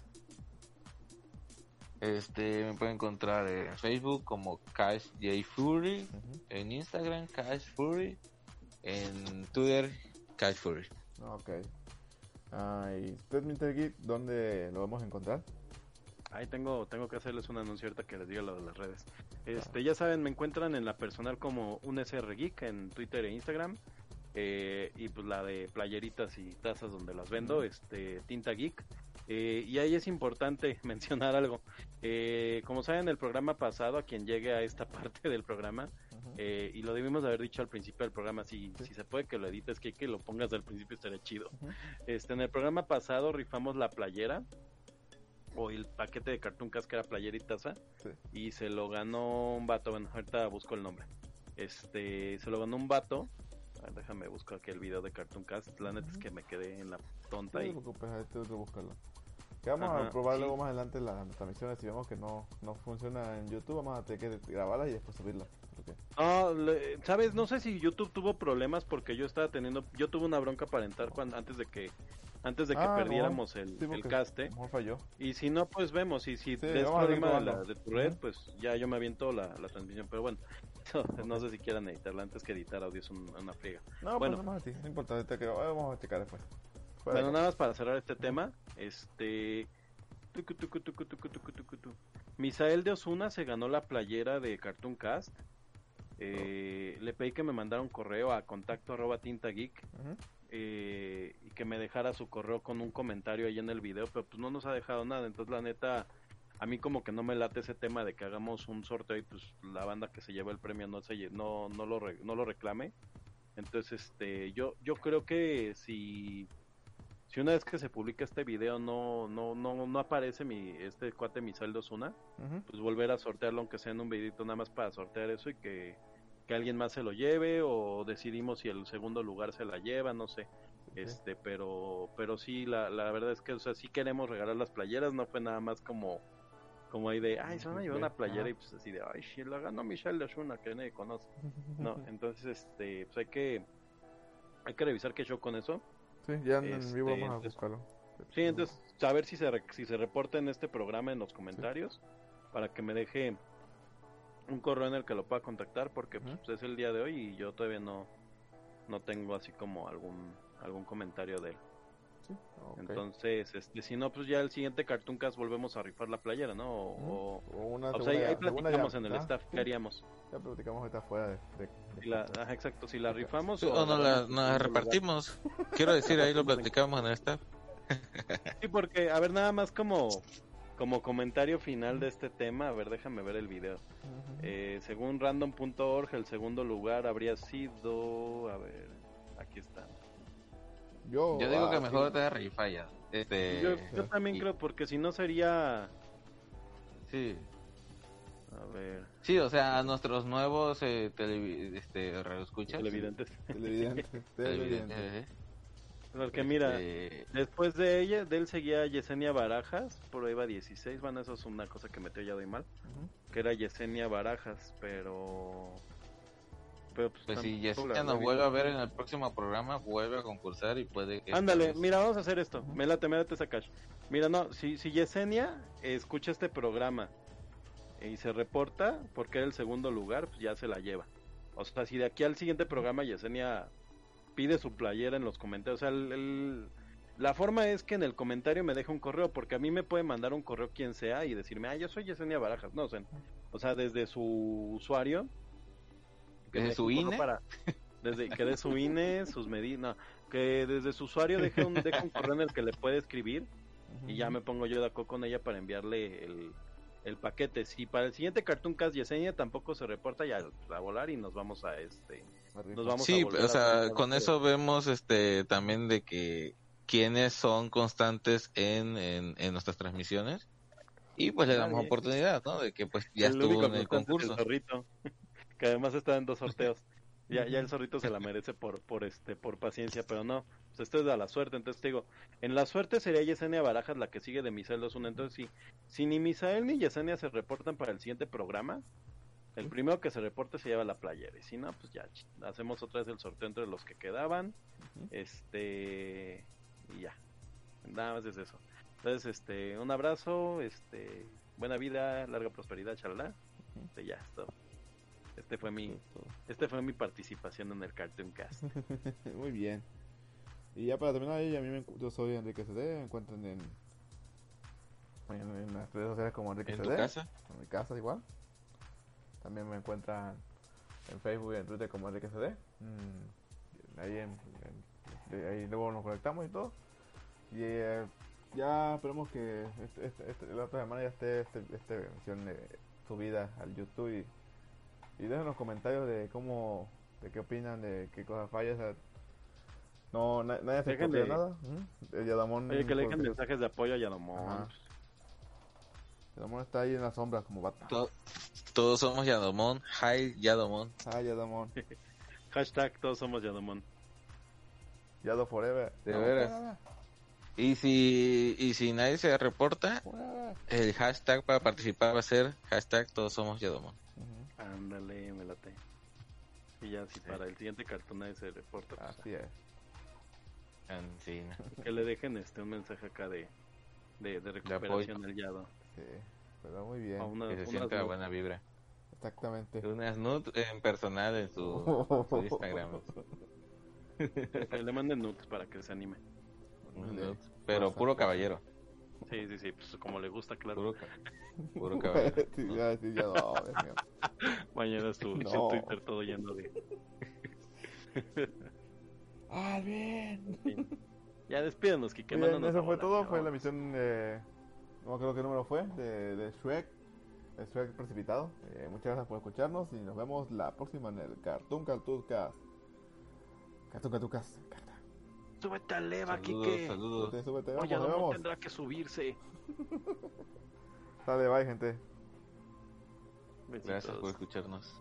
Este, me pueden encontrar en Facebook como Cash J Fury, en Instagram Cash Fury, en Twitter Cash Fury. Ok. Ah, y usted, Mr. Geek, ¿dónde lo vamos a encontrar? Ahí tengo, tengo que hacerles un anuncio ahorita que les diga lo de las redes. Este, ya saben, me encuentran en la personal como un SR Geek en Twitter e Instagram. Eh, y pues la de playeritas y tazas donde las vendo, este, Tinta Geek. Eh, y ahí es importante mencionar algo. Eh, como saben, el programa pasado, a quien llegue a esta parte del programa, eh, y lo debimos de haber dicho al principio del programa, si, Sí. si se puede que lo edites, que, que lo pongas al principio estaría chido. Este, en el programa pasado rifamos la playera o el paquete de que era playera y taza Sí. y se lo ganó un vato, bueno, ahorita busco el nombre. Este, se lo ganó un vato. A ver, déjame buscar aquí el video de Cartoon Cast. La neta es que me quedé en la tonta No te preocupes, ahí. Que vamos Ajá, a probar sí. luego más adelante las transmisiones. Si vemos que no, no funciona en YouTube, vamos a tener que grabarlas y después subirlas. Ok. No, le- sabes, no sé si YouTube tuvo problemas porque yo estaba teniendo, yo tuve una bronca para entrar cuando, antes de que, antes de que Ah, no. perdiéramos el, Sí, el caste. Falló. Y si no, pues vemos. Y si Sí, es problema de, la, de tu red, pues ya yo me aviento la, la transmisión. Pero bueno, no sé si quieran editarla antes que editar audio es un- una friega. No, Bueno. pues nada más a ti. No importa, ahorita que vamos a checar después. Fuera Bueno, nada más para cerrar este tema, este... tucu, tucu, tucu, tucu, tucu, tucu, tu. Misael de Osuna se ganó la playera de Cartoon Cast. Eh, Le pedí que me mandara un correo a contacto arroba tinta geek eh, y que me dejara su correo con un comentario ahí en el video, pero pues no nos ha dejado nada, entonces la neta, a mí como que no me late ese tema de que hagamos un sorteo y pues la banda que se lleva el premio no se no, no lo re- no lo reclame. Entonces, este, yo, yo creo que si, si una vez que se publica este video no, no, no, no aparece mi, este cuate Misael de Osuna, Ujú. pues volver a sortearlo aunque sea en un videito nada más para sortear eso y que, que alguien más se lo lleve o decidimos si el segundo lugar se la lleva, no sé. Este, pero pero sí la, la verdad es que o sea, sí queremos regalar las playeras, no fue nada más como como ahí de, ay, se van a llevar una playera y pues así de, ay, si la ganó Michelle de Shuna que nadie conoce. No, entonces este, pues hay que hay que revisar qué show con eso. Sí, ya en Este, vivo vamos a buscarlo. Sí, entonces saber si se si se reporta en este programa en los comentarios para que me deje un correo en el que lo pueda contactar porque Ujú. pues, es el día de hoy y yo todavía no no tengo así como algún algún comentario de él. Sí. Entonces, este si no pues ya el siguiente Cartoon Cast volvemos a rifar la playera, ¿no? O, o- O una o sea, ahí, platicamos ya, en el ¿ah? staff qué haríamos. Ya platicamos ahorita afuera de... de- de- Si la, ajá, exacto, si la rifamos Sí, o nos la, nos repartimos. Quiero decir, ahí lo platicamos en el staff. Sí, porque, a ver, nada más como, como comentario final de este tema, a ver, déjame ver el video. Ujú. Eh, según random.org, el segundo lugar habría sido, a ver, aquí está. Yo, Yo digo ah, que sí. mejor te rifa ya. Este, Yo, yo también y- creo, porque si no sería, Sí. a ver, Sí, o sea, a nuestros nuevos eh, televi- este, radioescuchas. televidentes. Televidente, televidente. Televidentes, Porque eh, mira, este, después de ella, de él seguía Yesenia Barajas, por ahí va 16, bueno, eso es una cosa que metió ya doy mal, que era Yesenia Barajas, pero... Pero pues, Pues si la nos vuelve a ver en el próximo programa, vuelve a concursar y puede que... Ándale, vez- mira, vamos a hacer esto. Me late, me late cash. Mira, no, si, si Yesenia escucha este programa y se reporta porque era el segundo lugar, pues ya se la lleva. O sea, si de aquí al siguiente programa Yesenia pide su playera en los comentarios, o sea, el, el, La forma es que en el comentario me deje un correo, porque a mí me puede mandar un correo quien sea y decirme, ah, yo soy Yesenia Barajas. No, o sea, o sea desde su usuario. Que ¿Desde su INE? Para, desde que de su INE, sus medidas. No, que desde su usuario deje un, deje un correo en el que le puede escribir y ya me pongo yo de acuerdo con ella para enviarle el, el paquete. Si para el siguiente Cartoon Cast Yesenia tampoco se reporta, ya a volar y nos vamos a este. Nos vamos Sí, o sea, con de- eso vemos este también de que quienes son constantes en, en, en nuestras transmisiones y pues le damos Nadie. oportunidad, ¿no? De que pues ya el estuvo en el concurso. el que además está en dos sorteos. Ya, ya el zorrito se la merece por, por este, por paciencia, pero no, pues esto es de la suerte, entonces te digo, en la suerte sería Yesenia Barajas la que sigue de Misael 2-1, entonces si, si ni Misael ni Yesenia se reportan para el siguiente programa, el primero que se reporte se lleva la playera, y si no, pues ya, hacemos otra vez el sorteo entre los que quedaban, este, y ya, nada más es eso. Entonces, este, un abrazo, este, buena vida, larga prosperidad, chalala. Este, ya, es todo. Este fue mi, este fue mi participación en el Cartoon Cast. Muy bien. Y ya para terminar, ahí, a mí me, encu- yo soy Enrique CD, me encuentran en, en, en las redes sociales como Enrique ¿En CD. tu casa? En mi casa igual. También me encuentran en Facebook y en Twitter como Enrique CD. Mm, ahí, en, en- de ahí luego nos conectamos y todo. Y eh, ya esperemos que este, este- este- la otra semana ya esté este, esta emisión eh, subida al YouTube y, y dejen los comentarios de cómo, de qué opinan, de qué cosas fallas. o sea, no, na- nadie se escogió nada. Ujú. El Yadamón, Oye, que le dejen porque- mensajes de apoyo a Yanomón. Ajá. Yadamón está ahí en la sombra como bata. To- todos somos Yadomón, hi Yadomón. Ah, Yadamón. Hashtag todos somos Yanomón. Yado Forever. De No, veras. Y si, y si nadie se reporta, el hashtag para participar va a ser hashtag todos somos Yadomón. Ándale, me late. Y ya, si para el siguiente cartón nadie se reporta, pues, Así es. Ancina. que le dejen este un mensaje acá de, de, de recuperación del Yado. Sí. Pero muy bien. Una- Que se sienta buena vibra. Exactamente. Unas nudes en personal en su, su Instagram. Le manden nudes para que se anime. Nudes, Pero puro caballero. Sí, sí, sí, pues como le gusta, claro. Puro, ca- puro caballero. Sí, iba a decir Yado, Dios mío. Mañana su No. Twitter todo lleno de... Alvin. Ya despídanos, Kike. Bien, eso fue todo. ya Fue la misión de. No me acuerdo qué número fue. De, de Shrek. De Shrek precipitado. Eh, muchas gracias por escucharnos. Y nos vemos la próxima en el Cartoon Cartoon Cast. Cartoon Cartoon Cast. Súbete al Eva, Saludos, Kike. saludos. Súbete, súbete. Vamos, Oye, vemos. tendrá que subirse. Dale, bye, gente. Besitos. Gracias por escucharnos.